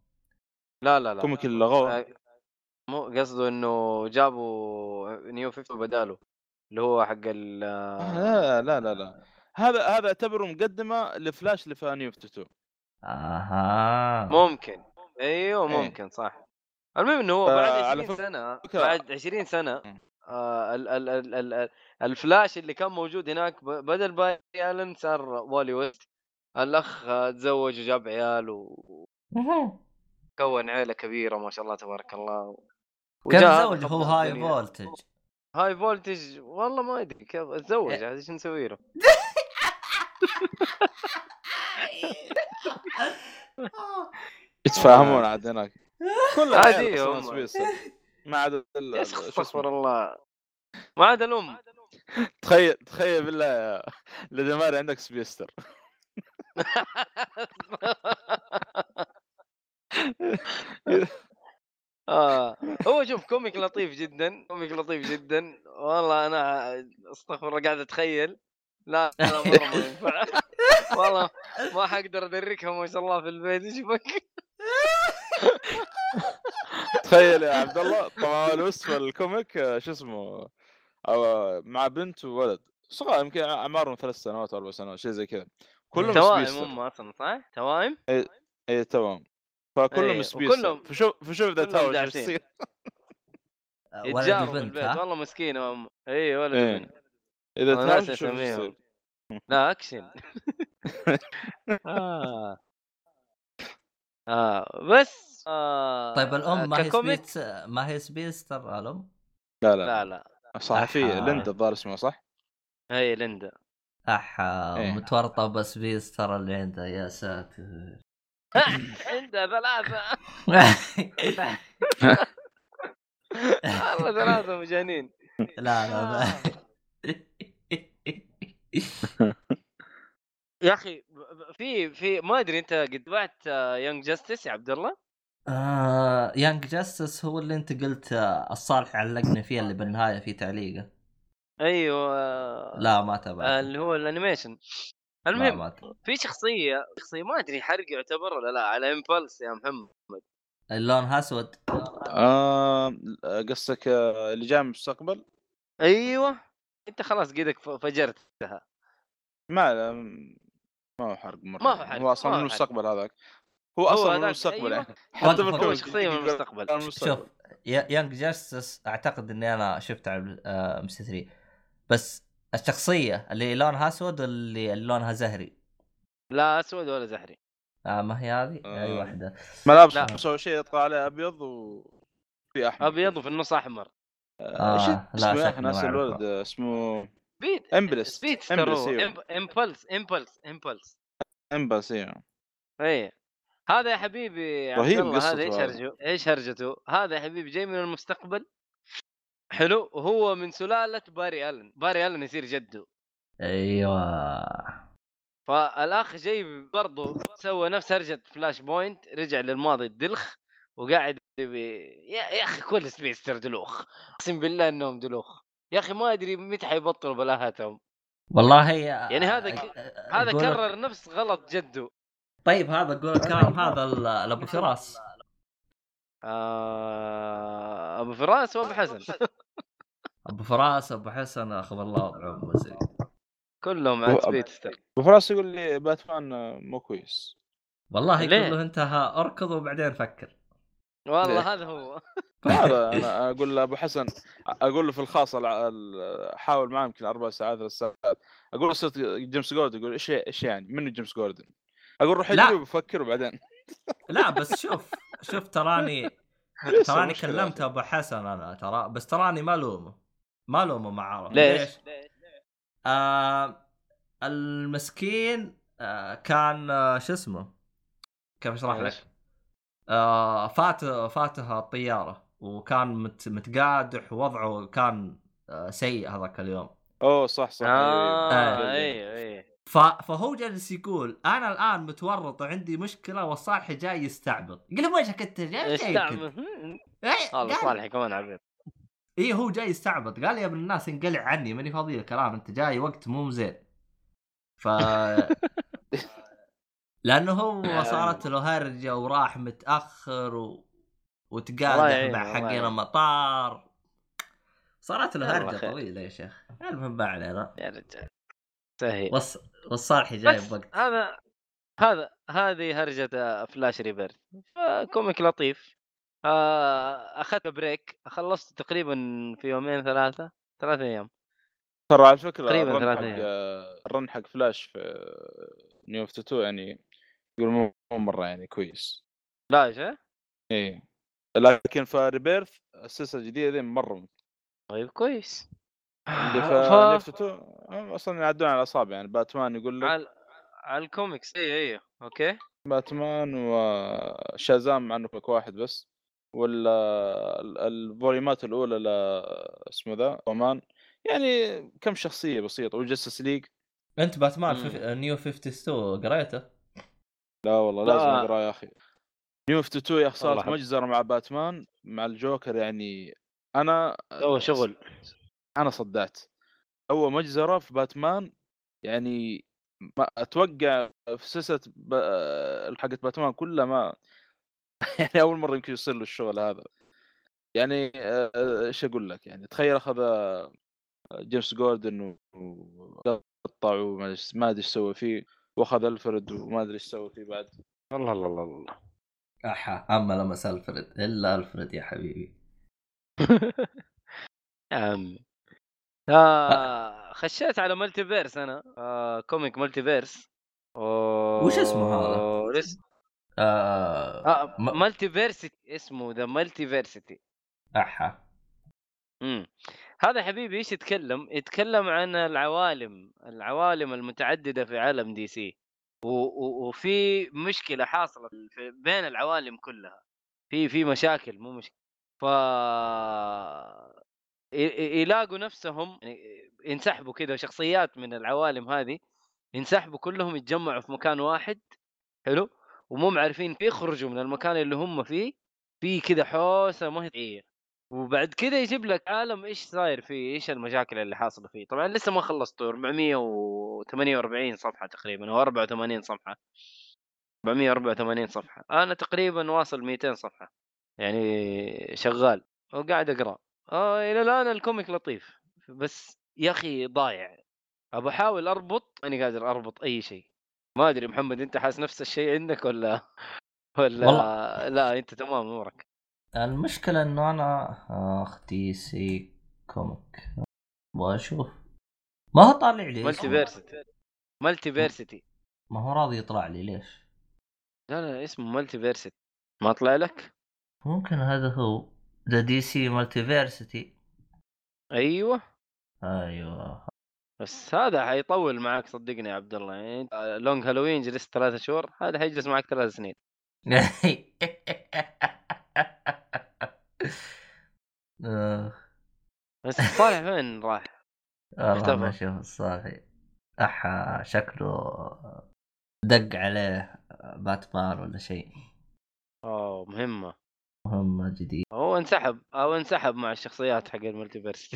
S2: لا لا لا
S3: ال comic اللي لغوه.
S2: آه، مو قصده إنه جابوا New 50 بداله اللي هو حق ال
S3: آه، لا لا لا. لا هذا هذا اعتبره مقدمة لفلاش اللي في New 52
S1: أها
S2: ممكن أيوه
S3: إيه.
S2: ممكن صح المهم إنه هو بعد
S3: على
S2: 20
S3: سنة
S2: بعد 20 سنة
S3: مم.
S2: آه ال ال ال ال ال الفلاش اللي كان موجود هناك بدل باري آلن صار والي ويست الأخ تزوج وجاب عيال وكون عيلة كبيرة ما شاء الله تبارك الله
S1: كيف
S2: وجاء هذا
S1: زوج هو هاي. فولتج
S2: هاي فولتج والله ما أدري كيف اتزوج
S1: إيه.
S2: عاد إيش نسوي له؟
S3: يتفاهمون عاد هناك كل
S2: عادي.
S3: ما عدا شو اسمه.
S2: استغفر الله. ما عدا الأم.
S3: تخيل تخيل بالله يا لدماري عندك سبيستر.
S2: آه. هو شوف شوف comic لطيف جدا comic لطيف جدا. والله أنا أستغفر الله قاعد أتخيل. لا لا مره ما ينفع. والله ما حقدر ادركها ما شاء الله في البيت إيش بك
S3: تخيل يا عبد الله طبعا الوصف ال comic شو اسمه أو مع بنت وولد. صغار يمكن أعمارهم ثلاث سنوات أربع سنوات شيء زي كذا. كلهم
S2: توائم هم أصلا صح؟ توائم؟
S3: اي تمام فكلهم
S2: إيه،
S3: سبيستر
S2: وكلهم-
S3: فشوف فشوف اذا
S2: كلهم
S3: تهاوش إيش
S2: داعسين.
S3: يصير؟
S1: ولد
S2: يتجاروا في البيت. والله مسكينة ام اي ولد
S3: إيه. إذا
S2: أنا
S3: تهاوش
S2: ناسي
S3: شوف إيش
S2: أسميهم.
S3: يصير
S2: لا اكشن آه. آه. بس آه.
S1: طيب الأم ما هي؟ سبيت ما هي سبيستر الأم
S3: لا لا,
S2: لا لا
S3: صحفيه. ليندا الظاهر اسمها صح؟
S2: هي ليندا
S1: اح
S3: إيه.
S1: متورطه ب speedster اللي عنده يا ساتر
S2: عندها ثلاثة والله ثلاثة مجانين
S1: لا لا لا
S2: يا أخي في في ما أدري أنت قد تابعت Young Justice يا عبد الله؟
S1: آه Young Justice هو اللي أنت قلت آه، الصالح علقني فيه اللي بالنهاية في تعليقه
S2: أيوه
S1: لا ما
S2: آه،
S1: تابعته
S2: اللي هو ال animation
S1: لا
S2: المهم
S1: ما.
S2: في شخصية شخصية ما أدري حرق يعتبر ولا لا على Impulse يا محمد
S1: اللون أسود
S3: آه قصدك آه، اللي جاي من المستقبل؟
S2: أيوه انت خلاص قدك ف- فجرتها
S3: ما لا، ما هو حرق مرة
S2: ما هو حرق،
S3: هو
S2: أصلا
S3: من. المستقبل هذاك هو أصلا من المستقبل
S2: أيوة.
S3: يعني حتى
S1: هو
S3: بال comic
S2: شخصية من المستقبل.
S3: من المستقبل.
S1: شوف Young Justice أعتقد إني أنا شفته على MBC 3 بس الشخصية اللي لونها أسود اللي اللي لونها زهري
S2: لا أسود ولا زهري
S1: آه ما هي هذه
S3: آه.
S1: أي واحدة
S3: ملابس
S2: لا.
S3: سوى شيء يطلع عليه أبيض وفي أحمر
S2: أبيض وفي النص أحمر
S1: آه، لا،
S3: اسمه
S1: شكله
S3: ناس. الولد اسمه
S2: speed
S3: Impulse
S2: هو
S3: أيوه
S2: Impulse Impulse Impulse.
S3: Impulse أيوه
S2: اي هذا يا حبيبي
S3: رهيب
S2: هذا
S3: إيش.
S2: هرجه إيش هرجته هذا يا حبيبي جاي من المستقبل. حلو وهو من سلالة Barry Allen. باري ألن يصير جده.
S1: أيوه.
S2: فالأخ جاي برضو سوى نفس هرجه Flashpoint رجع للماضي الدلخ وقاعد يبي يا, يا أخي كل speedster دلوخ أقسم بالله إنهم دلوخ. يا أخي ما أدري متى حيبطلوا بلاهاتهم.
S1: والله
S2: يعني هذا ك- هذا كرر نفس غلط جده
S1: طيب هذا قول الكلام هذا ال- الابو فراس.
S2: آه... أبو فراس وأبو حسن.
S1: أبو فراس أبو حسن أخذ الله وضعهم
S2: كلهم عاد سبيدستر
S3: أبو فراس يقول لي باتمان مو كويس.
S1: والله
S2: ليه؟
S1: يقول له انت ها أركض وبعدين فكر.
S2: والله هذا هو
S3: هذا أنا أقول لأبو حسن أقول له في الخاص حاول معاه يمكن أربع ساعات ثلاث ساعات أقول له صرت جيمس جوردن يقول إيش إيش يعني منو جيمس جوردن؟ أقول روح
S1: لا.
S3: اجري وفكر وبعدين
S1: لا بس شوف شوف تراني
S3: ليش
S1: تراني كلمت أبو حسن أنا ترى بس تراني ما لومه ما لومه ما عرف
S2: ليش؟
S1: آه المسكين آه كان آه شو اسمه كيف
S2: أشرح؟
S1: لك؟ آه فات فاتها الطيارة وكان مت متقادح ووضعه كان آه سيء هذاك اليوم.
S3: أوه صح صح أيوة، أيوة.
S2: آه
S3: أيوة.
S2: أيوه أيوه
S1: ف... فهو جالس يقول أنا الآن متورط وعندي مشكلة والصالح جاي يستعبط. قال له وجهك أنت جاي إيه،
S2: والله
S1: قال-
S2: صالح كمان عبيط.
S1: إيه هو جاي يستعبط. قال يا ابن الناس انقلع عني ماني فاضي الكلام أنت جاي وقت مو زين. ف لأنه هو صارت له هرجه وراح متأخر و... وتقادح مع
S2: الله
S1: حقين
S2: يعينه.
S1: المطار. صارت له هرجه. طويلة يا شيخ. المهم ما علينا.
S2: يا رجال. سهل
S1: والص... والصالح جاي بوقت.
S2: هذا هذا هذه هرجة آه، فلاش ريبيرث. فكوميك لطيف. آه، أخذت بريك. خلصت تقريبا في يومين ثلاثة ثلاثة أيام.
S3: ترى على فكرة
S2: تقريباً
S3: الرن
S2: ثلاث
S3: حق
S2: أيام.
S3: آه، الرن حق فلاش في New 52 يعني يقول مو مرة يعني كويس.
S2: لا إيش إيه؟
S3: إيه لكن في Rebirth السلسلة الجديدة دي مرة
S2: طيب كويس.
S3: اللي في
S2: ف-
S3: New 52 أصلا يعدون على الاصابع يعني. باتمان يقول لك
S2: على على الكوميكس. إي إي okay.
S3: Batman و Shazam مع انه comic واحد بس. ولا ال- الفوليومات الأولى ل اسمه ذا رومان يعني كم شخصية بسيطة. و Justice
S1: League. أنت باتمان
S2: مم.
S1: في New 52 قريته؟
S3: لا والله
S2: لا.
S3: لازم أقرأ يا أخي New 52 يا
S2: حب.
S3: مجزرة مع باتمان مع الجوكر يعني أنا
S2: هو شغل
S3: أنا صدعت أول مجزرة في باتمان يعني ما أتوقع في سلسله ب... حقت باتمان كلها ما يعني أول مرة يمكن يصير له الشغل هذا يعني آه، إيش أقول لك يعني تخيل أخذ آه، James Gordon وقطع وما أدري ما أدري إيش سوى فيه وأخذ Alfred وما أدري إيش سوى فيه بعد.
S2: الله الله الله الله.
S1: أحا أما لمس Alfred إلا Alfred يا حبيبي.
S2: يا عمي آه خشيت على multiverse أنا. آه comic multiverse
S1: وش اسمه هذا؟
S2: لسه
S1: آه...
S2: آه
S1: م-
S2: Multiversity اسمه The Multiversity
S1: أحا.
S2: امم هذا حبيبي إيش يتكلم؟ يتكلم عن العوالم، العوالم المتعددة في عالم DC. وفي مشكلة حاصلة في بين العوالم كلها. في في مشاكل مو مشكلة. ف يلاقوا نفسهم يعني ينسحبوا كذا شخصيات من العوالم هذه ينسحبوا كلهم يتجمعوا في مكان واحد. حلو؟ ومو عارفين يخرجوا من المكان اللي هم فيه. في كذا حوسة ما هي طبيعية. وبعد كذا يجيب لك عالم إيش صاير فيه إيش المشاكل اللي حاصلة فيه. طبعا لسه ما خلصته 448 صفحة تقريبا أو 84 صفحة. 484 صفحة. أنا تقريبا واصل 200 صفحة. يعني شغال وقاعد أقرأ. آه إلى الآن الكوميك لطيف. بس يا أخي ضايع. ابى أحاول أربط ماني قادر أربط أي شيء. ما أدري محمد أنت حاس نفس الشيء عندك ولا ولا
S1: والله-
S2: لا أنت تمام أمورك.
S1: المشكلة إنه أنا اخ DC comic. أبغى أشوف. ما هو طالع لي
S2: Multi. versity. Multiversity.
S1: ما هو راضي يطلع لي ليش؟
S2: لا لا اسمه Multiversity. ما طلع لك؟
S1: ممكن هذا هو. The DC Multiversity
S2: أيوه.
S1: أيوه.
S2: بس هذا حيطول معك صدقني يا عبد الله. يعني أنت Long Halloween جلست ثلاثة شهور هذا حيجلس معك ثلاث سنين.
S1: آه،
S2: بس صالح وين راح؟
S1: والله. ما أشوف الصافي احا شكله دق عليه باتمان ولا شيء.
S2: أوه مهمة.
S1: مهمة جديد
S2: هو انسحب أو انسحب مع الشخصيات حق ال multiverse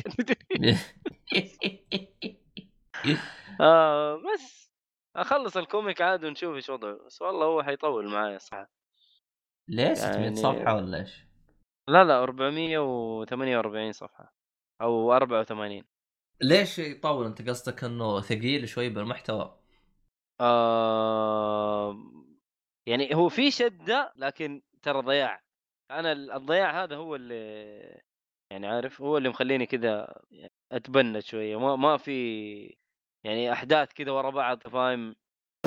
S2: آه بس أخلص ال comic عاد ونشوف إيش وضعه. بس والله هو حيطول معايا صح
S1: ليه 600
S2: يعني-
S1: صفحة ولا إيش؟
S2: لا لا 448 صفحة أو 84
S1: ليش يطول أنت قصدك إنه ثقيل شوي بالمحتوى؟
S2: آه يعني هو في شدة لكن ترى ضياع. أنا ال- الضياع هذا هو اللي يعني عارف هو اللي مخليني كذا أتبنى شوية. ما ما في يعني أحداث كذا ورا بعض فاهم؟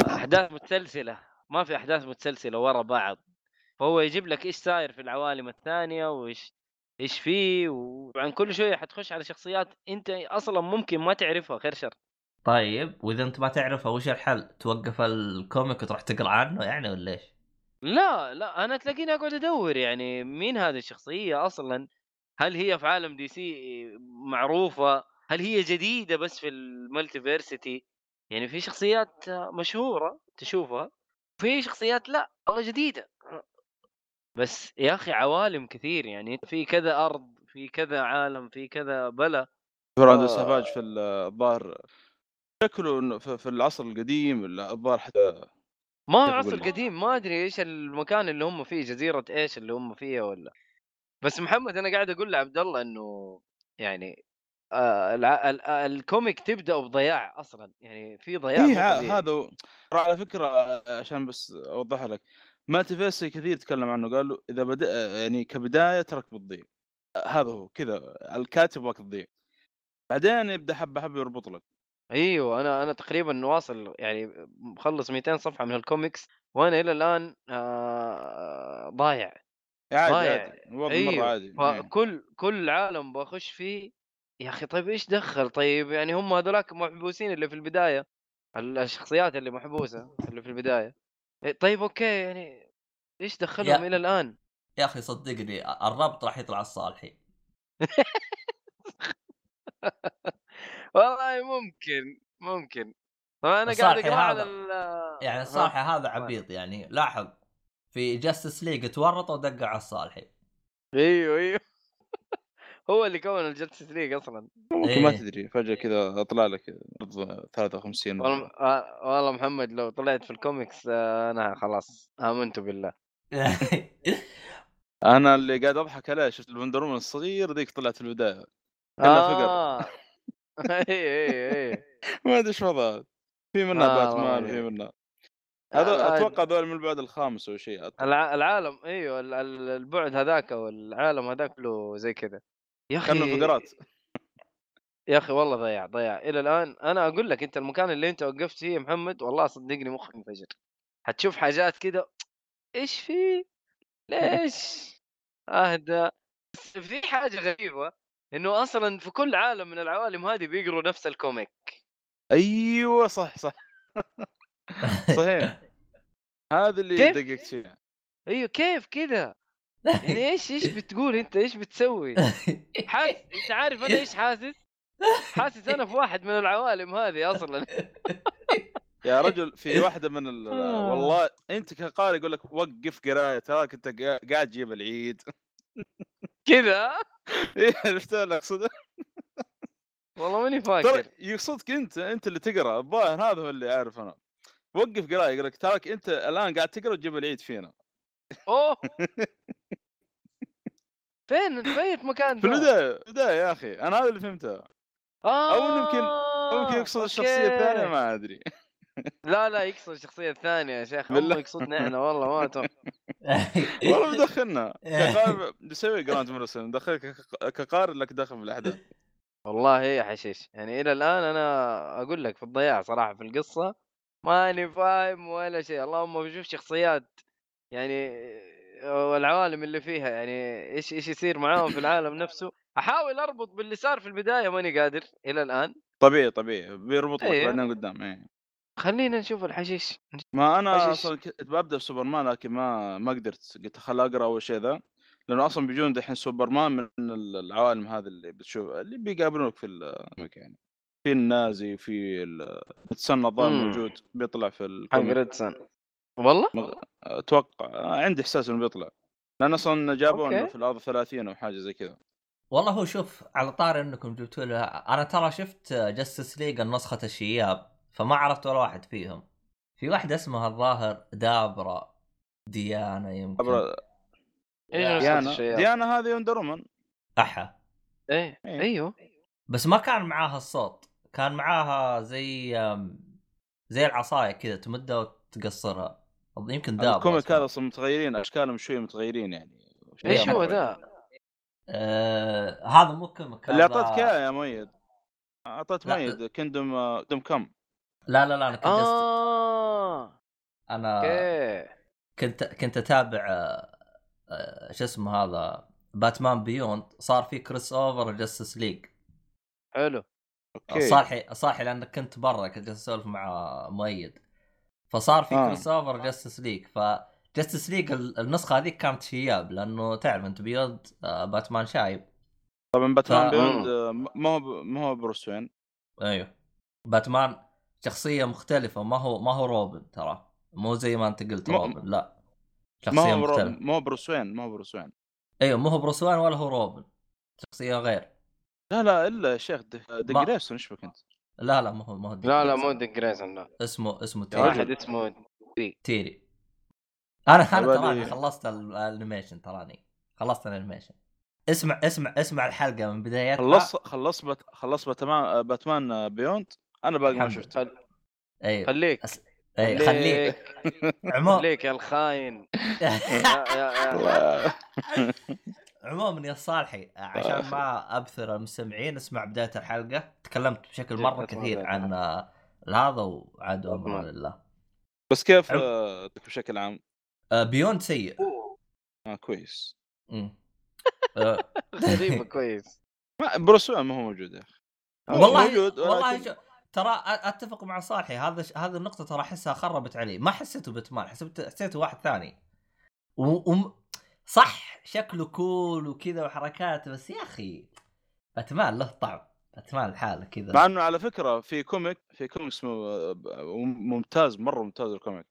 S2: أحداث متسلسلة ما في أحداث متسلسلة ورا بعض. فهو يجيب لك إيش صاير في العوالم الثانية وإيش إيش فيه وعن كل شوية حتخش على شخصيات أنت أصلا ممكن ما تعرفها خير شر.
S1: طيب وإذا أنت ما تعرفه وش الحل؟ توقف ال comic وتروح تقرأ عنه يعني ولا إيش؟
S2: لا لا أنا تلاقيني أقعد أدور يعني مين هذه الشخصية أصلا؟ هل هي في عالم DC معروفة؟ هل هي جديدة بس في ال Multiversity يعني في شخصيات مشهورة تشوفها في شخصيات لا والله جديدة. بس يا أخي عوالم كثير يعني في كذا أرض في كذا عالم في كذا بلا
S3: براندو
S2: آه.
S3: سافاج في الظاهر شكله في العصر القديم لا، الظاهر حتى
S2: ما عصر
S3: أقول لك؟
S2: قديم ما أدري إيش المكان اللي هم فيه جزيرة إيش اللي هم فيها ولا بس محمد أنا قاعد أقول لعبد الله إنه يعني آه الع... ال... آه، ال comic تبدأ بضياع أصلا يعني في ضياع طبيعي.
S3: هذا على فكرة آه، عشان بس اوضح لك Multiversity كثير تكلم عنه قال له إذا بدأ يعني كبداية تراك بتضيع هذا هو كذا الكاتب وقت تضيع بعدين يبدأ حبة حبة يربط لك.
S2: أيوه أنا أنا تقريبا واصل يعني مخلص 200 صفحة من الكوميكس وأنا إلى الآن آه ضايع.
S3: عادي
S2: ضايع.
S3: الوضع
S2: أيوه
S3: مرة عادي. إيه.
S2: فكل كل عالم بخش فيه يا أخي طيب إيش دخل؟ طيب يعني هم هذولاك محبوسين اللي في البداية ال- الشخصيات اللي محبوسة اللي في البداية. إيه، طيب أوكي يعني إيش دخلهم
S1: يا-
S2: إلى الآن؟
S1: يا أخي صدقني الربط راح يطلع الصالحي.
S2: والله ممكن ممكن. طبعا أنا قاعد أقرأ على
S1: يعني الصالحي هذا عبيط يعني. لاحظ في Justice League تورط ودق على الصالحي.
S2: أيوه أيوه. هو اللي كون ال Justice League أصلا.
S3: ممكن ما
S1: إيه.
S3: تدري فجأة كذا أطلع لك أرض 53
S2: والله آه، والله محمد لو طلعت في الكوميكس آه، أنا خلاص آمنت بالله.
S3: أنا اللي قاعد أضحك عليه شفت ال Wonder Woman الصغير ذيك طلعت في البداية. كلها فقر.
S2: آه اي اي اي
S3: ما أدري إيش وضعها في منها
S2: آه،
S3: باتمان
S2: والله.
S3: في منها.
S2: آه،
S3: هذا
S2: آه،
S3: أتوقع ذول من البعد الخامس أو شيء
S2: العالم إيوه ال- ال- البعد هذاك والعالم هذاك له زي كذا. يا أخي
S3: فقرات
S2: يا أخي والله ضيع ضيع. إلى الآن أنا أقول لك أنت المكان اللي أنت وقفت فيه يا محمد والله صدقني مخك انفجر. حتشوف حاجات كذا إيش في؟ ليش؟ أهدى. بس في حاجة غريبة إنه أصلا في كل عالم من العوالم هذه بيقروا نفس الكوميك.
S3: أيوه صح صح. صحيح. هذا اللي؟ دققت فيه
S2: أيوه كيف كذا يعني إيش إيش بتقول أنت؟ إيش بتسوي؟ حاسس أنت عارف أنا إيش حاسس؟ حاسس أنا في واحد من العوالم هذه أصلا.
S3: يا رجل في واحدة من ال...
S2: آه.
S3: والله أنت كقارئ يقول لك وقف قرايه تراك أنت قا- قاعد تجيب العيد.
S2: كذا؟
S3: إيه عرفت اللي اقصده
S2: والله ماني
S3: ترى
S2: فاكر.
S3: يقصدك أنت أنت اللي تقرأ. الظاهر هذا هو اللي اعرف أنا. وقف قراية يقول لك تراك أنت الآن قاعد تقرأ وتجيب العيد فينا.
S2: أوه فين في مكان
S3: في؟ البداية البداية يا أخي أنا هذا اللي فهمته
S2: آه
S3: أو يمكن- ممكن يقصد الشخصية
S2: الثانية.
S3: ما أدري
S2: لا لا يقصد الشخصية الثانية يا شيخ
S3: بالله.
S2: هم يقصدنا إحنا والله ما أتوقع.
S3: والله مدخلنا نسوي Grant Morrison ندخلك كق- كقارئ لك دخل في الأحداث
S2: والله يا حشيش يعني إلى الآن أنا أقول لك في الضياع صراحة في القصة ماني فاهم ولا شيء اللهم بشوف شخصيات يعني والعوالم اللي فيها يعني إيش إيش يصير معاهم في العالم نفسه. أحاول أربط باللي صار في البداية ماني قادر إلى الآن.
S3: طبيعي طبيعي. بيربط لك
S2: أيوه.
S3: بعدين قدام إيه.
S2: خلينا نشوف الحشيش.
S3: ما
S2: أنا.
S3: أصلا كنت ببدأ بسوبرمان لكن ما ما قدرت. قلت خل أقرأ أول شيء ذا. لأنه أصلا بيجون دحين سوبرمان من العوالم هذه اللي بتشوف اللي بيقابلونك في ال- يعني في النازي في ال- الظاهر
S2: مم.
S3: موجود بيطلع في
S2: حق
S3: ال
S2: comic Red Son والله؟
S3: أتوقع عندي إحساس إنه بيطلع. لأن أصلا جابوه انه. في الأرض 30 أو حاجة زي كذا.
S1: والله هو شوف على طاري إنكم جبتوا له أنا ترى شفت Justice League النسخة الشياب فما عرفت ولا واحد فيهم. في واحدة اسمها الظاهر دابرا ديانا يمكن.
S2: إيش نسخة
S3: ديانا؟ ديانا هذه Wonder
S1: أحا.
S2: إيه
S3: إيه.
S2: أيوه.
S1: بس ما كان معاها الصوت. كان معاها زي زي العصاية كذا تمدها وتقصرها. يمكن دابرا
S3: الكوميك. هذا أصلا متغيرين أشكالهم شوي متغيرين يعني إيش
S2: هو. ذا؟
S1: آه هذا مو كوميك
S3: اللي أعطيتك إياه يا مؤيد
S1: أعطيت.
S3: مؤيد كندوم كندوم كم
S1: لا لا لا أنا كنت.
S2: آه
S1: أنا
S2: أوكي
S1: كنت كنت أتابع آه، آه، شو اسمه هذا Batman Beyond صار في crossover Justice League
S2: حلو
S3: okay
S1: صالحي صالحي لأنك كنت برا كنت أسولف مع مؤيد فصار في
S3: آه.
S1: cross over Justice League ف Justice League ال- النسخة هذيك كانت شياب لأنه تعرف أنت Beyond آه، باتمان شايب.
S3: طبعا باتمان
S1: ف-
S3: Beyond آه، ما هو ب- ما هو بروس وين.
S1: أيوه. باتمان شخصية مختلفة ما هو ما هو روبن ترى. مو زي ما أنت قلت
S3: ما-
S1: روبن لا.
S3: ما
S1: شخصية
S3: هو برو...
S1: مختلفة.
S3: ما هو بروس وين ما هو بروس وين.
S1: أيوه مو هو بروس وين ولا هو روبن. شخصية غير.
S3: لا لا إلا يا شيخ ديك
S1: ما-
S3: جريسون إيش بك أنت؟
S1: لا لا مو هو ما هو
S2: لا لا. مو ديك جريسون لا
S1: اسمه اسمه تيري.
S2: واحد اسمه
S1: تيري. أنا أنا
S3: عبالي-
S1: تراني خلصت ال- ال animation تراني. خلصت ال animation. اسمع اسمع اسمع الحلقة من بدايتها.
S3: خلص خلص بات... خلص Batman Batman Beyond أنا باقي ما
S2: خل...
S1: أيوه.
S2: خليك.
S1: اي خليك. عموما
S2: خليك يا الخاين. يا يا يا.
S3: الله.
S1: عموما يا صالحي عشان ما أبثر المستمعين اسمع بداية الحلقة. تكلمت بشكل مرة
S2: أسمع
S1: كثير عن آه، هذا وعاد
S2: أمر.
S1: لله.
S3: بس كيف
S1: عم-
S3: آه، بشكل عام؟
S1: آه، بيوند سيء.
S3: آه كويس.
S1: آه،
S2: غريبة كويس.
S3: ما بروس ما هو موجود يا أخي.
S1: والله
S3: موجود
S1: والله شو ترى أتفق مع صالحي. هذا ش... هذه النقطة ترى أحسها خربت عليه ما حسيته باتمان حسيت حسيته واحد ثاني. و... و... صح شكله cool وكذا وحركات بس يا أخي باتمان له طعم باتمان لحاله
S3: مع
S1: كذا
S3: إنه على فكرة في comic في comic اسمه ممتاز مرة ممتاز ال comic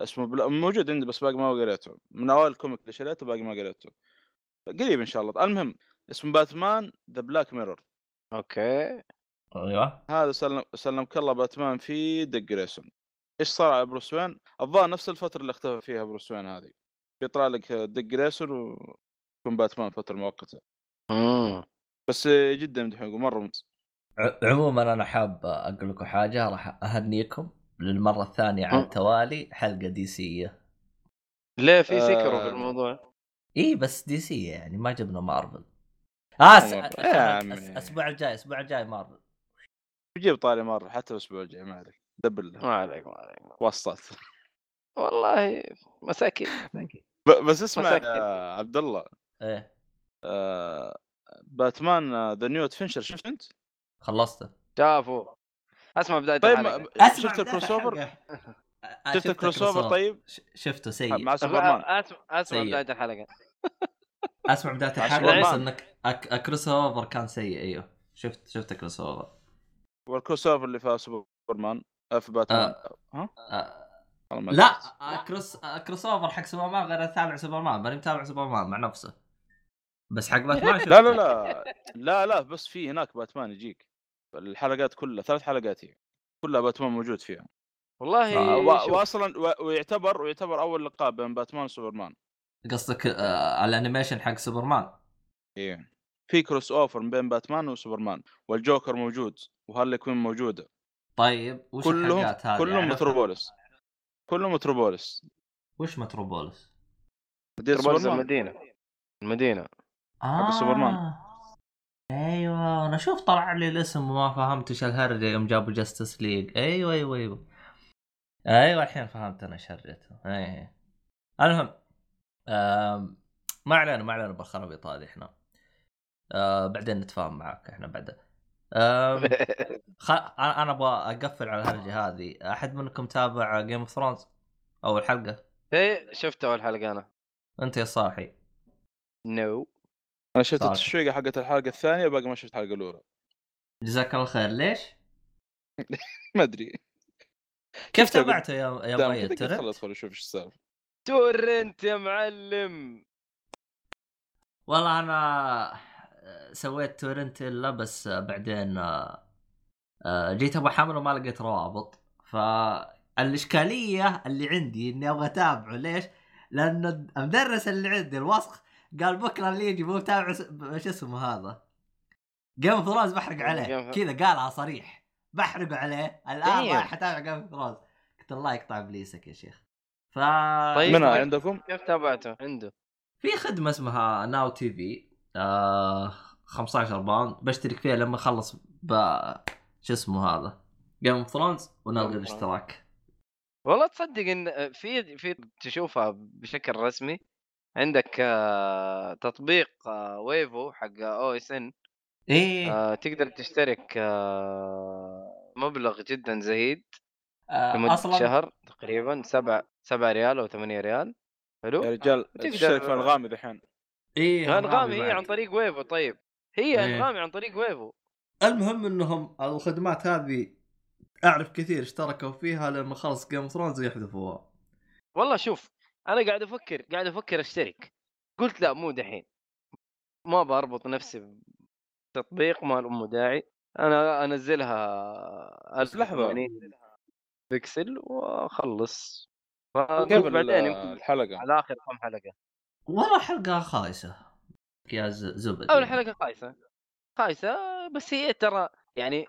S3: اسمه بلا... موجود عندي بس باقي ما قريته. من أوائل ال comic اللي شريته باقي ما قريته. قريب إن شاء الله. المهم اسمه باتمان The Black Mirror
S2: okay.
S1: أيوه.
S3: هذا سلم سلمك الله باتمان في ديك جريسون إيش صار على بروس وين؟ الظاهر نفس الفترة اللي اختفى فيها بروس وين هذه. بيطلع لك ديك جريسون ويكون باتمان فتره مؤقته
S2: امم
S3: بس جدا مدحوق مرة ممتاز.
S1: عموما أنا حاب أقول لكم حاجة راح أهنيكم للمرة الثانية على
S2: م.
S1: التوالي حلقة دي سيه
S2: ليه في سكروا في
S3: آه.
S2: الموضوع.
S1: إي بس دي سي يعني ما جبنا مارفل. آه س... الأسبوع الجاي الأسبوع الجاي مارفل.
S3: بجيب طاري مره حتى الأسبوع الجاي ما عليك. double.
S2: ما عليك ما عليك.
S3: واسطات
S2: والله مساكين.
S3: بس اسمع. يا عبد الله
S1: إيه
S3: آه، باتمان The New Adventure شفت انت؟
S1: خلصته
S2: شافوا اسمع بداية
S3: طيب
S1: اسمع
S3: شفت
S1: بداية
S3: الكروس اوفر؟ شفت ال crossover طيب؟
S1: شفته سيء
S3: مع سوبرمان
S1: أسمع
S2: أسمع. بداية
S1: الحلقة أسمع
S3: بداية
S1: الحلقة بس. إنك أك... ال crossover كان سيء أيوه شفت شفت الكروس اوفر
S3: والكروس اوفر اللي فيها سوبرمان آه، في باتمان ها؟
S1: آه. لا. آه، cross آه، crossover حق سوبرمان غير اتابع سوبرمان ماني متابع سوبرمان مع نفسه. بس حق باتمان
S3: لا لا لا. لا لا بس في هناك باتمان يجيك. الحلقات كلها ثلاث حلقات هي. كلها باتمان موجود فيها.
S2: والله
S3: آه، و- واصلا و- ويعتبر ويعتبر أول لقاء بين باتمان وسوبرمان.
S1: قصدك آه ال animation حق سوبرمان؟
S3: إيه. في crossover بين باتمان وسوبرمان والجوكر موجود وهارلي كوين موجودة.
S1: طيب وش
S3: كلهم
S1: الحلقات هذه؟
S3: كلهم
S1: يعني
S3: متروبوليس. كلهم متروبوليس.
S1: وش متروبوليس؟
S3: سوبرمان
S2: المدينة. المدينة.
S1: آه.
S3: سوبرمان.
S1: أيوه أنا شوف طلع لي الاسم وما فهمت إيش الهرجة يوم جابوا Justice League أيوه أيوه أيوه. أيوه الحين فهمت أنا إيش هرجته. إيه المهم ما علينا ما علينا بالخرابيط هذه إحنا. آه بعدين نتفاهم معاك إحنا بعدين خ... أنا أنا أبغى أقفل على الهرجه هذه. أحد منكم تابع Game of Thrones أول حلقة؟
S2: إيه شفت أول حلقة أنا.
S1: أنت يا صاحي.
S2: no
S3: أنا شفت. التشويقه حقت الحلقة الثانية باقي ما شفت الحلقة الأولى.
S1: جزاك الله خير. ليش؟
S3: ما أدري.
S1: كيف تابعته يا يا
S3: دام
S1: مؤيد؟
S3: كذا قلت خل
S1: ترى؟
S3: ادخل أشوف إيش السالفة.
S2: torrent يا معلم.
S1: والله أنا سويت torrent إلا بس بعدين آه، آه، جيت أبغى احمله ما لقيت روابط فالاشكاليه اللي عندي إني أبغى أتابعه ليش؟ لأن المدرس اللي عندي الوسخ قال بكرة اللي يجي مو تابع إيش اسمه هذا؟ Game of Thrones بحرق عليه كذا قالها صريح بحرق عليه الآن
S2: Damn.
S1: رايح أتابع Game of Thrones قلت الله يقطع إبليسك يا شيخ ف
S2: طيب.
S3: منها
S2: طيب.
S3: عندكم؟
S2: كيف تابعته عنده
S1: في خدمة اسمها NOW TV آه 15 باوند. بشترك فيها لما أخلص ب شو اسمه هذا؟ Game of Thrones ونلغي الاشتراك.
S2: والله تصدق إن في في تشوفها بشكل رسمي. عندك آه، تطبيق آه، ويفو حق OSN
S1: إيه.
S2: تقدر تشترك آه، مبلغ جدا زهيد.
S1: آه
S2: لمدة
S1: أصلا
S2: شهر تقريبا سبع سبع ريال أو ثمانية ريال. حلو؟
S3: يا رجال
S2: تقدر-
S3: تشترك في انغامي دحين
S1: إيه
S2: أنغامي هي
S1: بعد.
S2: عن طريق ويفو طيب هي
S1: إيه.
S2: أنغامي عن طريق ويفو
S1: المهم إنهم الخدمات هذه أعرف كثير اشتركوا فيها لما خلص Game of Thrones يحذفوها
S2: والله شوف أنا قاعد أفكر قاعد أفكر أشترك قلت لا مو دحين ما بربط نفسي بتطبيق ما له أم داعي أنا أنزلها
S3: بس لحظة.
S2: 1080 بكسل
S3: وأخلص
S2: فقلت بعدين يمكن
S3: الحلقة؟
S2: على آخر كم حلقة
S1: والله حلقة خايسة. يا زبد
S2: اول. حلقة خايسة. خايسة بس هي ترى يعني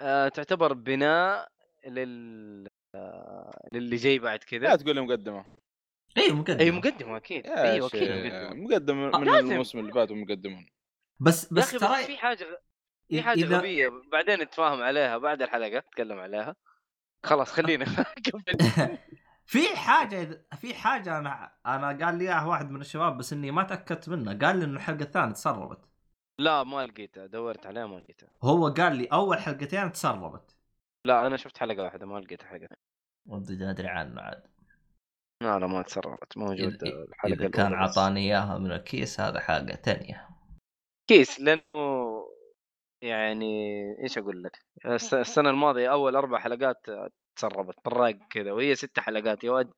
S2: آه تعتبر بناء لل آه للي جاي بعد
S3: لا
S2: كذا
S3: تقول لي مقدمة.
S1: إيه مقدمة.
S2: اي
S3: مقدمة
S2: أكيد.
S3: أيوه
S2: أكيد مقدمة.
S3: مقدم من
S2: لازم.
S3: الموسم اللي فات ومقدمون.
S1: بس بس ترى
S2: في حاجة في حاجة
S1: إذا-
S2: غبية بعدين نتفاهم عليها بعد الحلقة نتكلم عليها. خلاص خلينا نكمل.
S1: في حاجة في حاجة أنا أنا قال لي إياها واحد من الشباب بس إني ما تأكدت منه. قال لي إنه الحلقة الثانية تسربت.
S2: لا ما لقيتها دورت عليها ما لقيتها
S1: هو قال لي أول حلقتين تسربت.
S2: لا أنا شفت حلقة واحدة ما لقيت حلقة.
S1: ودي أدري عنه عاد.
S2: لا لا ما تسربت. موجود
S1: إذا-
S2: الحلقة
S1: إذا كان. عطاني إياها من الكيس هذا حاجة تانية.
S2: كيس لأنه يعني إيش أقول لك؟ الس- السنة الماضية أول أربع حلقات تسربت بالراق كذا وهي ست حلقات يا ولد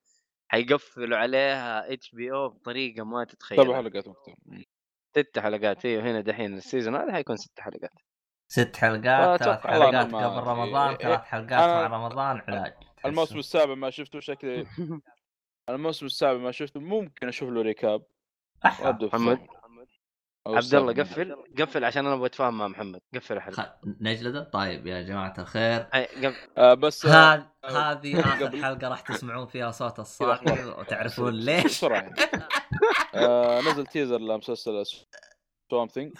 S2: حيقفلوا عليها اتش بي أو بطريقة ما
S3: سبع
S2: تتخيل
S3: حلقات وقتها.
S2: ست حلقات أيوه هنا دحين ال season هذا حيكون ست حلقات
S1: ست حلقات ثلاث حلقات قبل. رمضان
S3: إيه،
S1: ثلاث حلقات مع رمضان علاج.
S3: الموسم السابع ما شفته شكلي الموسم السابع ما شفته ممكن أشوف له recap
S2: محمد. عبد الله. قفل قفل عشان أنا أبغى أتفاهم مع محمد قفل الحلقة
S1: خ... نجلده طيب يا جماعة الخير
S2: قفل
S3: آه بس آه،
S1: هذه هذه آخر
S3: قبل-
S1: حلقة راح تسمعون فيها صوت
S3: أخبار.
S1: وتعرفون ليش
S3: بسرعة. آه نزل teaser لمسلسل Swamp Thing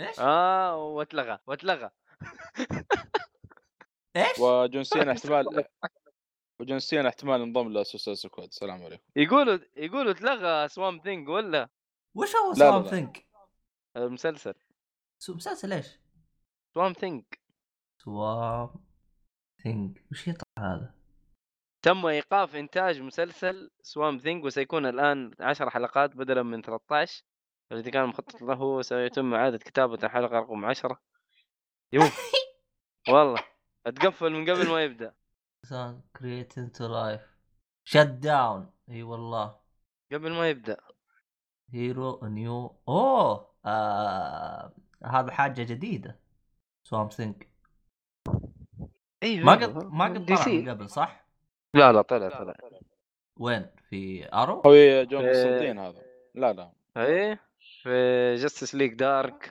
S1: إيش؟
S2: آه واتلغى واتلغى
S1: إيش؟
S3: وجون سينا احتمال وجون سينا احتمال ينضم ل Suicide Squad السلام عليكم
S2: يقولوا يقولوا اتلغى Swamp Thing ولا
S1: وش هو Swamp
S3: لا.
S1: Thing؟
S2: المسلسل
S1: سو- مسلسل إيش؟
S2: Swamp Thing
S1: Swamp Thing وش يطلع هذا؟
S2: تم إيقاف إنتاج مسلسل سوام ثينج وسيكون الآن 10 حلقات بدلا من 13 الذي كان مخطط له سيتم إعادة كتابة الحلقة رقم 10 يو والله. أتقفل من قبل ما يبدأ.
S1: سان كريتين تو لايف شت داون أي والله.
S2: قبل ما يبدأ.
S1: هيرو نيو أوه! آه... هذا حاجة جديدة Swamp Thing
S2: أيوه
S1: ما قد ما قد طلع من قبل صح؟
S2: لا لا طلع طلع.
S1: وين؟ في Arrow؟
S3: هو جون قسطنطين هذا. لا لا.
S2: إيه في Justice League Dark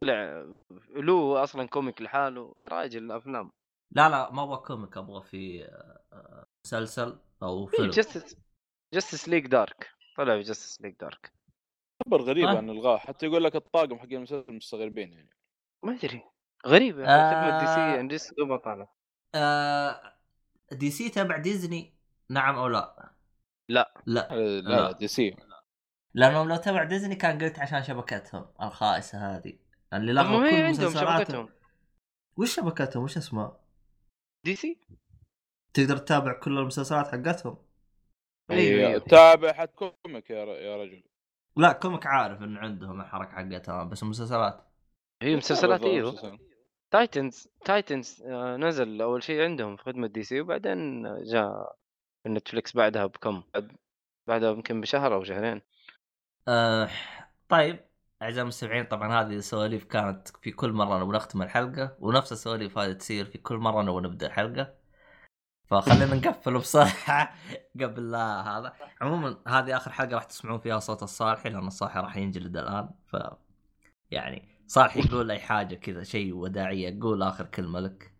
S2: طلع. له أصلا comic لحاله. راجل افلام
S1: لا لا ما أبغى comic أبغى في آه، مسلسل أو فيلم.
S2: Justice Justice League Dark طلع في Justice League Dark
S3: خبر غريب
S1: آه.
S3: عن إلغاء حتى يقول لك الطاقم حق المسلسل مستغربين يعني
S2: ما أدري غريب يا
S1: آه.
S2: DC يعني لسه دوبها طالع
S1: آه DC تبع ديزني نعم أو لا؟
S2: لا.
S1: لا
S3: لا,
S1: لا.
S3: DC
S1: لأنهم لو تبع ديزني كان قلت عشان شبكتهم الخائسه هذه اللي لغوا
S2: ما
S1: كل
S2: عندهم
S1: مسلسلاتهم
S2: شبكتهم
S1: وش شبكتهم وش اسمها؟
S2: DC
S1: تقدر تتابع كل المسلسلات حقتهم؟
S2: أيوة.
S3: تابع ر- يا رجل
S1: لا comic عارف انه عندهم الحركة حقتها بس المسلسلات
S2: هي مسلسلات
S3: أيوه.
S2: Titans Titans آه، نزل أول شيء عندهم في خدمة DC وبعدين جاء في نتفلكس بعدها بكم بعد- بعدها يمكن بشهر أو شهرين.
S1: آه طيب أعزائي المستمعين طبعا هذه السواليف كانت في كل مرة نبغى نختم الحلقة ونفس السواليف هذه تصير في كل مرة نبغى نبدأ الحلقة. فخلينا نقفل بصراحة قبل لا هذا. عموما هذه آخر حلقة راح تسمعون فيها صوت الصالحي لأن الصالحي راح ينجلد الآن. ف يعني صالحي يقول أي حاجة كذا شيء وداعية قول آخر كلمة لك.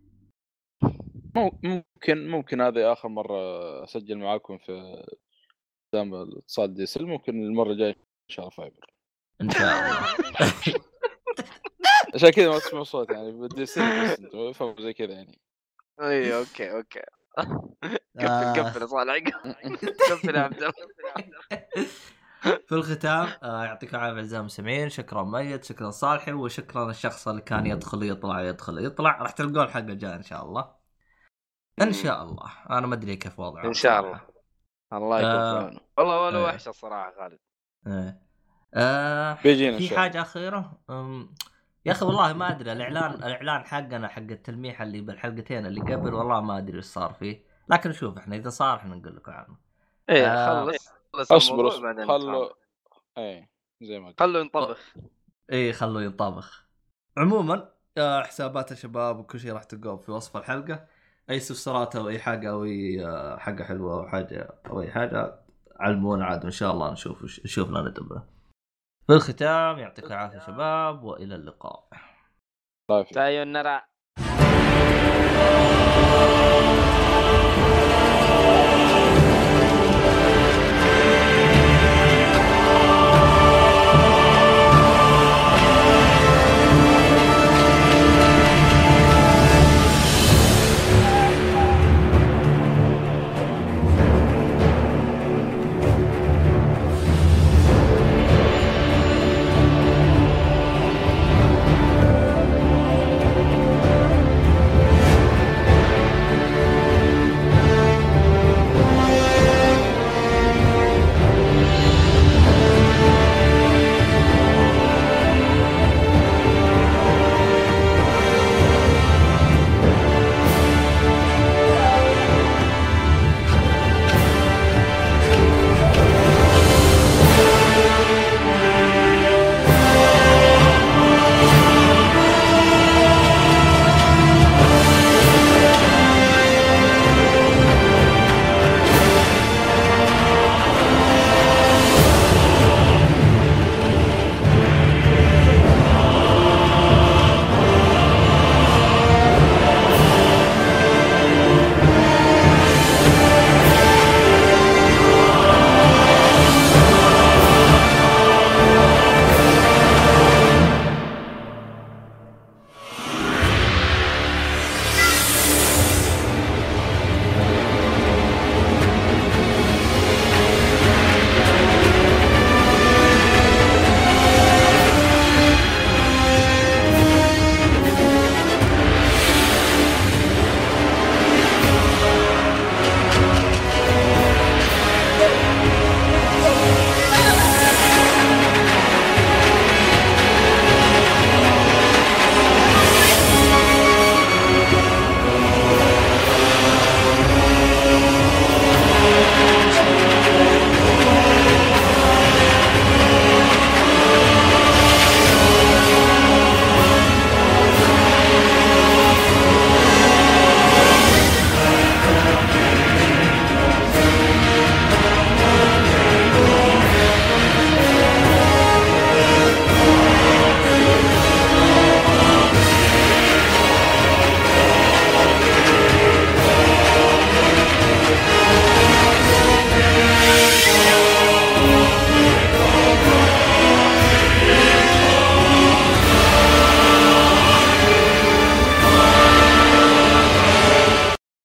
S3: مو- ممكن ممكن هذه آخر مرة أسجل معاكم في قدام الاتصال دي سل ممكن المرة الجاية إن شاء الله فايبر.
S1: إن شاء الله.
S3: عشان كذا ما تسمعوا صوت يعني بدي سل بس زي كذا يعني.
S2: أي okay
S1: okay.
S2: قفل قفل يا صالح. قفل يا عبد
S1: في الختام آه يعطيكم العافية أعزائي المستمعين. شكرا ميت شكرا صالحي وشكرا الشخص اللي كان يدخل يطلع يدخل يطلع. راح تلقون الحلقة الجاية إن شاء الله. إن شاء الله. أنا ما أدري كيف وضعه
S2: إن شاء الله. الله يكون
S1: آه.
S2: عونه. والله ولا. وحشه الصراحة خالد.
S1: إيه. آه
S3: بيجينا
S1: في
S3: شاء
S1: حاجة أخيرة؟ يا أخي والله ما أدري الإعلان الإعلان حقنا حق التلميح اللي بالحلقتين اللي قبل والله ما أدري إيش صار فيه. لكن شوف إحنا إذا صار إحنا نقول لكم عنه.
S2: إيه
S1: آه.
S2: خلص خلص أصبر
S3: خلوا
S2: نتفاهم.
S3: إيه زي ما قلت.
S2: خلوا ينطبخ.
S1: إيه خلوه ينطبخ. عموما آه، حسابات الشباب وكل شيء راح تلقوه في وصف الحلقة. أي استفسارات أو أي حاجة أو أي آه، حاجة حلوة أو حاجة أو أي حاجة علمونا عاد إن شاء الله نشوف نشوف لنا دبره في الختام يعطيكم العافية شباب وإلى اللقاء.
S3: الله يعافيك.
S2: سايونارا.